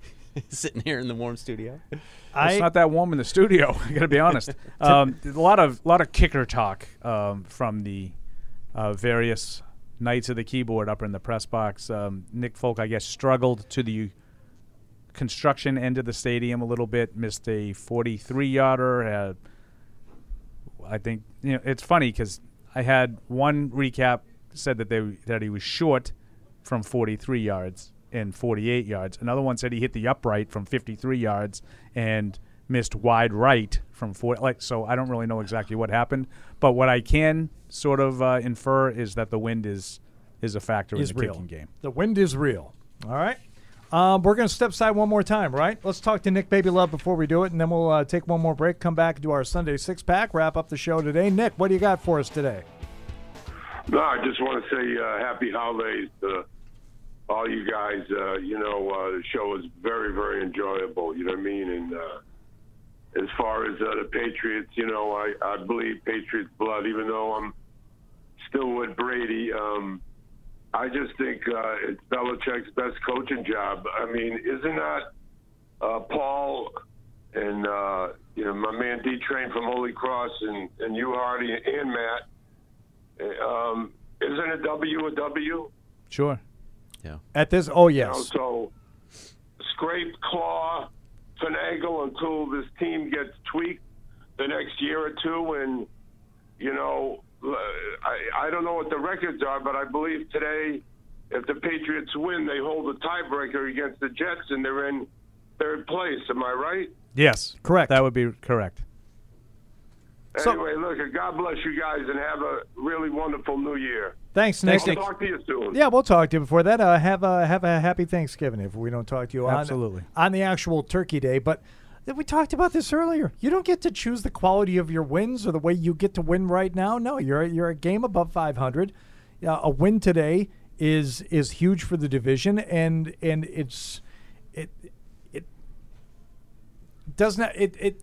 <laughs> Sitting here in the warm studio. it's not that warm in the studio. <laughs> I got to be honest. <laughs> um, a lot of lot of kicker talk um, from the uh, various knights of the keyboard up in the press box. Um, Nick Folk, I guess, struggled to the construction end of the stadium a little bit. Missed a 43 yarder. Had, I think you know it's funny because I had one recap said that they that he was short from 43 yards and 48 yards. Another one said he hit the upright from 53 yards and missed wide right from four. Like so, I don't really know exactly what happened, but what I can sort of uh, infer is that the wind is is a factor is in the real. kicking game. The wind is real. All right. Um, we're going to step aside one more time, right? Let's talk to Nick Baby Love before we do it, and then we'll uh, take one more break, come back, do our Sunday six pack, wrap up the show today. Nick, what do you got for us today? No, I just want to say uh, happy holidays to all you guys. Uh, you know, uh, the show is very, very enjoyable. You know what I mean? And uh, as far as uh, the Patriots, you know, I, I believe Patriots blood, even though I'm still with Brady. Um, I just think uh, it's Belichick's best coaching job. I mean, isn't that uh, Paul and uh, you know my man D Train from Holy Cross and and you Hardy and Matt? Um, isn't a W a W? Sure. Yeah. At this, oh You know, yes, so scrape, claw, finagle until this team gets tweaked the next year or two, and you know, I I don't know what the records are, but I believe today, if the Patriots win, they hold a tiebreaker against the Jets, and they're in third place. Am I right? Yes, correct. That would be correct. Anyway, look, God bless you guys, and have a really wonderful New Year. Thanks, Nick. I'll talk to you soon. Yeah, we'll talk to you before that. Uh, have a have a happy Thanksgiving if we don't talk to you on- Absolutely. on, the actual Turkey Day. But we talked about this earlier. You don't get to choose the quality of your wins or the way you get to win right now. No, you're you're a game above 500. Uh, a win today is is huge for the division, and and it's it it does not it it.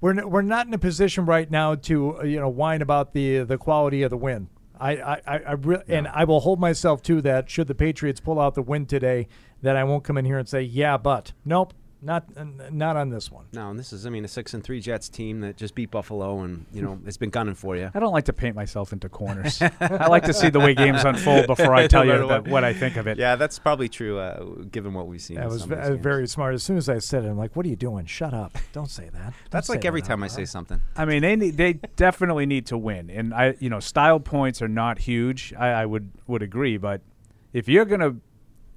We're, n- we're not in a position right now to uh, you know whine about the the quality of the win. I I, I, I re- and I will hold myself to that. Should the Patriots pull out the win today, that I won't come in here and say yeah, but nope, not n- not on this one. No, and this is, I mean, a six and three Jets team that just beat Buffalo, and you know it's been gunning for you. I don't like to paint myself into corners. I like to see the way games unfold before I <laughs> tell No you matter that, what I think of it. Yeah, that's probably true, uh, given what we've seen. That in was some ve- of these uh, games. very smart. As soon as I said it, I'm like, "What are you doing? Shut up! Don't say that." Don't That's like every that time I say something. I mean, they need, they definitely need to win, and I, you know, style points are not huge. I, I would would agree, but if you're gonna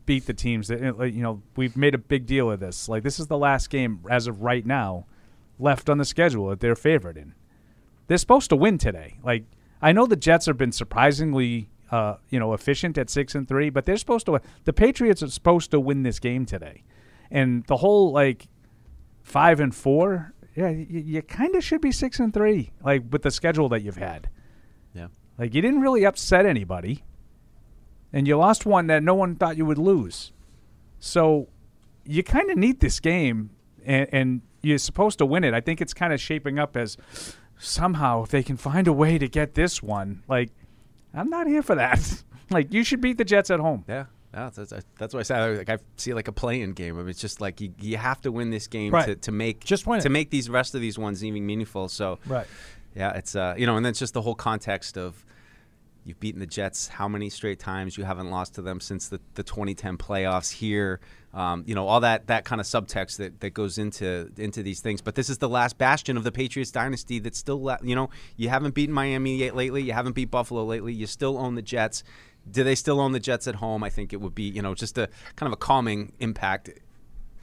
beat the teams that you know, we've made a big deal of this. Like this is the last game as of right now left on the schedule that they're favored in. They're supposed to win today. Like I know the Jets have been surprisingly, uh, you know, efficient at six and three, but they're supposed to. The Patriots are supposed to win this game today, and the whole like five and four. Yeah, you, you kind of should be six and three, like with the schedule that you've had. Yeah. Like you didn't really upset anybody, and you lost one that no one thought you would lose. So you kind of need this game, and, and you're supposed to win it. I think it's kind of shaping up as somehow if they can find a way to get this one, like I'm not here for that. <laughs> like you should beat the Jets at home. Yeah. Yeah, that's, that's, that's what I said. Like I see like a playing game. I mean, it's just like you, you have to win this game Right. to, to make Just win to it. make these rest of these ones even meaningful. So Right. yeah, it's uh you know, and then it's just the whole context of you've beaten the Jets how many straight times you haven't lost to them since the, the 2010 playoffs here. Um, you know all that that kind of subtext that, that goes into into these things. But this is the last bastion of the Patriots dynasty that's still you know you haven't beaten Miami yet lately. You haven't beat Buffalo lately. You still own the Jets. Do they still own the Jets at home? I think it would be you know just a kind of a calming impact,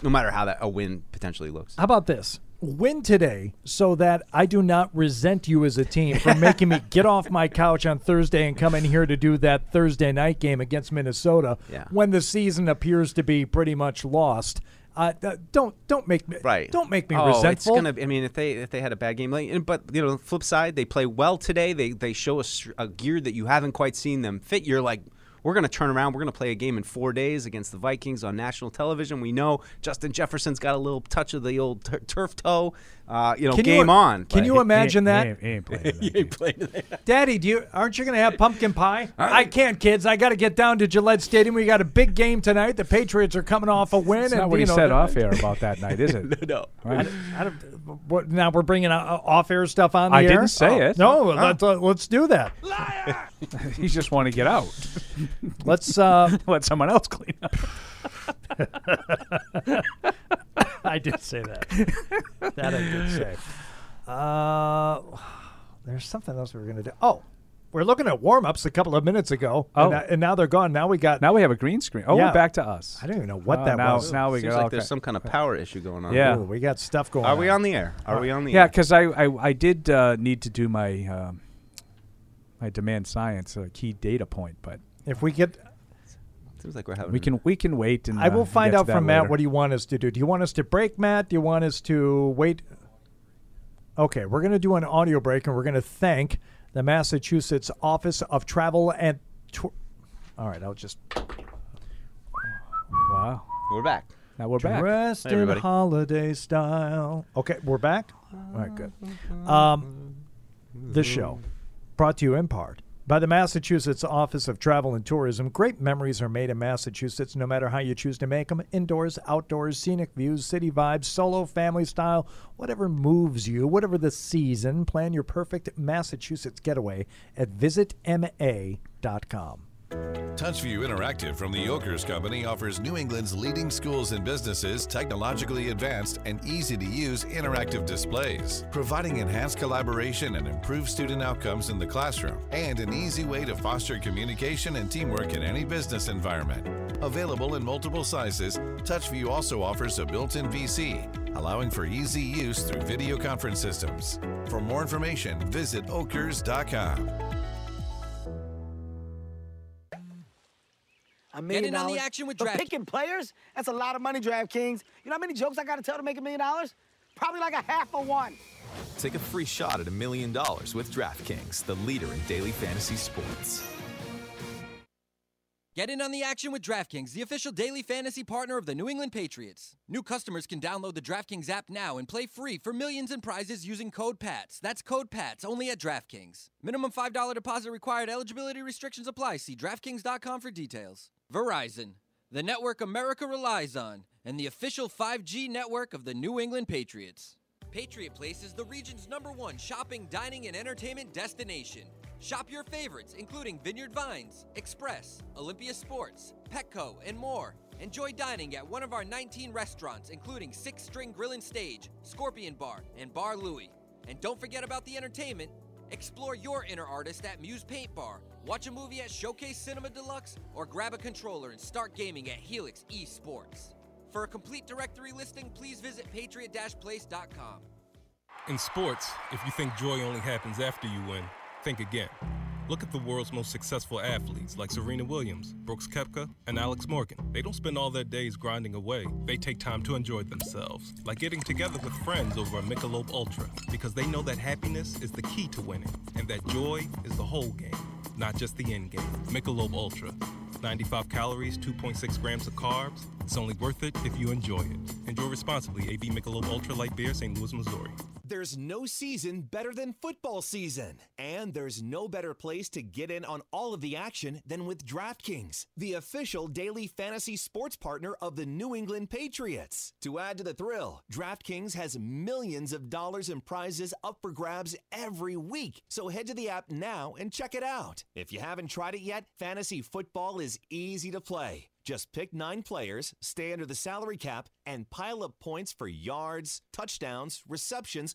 no matter how that a win potentially looks. How about this? Win today so that I do not resent you as a team for making me get off my couch on Thursday and come in here to do that Thursday night game against Minnesota Yeah. when the season appears to be pretty much lost. Uh, don't don't make me Right. don't make me oh, resentful. It's gonna. I mean, if they if they had a bad game, like, but you know, flip side, they play well today. They they show a, a gear that you haven't quite seen them fit. You're like. We're going to turn around. We're going to play a game in four days against the Vikings on national television. We know Justin Jefferson's got a little touch of the old tur- turf toe. Uh, you know, Can you- game on. can you imagine that? He ain't- <laughs> he ain't playing that playing that. Daddy, do you aren't you going to have pumpkin pie? I can't, kids. I got to get down to Gillette Stadium. We got a big game tonight. The Patriots are coming off a win. That's and not what you he know, said off air about that night, is it? <laughs> no. I, I don't- what, now we're bringing uh, off-air stuff on the I air. didn't say Oh, it. No, Oh. let's uh, let's do that. <laughs> he just want to get out. <laughs> Let's uh, <laughs> let someone else clean up. I did say that. That I did say. Uh, there's something else we were going to do. Oh, we're looking at warm ups a couple of minutes ago, Oh. and, and now they're gone. Now we got Now we have a green screen. Oh, Yeah. we're back to us. I don't even know what Oh, that now, was. Now we Seems go. like okay. there's some kind of power issue going on. Yeah. Ooh, we got stuff going. Are on. we on the air? Are we on the air? Yeah, because I, I I did uh, need to do my um, my demand science a key data point, but If we get, Seems like we're having. we can we can wait and I will uh, find out that from Matt later. what do you want us to do. Do you want us to break, Matt? Do you want us to wait? Okay, we're going to do an audio break, and we're going to thank the Massachusetts Office of Travel and. Tour- All right, I'll just. Wow. We're back. Now we're back. Dressed Hey, in everybody. holiday style. Okay, we're back. All right, good. <laughs> Um, this show brought to you in part by the Massachusetts Office of Travel and Tourism. Great memories are made in Massachusetts, no matter how you choose to make them. Indoors, outdoors, scenic views, city vibes, solo, family style, whatever moves you, whatever the season. Plan your perfect Massachusetts getaway at visitma.com. TouchView Interactive from the Ockers Company offers New England's leading schools and businesses technologically advanced and easy to use interactive displays, providing enhanced collaboration and improved student outcomes in the classroom, and an easy way to foster communication and teamwork in any business environment. Available in multiple sizes, TouchView also offers a built in VC, allowing for easy use through video conference systems. For more information, visit ockers.com. A million in on the action with DraftKings. Draft- picking players. That's a lot of money, DraftKings. You know how many jokes I got to tell to make a million dollars? Probably like a half of one. Take a free shot at a million dollars with DraftKings, the leader in daily fantasy sports. Get in on the action with DraftKings, the official daily fantasy partner of the New England Patriots. New customers can download the DraftKings app now and play free for millions in prizes using code PATS. That's code PATS only at DraftKings. Minimum $5 deposit required. Eligibility restrictions apply. See DraftKings.com for details. Verizon, the network America relies on, and the official 5G network of the New England Patriots. Patriot Place is the region's number one shopping, dining, and entertainment destination. Shop your favorites, including Vineyard Vines, Express, Olympia Sports, Petco, and more. Enjoy dining at one of our 19 restaurants, including Six String Grill and Stage, Scorpion Bar, and Bar Louie. And don't forget about the entertainment. Explore your inner artist at Muse Paint Bar. Watch a movie at Showcase Cinema Deluxe, or grab a controller and start gaming at Helix Esports. For a complete directory listing, please visit patriot-place.com. In sports, if you think joy only happens after you win, think again. Look at the world's most successful athletes like Serena Williams, Brooks Koepka, and Alex Morgan. They don't spend all their days grinding away. They take time to enjoy themselves, like getting together with friends over a Michelob Ultra, because they know that happiness is the key to winning, and that joy is the whole game, not just the end game. Michelob Ultra. 95 calories, 2.6 grams of carbs. It's only worth it if you enjoy it. Enjoy responsibly. AB Michelob Ultra Light Beer, St. Louis, Missouri. There's no season better than football season. And there's no better place to get in on all of the action than with DraftKings, the official daily fantasy sports partner of the New England Patriots. To add to the thrill, DraftKings has millions of dollars in prizes up for grabs every week. So head to the app now and check it out. If you haven't tried it yet, fantasy football is easy to play. Just pick nine players, stay under the salary cap, and pile up points for yards, touchdowns, receptions,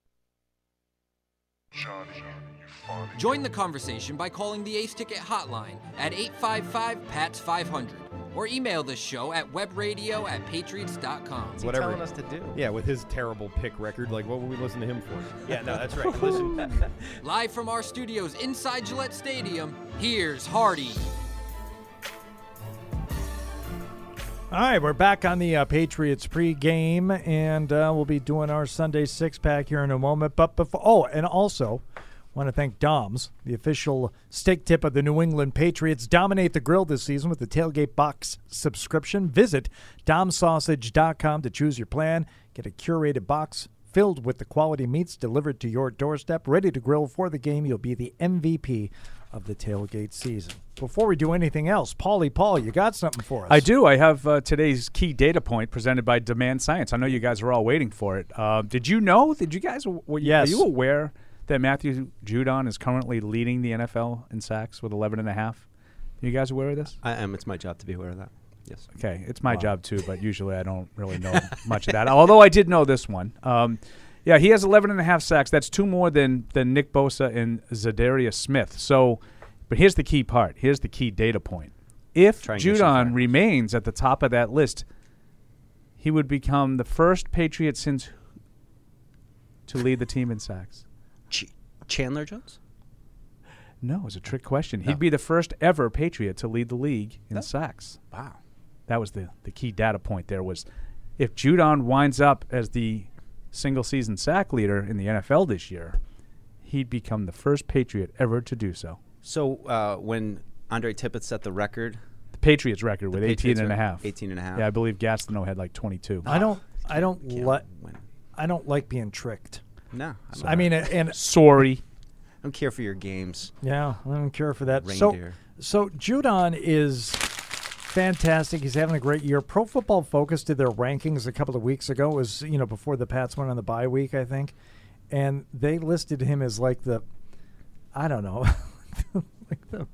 Johnny, you funny. Join the conversation by calling the Ace Ticket hotline at 855 PATS 500 or email the show at webradio at patriots.com. Whatever. telling us to do? Yeah, with his terrible pick record, like what would we listen to him for? Yeah, no, that's right. Listen. <laughs> Live from our studios inside Gillette Stadium, here's Hardy. All right, we're back on the uh, Patriots pregame, and uh, we'll be doing our Sunday six pack here in a moment. But before, oh, and also want to thank Dom's, the official steak tip of the New England Patriots. Dominate the grill this season with the tailgate box subscription. Visit domsausage.com to choose your plan. Get a curated box filled with the quality meats delivered to your doorstep, ready to grill for the game. You'll be the MVP of the tailgate season. Before we do anything else, Paulie Paul, you got something for us? I do. I have uh, today's key data point presented by Demand Science. I know you guys are all waiting for it. Uh, did you know? Did you guys? Were you, Yes. Are you aware that Matthew Judon is currently leading the NFL in sacks with 11 and a half? You guys aware of this? I am. It's my job to be aware of that. Yes. Okay, it's my Wow. job too, but usually I don't really know <laughs> much of that. Although I did know this one. Um, yeah, he has 11 and a half sacks. That's two more than than Nick Bosa and Za'Darius Smith. So, but here's the key part. Here's the key data point. If Judon remains at the top of that list, he would become the first Patriot since to lead the team in sacks. Chandler Jones? No, it's a trick question. No. He'd be the first ever Patriot to lead the league in No. sacks. Wow. That was the, the key data point there was if Judon winds up as the single season sack leader in the NFL this year, he'd become the first Patriot ever to do so. So uh, when Andre Tippett set the record, The Patriots record The with 18 and a half. 18 and a half. Yeah, I believe Gastineau had like 22. I don't. I don't Can't like. I don't like being tricked. No, I'm I mean, and <laughs> sorry. I don't care for your games. Yeah, I don't care for that. Reindeer. So, so Judon is fantastic. He's having a great year. Pro Football Focus did their rankings a couple of weeks ago. It was you know before the Pats went on the bye week, I think, and they listed him as like the, I don't know, <laughs> like the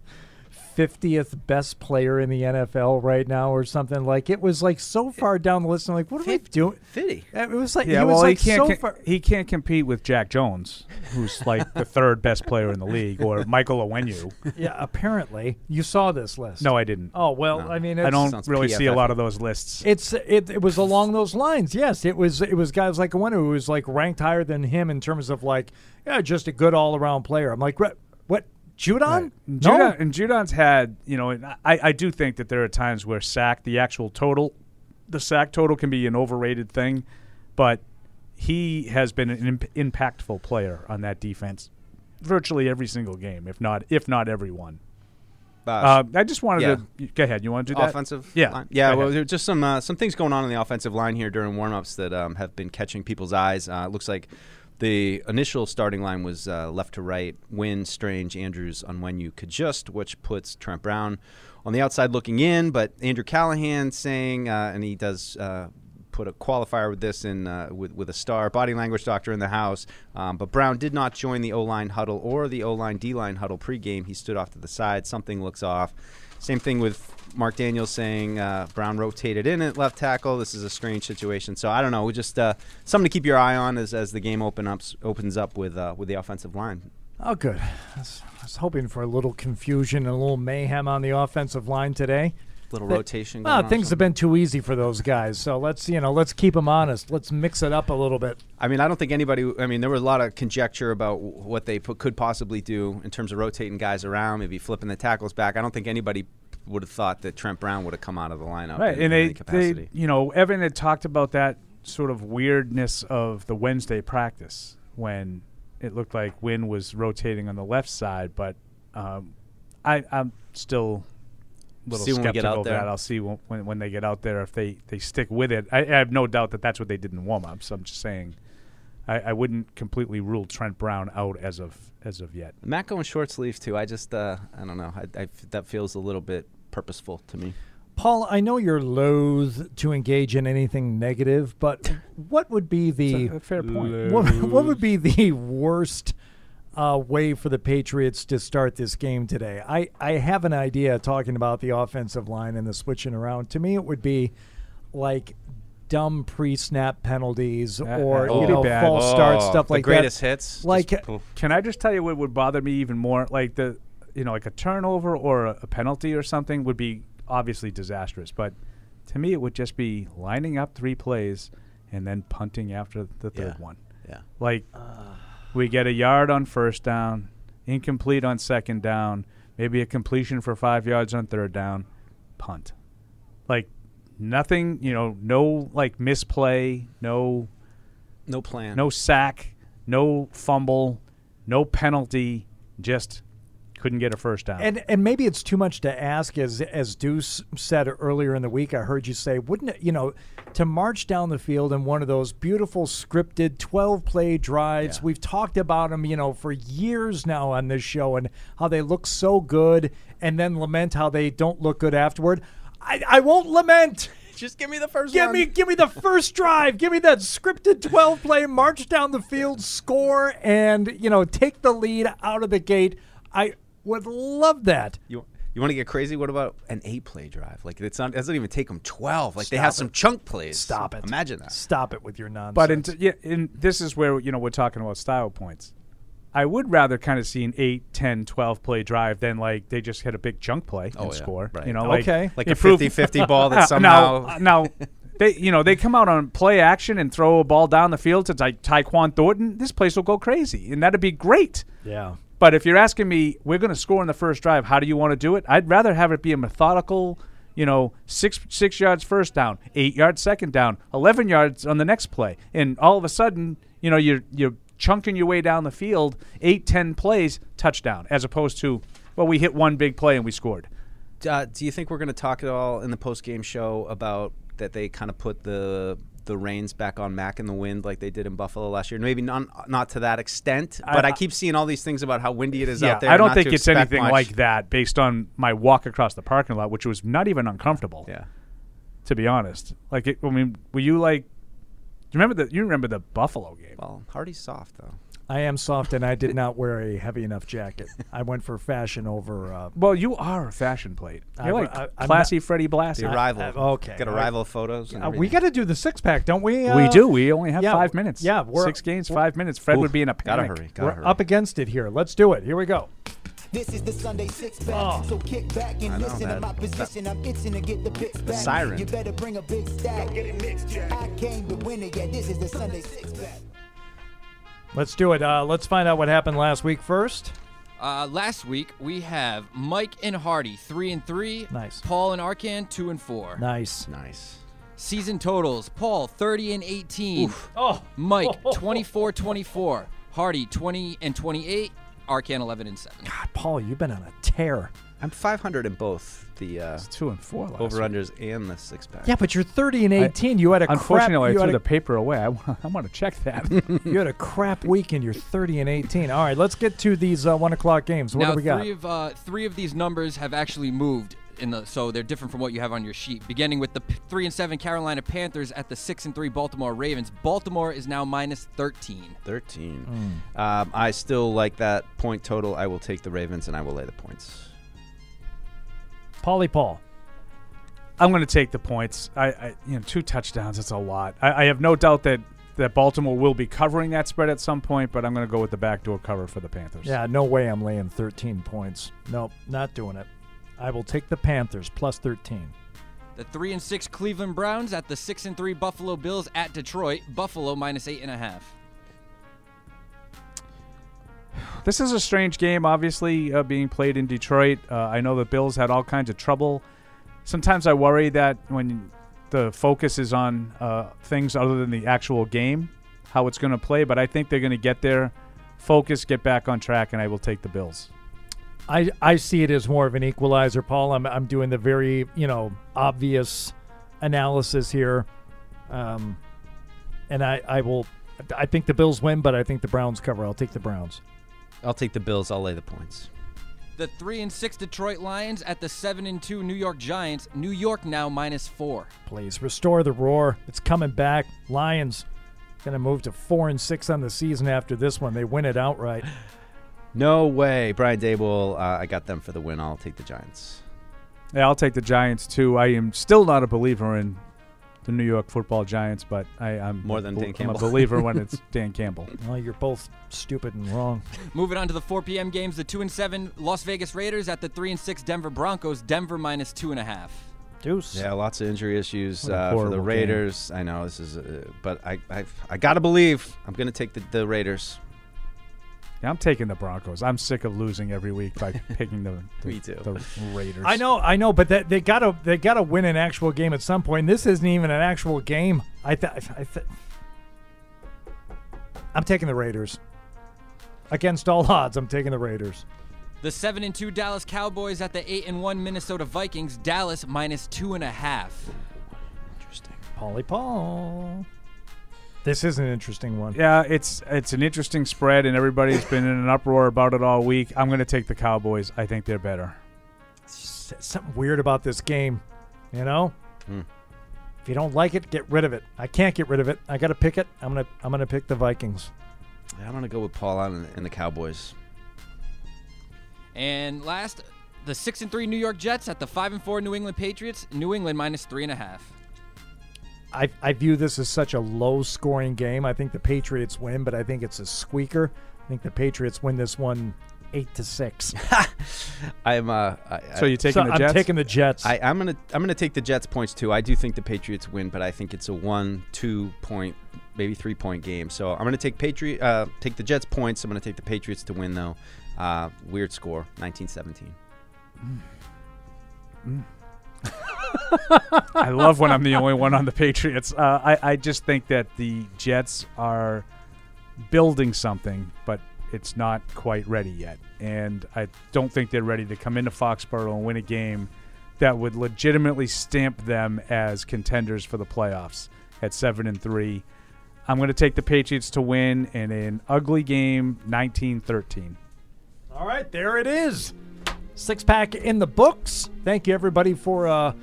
fiftieth best player in the NFL right now, or something. Like it was like so far down the list. I'm like, what are we doing? Fifty. It was like yeah, he was well, like he can't so far. he can't compete with Jack Jones, who's like the third best player in the league, or Michael Onwenu. Yeah, apparently you saw this list. No, I didn't. Oh well, I mean, I don't really see a lot of those lists. It's it, it was along those lines. Yes, it was it was guys like one who was like ranked higher than him in terms of like yeah, just a good all around player. I'm like, what? What? Judon? No. Judon, and Judon's had, you know, and I, I do think that there are times where sack, the actual total, the sack total can be an overrated thing, but he has been an imp- impactful player on that defense virtually every single game, if not if not every one. Uh, I just wanted yeah. to go ahead. You want to do that? offensive? Yeah, line? yeah. Go Well, ahead. there are just some uh, some things going on in the offensive line here during warmups that um, have been catching people's eyes. Uh, it looks like the initial starting line was uh, left to right: Wynn, Strange, Andrews, Onwenu, Cajuste, which puts Trent Brown on the outside looking in. But Andrew Callahan saying, uh, and he does. Uh, Put a qualifier with this in uh, with, with a star body language doctor in the house, um, but Brown did not join the O line huddle or the O line D line huddle pregame. He stood off to the side. Something looks off. Same thing with Mark Daniels saying uh, Brown rotated in at left tackle. This is a strange situation. So I don't know. We just uh, something to keep your eye on as, as the game open up opens up with uh, with the offensive line. Oh, good. I was, I was hoping for a little confusion and a little mayhem on the offensive line today. Little rotation Well, on things have been too easy for those guys. So let's you know let's keep them honest. Let's mix it up a little bit. I mean, I don't think anybody. I mean, there was a lot of conjecture about what they put, could possibly do in terms of rotating guys around, maybe flipping the tackles back. I don't think anybody would have thought that Trent Brown would have come out of the lineup Right, in, and in they, they, you know, Evan had talked about that sort of weirdness of the Wednesday practice when it looked like Wynn was rotating on the left side, but um, I, I'm still a little See when we get skeptical out of there. that. I'll see when, when when they get out there if they, they stick with it. I, I have no doubt that that's what they did in warm ups. I'm just saying, I, I wouldn't completely rule Trent Brown out as of as of yet. Matt going short sleeves too. I just, uh, I don't know. I, I that feels a little bit purposeful to me. Paul, I know you're loath to engage in anything negative, but what would be the It's a fair point. <laughs> What, what would be the worst uh, way for the Patriots to start this game today? I, I have an idea talking about the offensive line and the switching around. To me, it would be like dumb pre-snap penalties or Oh, you know bad. false start stuff the like greatest that. hits, Like just. Can I just tell you what would bother me even more? Like the, you know, like a turnover or a, a penalty or something would be obviously disastrous. But to me, it would just be lining up three plays and then punting after the third Yeah. one. Yeah. Like ah. we get a yard on first down, incomplete on second down, maybe a completion for five yards on third down, punt. Like nothing, you know, no like misplay, no No plan. no sack, no fumble, no penalty, just couldn't get a first down. And and maybe it's too much to ask, as as Deuce said earlier in the week. I heard you say, wouldn't it, you know, to march down the field in one of those beautiful scripted twelve play drives? We've talked about them, you know, for years now on this show, and how they look so good, and then lament how they don't look good afterward. I, I won't lament. Just give me the first Give one. me, give me the first drive. Give me that scripted twelve play, march down the field, score, and you know take the lead out of the gate. I would love that. You you want to get crazy? What about an eight play drive? Like it's not it doesn't even take them twelve. Like they have Stop some chunk plays. Stop it. Imagine that. Stop it with your nonsense. But in yeah, in, this is where you know we're talking about style points. I would rather kind of see an 8, 10, 12 play drive than like they just hit a big chunk play Oh, and yeah, score. right. You know, like, Okay. Like a improve- 50-50 <laughs> ball that somehow- now, now they you know they come out on play action and throw a ball down the field to like Tyquan Thornton. This place will go crazy, and that'd be great. Yeah. But if you're asking me, we're going to score in the first drive. How do you want to do it? I'd rather have it be a methodical, you know, six six yards first down, eight yards second down, eleven yards on the next play, and all of a sudden, you know, you're you're chunking your way down the field, eight ten plays, touchdown, as opposed to, well, we hit one big play and we scored. Uh, do you think we're going to talk at all in the post game show about that they kind of put the the reins back on Mac in the wind like they did in Buffalo last year? Maybe not not to that extent, but I, I- keep seeing all these things about how windy it is yeah, out there. I don't think it's anything much. like that based on my walk across the parking lot, which was not even uncomfortable. Yeah. To be honest, like, it, I mean, were you like? Do you remember the? You remember the Buffalo game? Well, Hardy's soft though. I am soft, and I did not wear a heavy enough jacket. I went for fashion over. Uh, Well, you are a fashion plate. I- You're like I- I'm classy not- Freddie Blassie. The arrival. I- okay. Got I- arrival photos. And Uh, we got to do the six pack, don't we? we uh, do. We only have yeah, five minutes. Yeah, we're six games, we're- five minutes. Fred Ooh, would be in a gotta hurry. Gotta We're hurry. up against it here. Let's do it. Here we go. This is the Sunday six pack. Oh. So kick back and know, listen to my position. I'm itching to get the picks back. siren. You better bring a big stack. Get it mixed, Jack. I came to win it. Yeah, this is the Sunday six pack. Let's do it. Uh, let's find out what happened last week first. Uh, last week we have Mike and Hardy three and three. Nice. Paul and Arcand two and four. Nice. Nice. Season totals: Paul 30 and 18. Oh. Mike <laughs> 24 24. Hardy 20 and 28. Arcand 11 and 7. God, Paul, you've been on a tear. I'm 500 in both the uh, two and four last over unders and the six pack. Yeah, but you're 30 and 18. you had a crap. Unfortunately, you I had threw a- the paper away. <laughs> I, wa- I want to check that. <laughs> <laughs> you had a crap week and you're 30 and 18. All right, let's get to these uh, one o'clock games. What now, do we got? three of uh, three of these numbers have actually moved in the so they're different from what you have on your sheet. Beginning with the three and seven Carolina Panthers at the six and three Baltimore Ravens. Baltimore is now minus 13. 13. Um, I still like that point total. I will take the Ravens and I will lay the points. Paulie Paul. I'm going to take the points. I, I, you know, two touchdowns. That's a lot. I, I have no doubt that that Baltimore will be covering that spread at some point, but I'm going to go with the backdoor cover for the Panthers. Yeah, no way I'm laying 13 points. Nope, not doing it. I will take the Panthers plus 13. The three and six Cleveland Browns at the six and three Buffalo Bills at Detroit. Buffalo minus eight and a half. This is a strange game, obviously, uh, being played in Detroit. Uh, I know the Bills had all kinds of trouble. Sometimes I worry that when the focus is on uh, things other than the actual game, how it's going to play, but I think they're going to get their focus, get back on track, and I will take the Bills. I, I see it as more of an equalizer, Paul. I'm, I'm doing the very, you know, obvious analysis here. Um, and I, I will, I think the Bills win, but I think the Browns cover. I'll take the Browns. I'll take the Bills. I'll lay the points. The three and six Detroit Lions at the seven and two New York Giants. New York now minus four. Please restore the roar. It's coming back. Lions going to move to four and six on the season after this one. They win it outright. <laughs> No way. Brian Daboll, uh, I got them for the win. I'll take the Giants. Yeah, I'll take the Giants too. I am still not a believer in the New York Football Giants, but I, I'm More than a, Dan I'm a believer when <laughs> it's Dan Campbell. Well, you're both stupid and wrong. Moving on to the 4 p.m. games, the two and seven Las Vegas Raiders at the three and six Denver Broncos. Denver minus two and a half. Deuce. Yeah, lots of injury issues uh, for horrible the game. Raiders. I know this is, uh, but I, I, I gotta believe. I'm gonna take the, the Raiders. Yeah, I'm taking the Broncos. I'm sick of losing every week by <laughs> picking the, the, Me too. the Raiders. I know, I know, but that, they gotta they gotta win an actual game at some point. This isn't even an actual game. I th- I th- I'm taking the Raiders. Against all odds, I'm taking the Raiders. The 7 and 2 Dallas Cowboys at the 8 and 1 Minnesota Vikings. Dallas minus two and a half. Interesting. Paulie Paul. This is an interesting one. Yeah, it's it's an interesting spread, and everybody's been in an uproar about it all week. I'm going to take the Cowboys. I think they're better. S- something weird about this game, you know. Hmm. If you don't like it, get rid of it. I can't get rid of it. I got to pick it. I'm gonna I'm gonna pick the Vikings. I'm gonna go with Paul out and, and the Cowboys. And last, the 6 and 3 New York Jets at the 5 and 4 New England Patriots. New England minus three and a half. I, I view this as such a low scoring game. I think the Patriots win, but I think it's a squeaker. I think the Patriots win this one eight to six. <laughs> I'm. Uh, I, So you're taking So the I'm Jets? taking the Jets. I, I'm gonna I'm gonna take the Jets points too. I do think the Patriots win, but I think it's a one, two point, maybe three point game. So I'm gonna take Patriot uh, take the Jets points. I'm gonna take the Patriots to win though. Uh, weird score, 1917. <laughs> I love when I'm the only one on the Patriots. Uh, I, I just think that the Jets are building something, but it's not quite ready yet. And I don't think they're ready to come into Foxborough and win a game that would legitimately stamp them as contenders for the playoffs at 7 and 3. I'm going to take the Patriots to win in an ugly game, 19 13. All right, there it is. Six pack in the books. Thank you, everybody, for uh,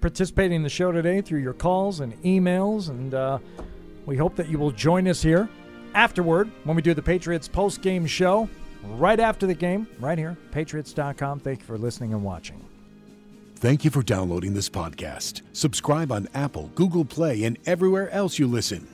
participating in the show today through your calls and emails. And uh, we hope that you will join us here afterward when we do the Patriots post game show right after the game, right here, patriots.com. Thank you for listening and watching. Thank you for downloading this podcast. Subscribe on Apple, Google Play, and everywhere else you listen.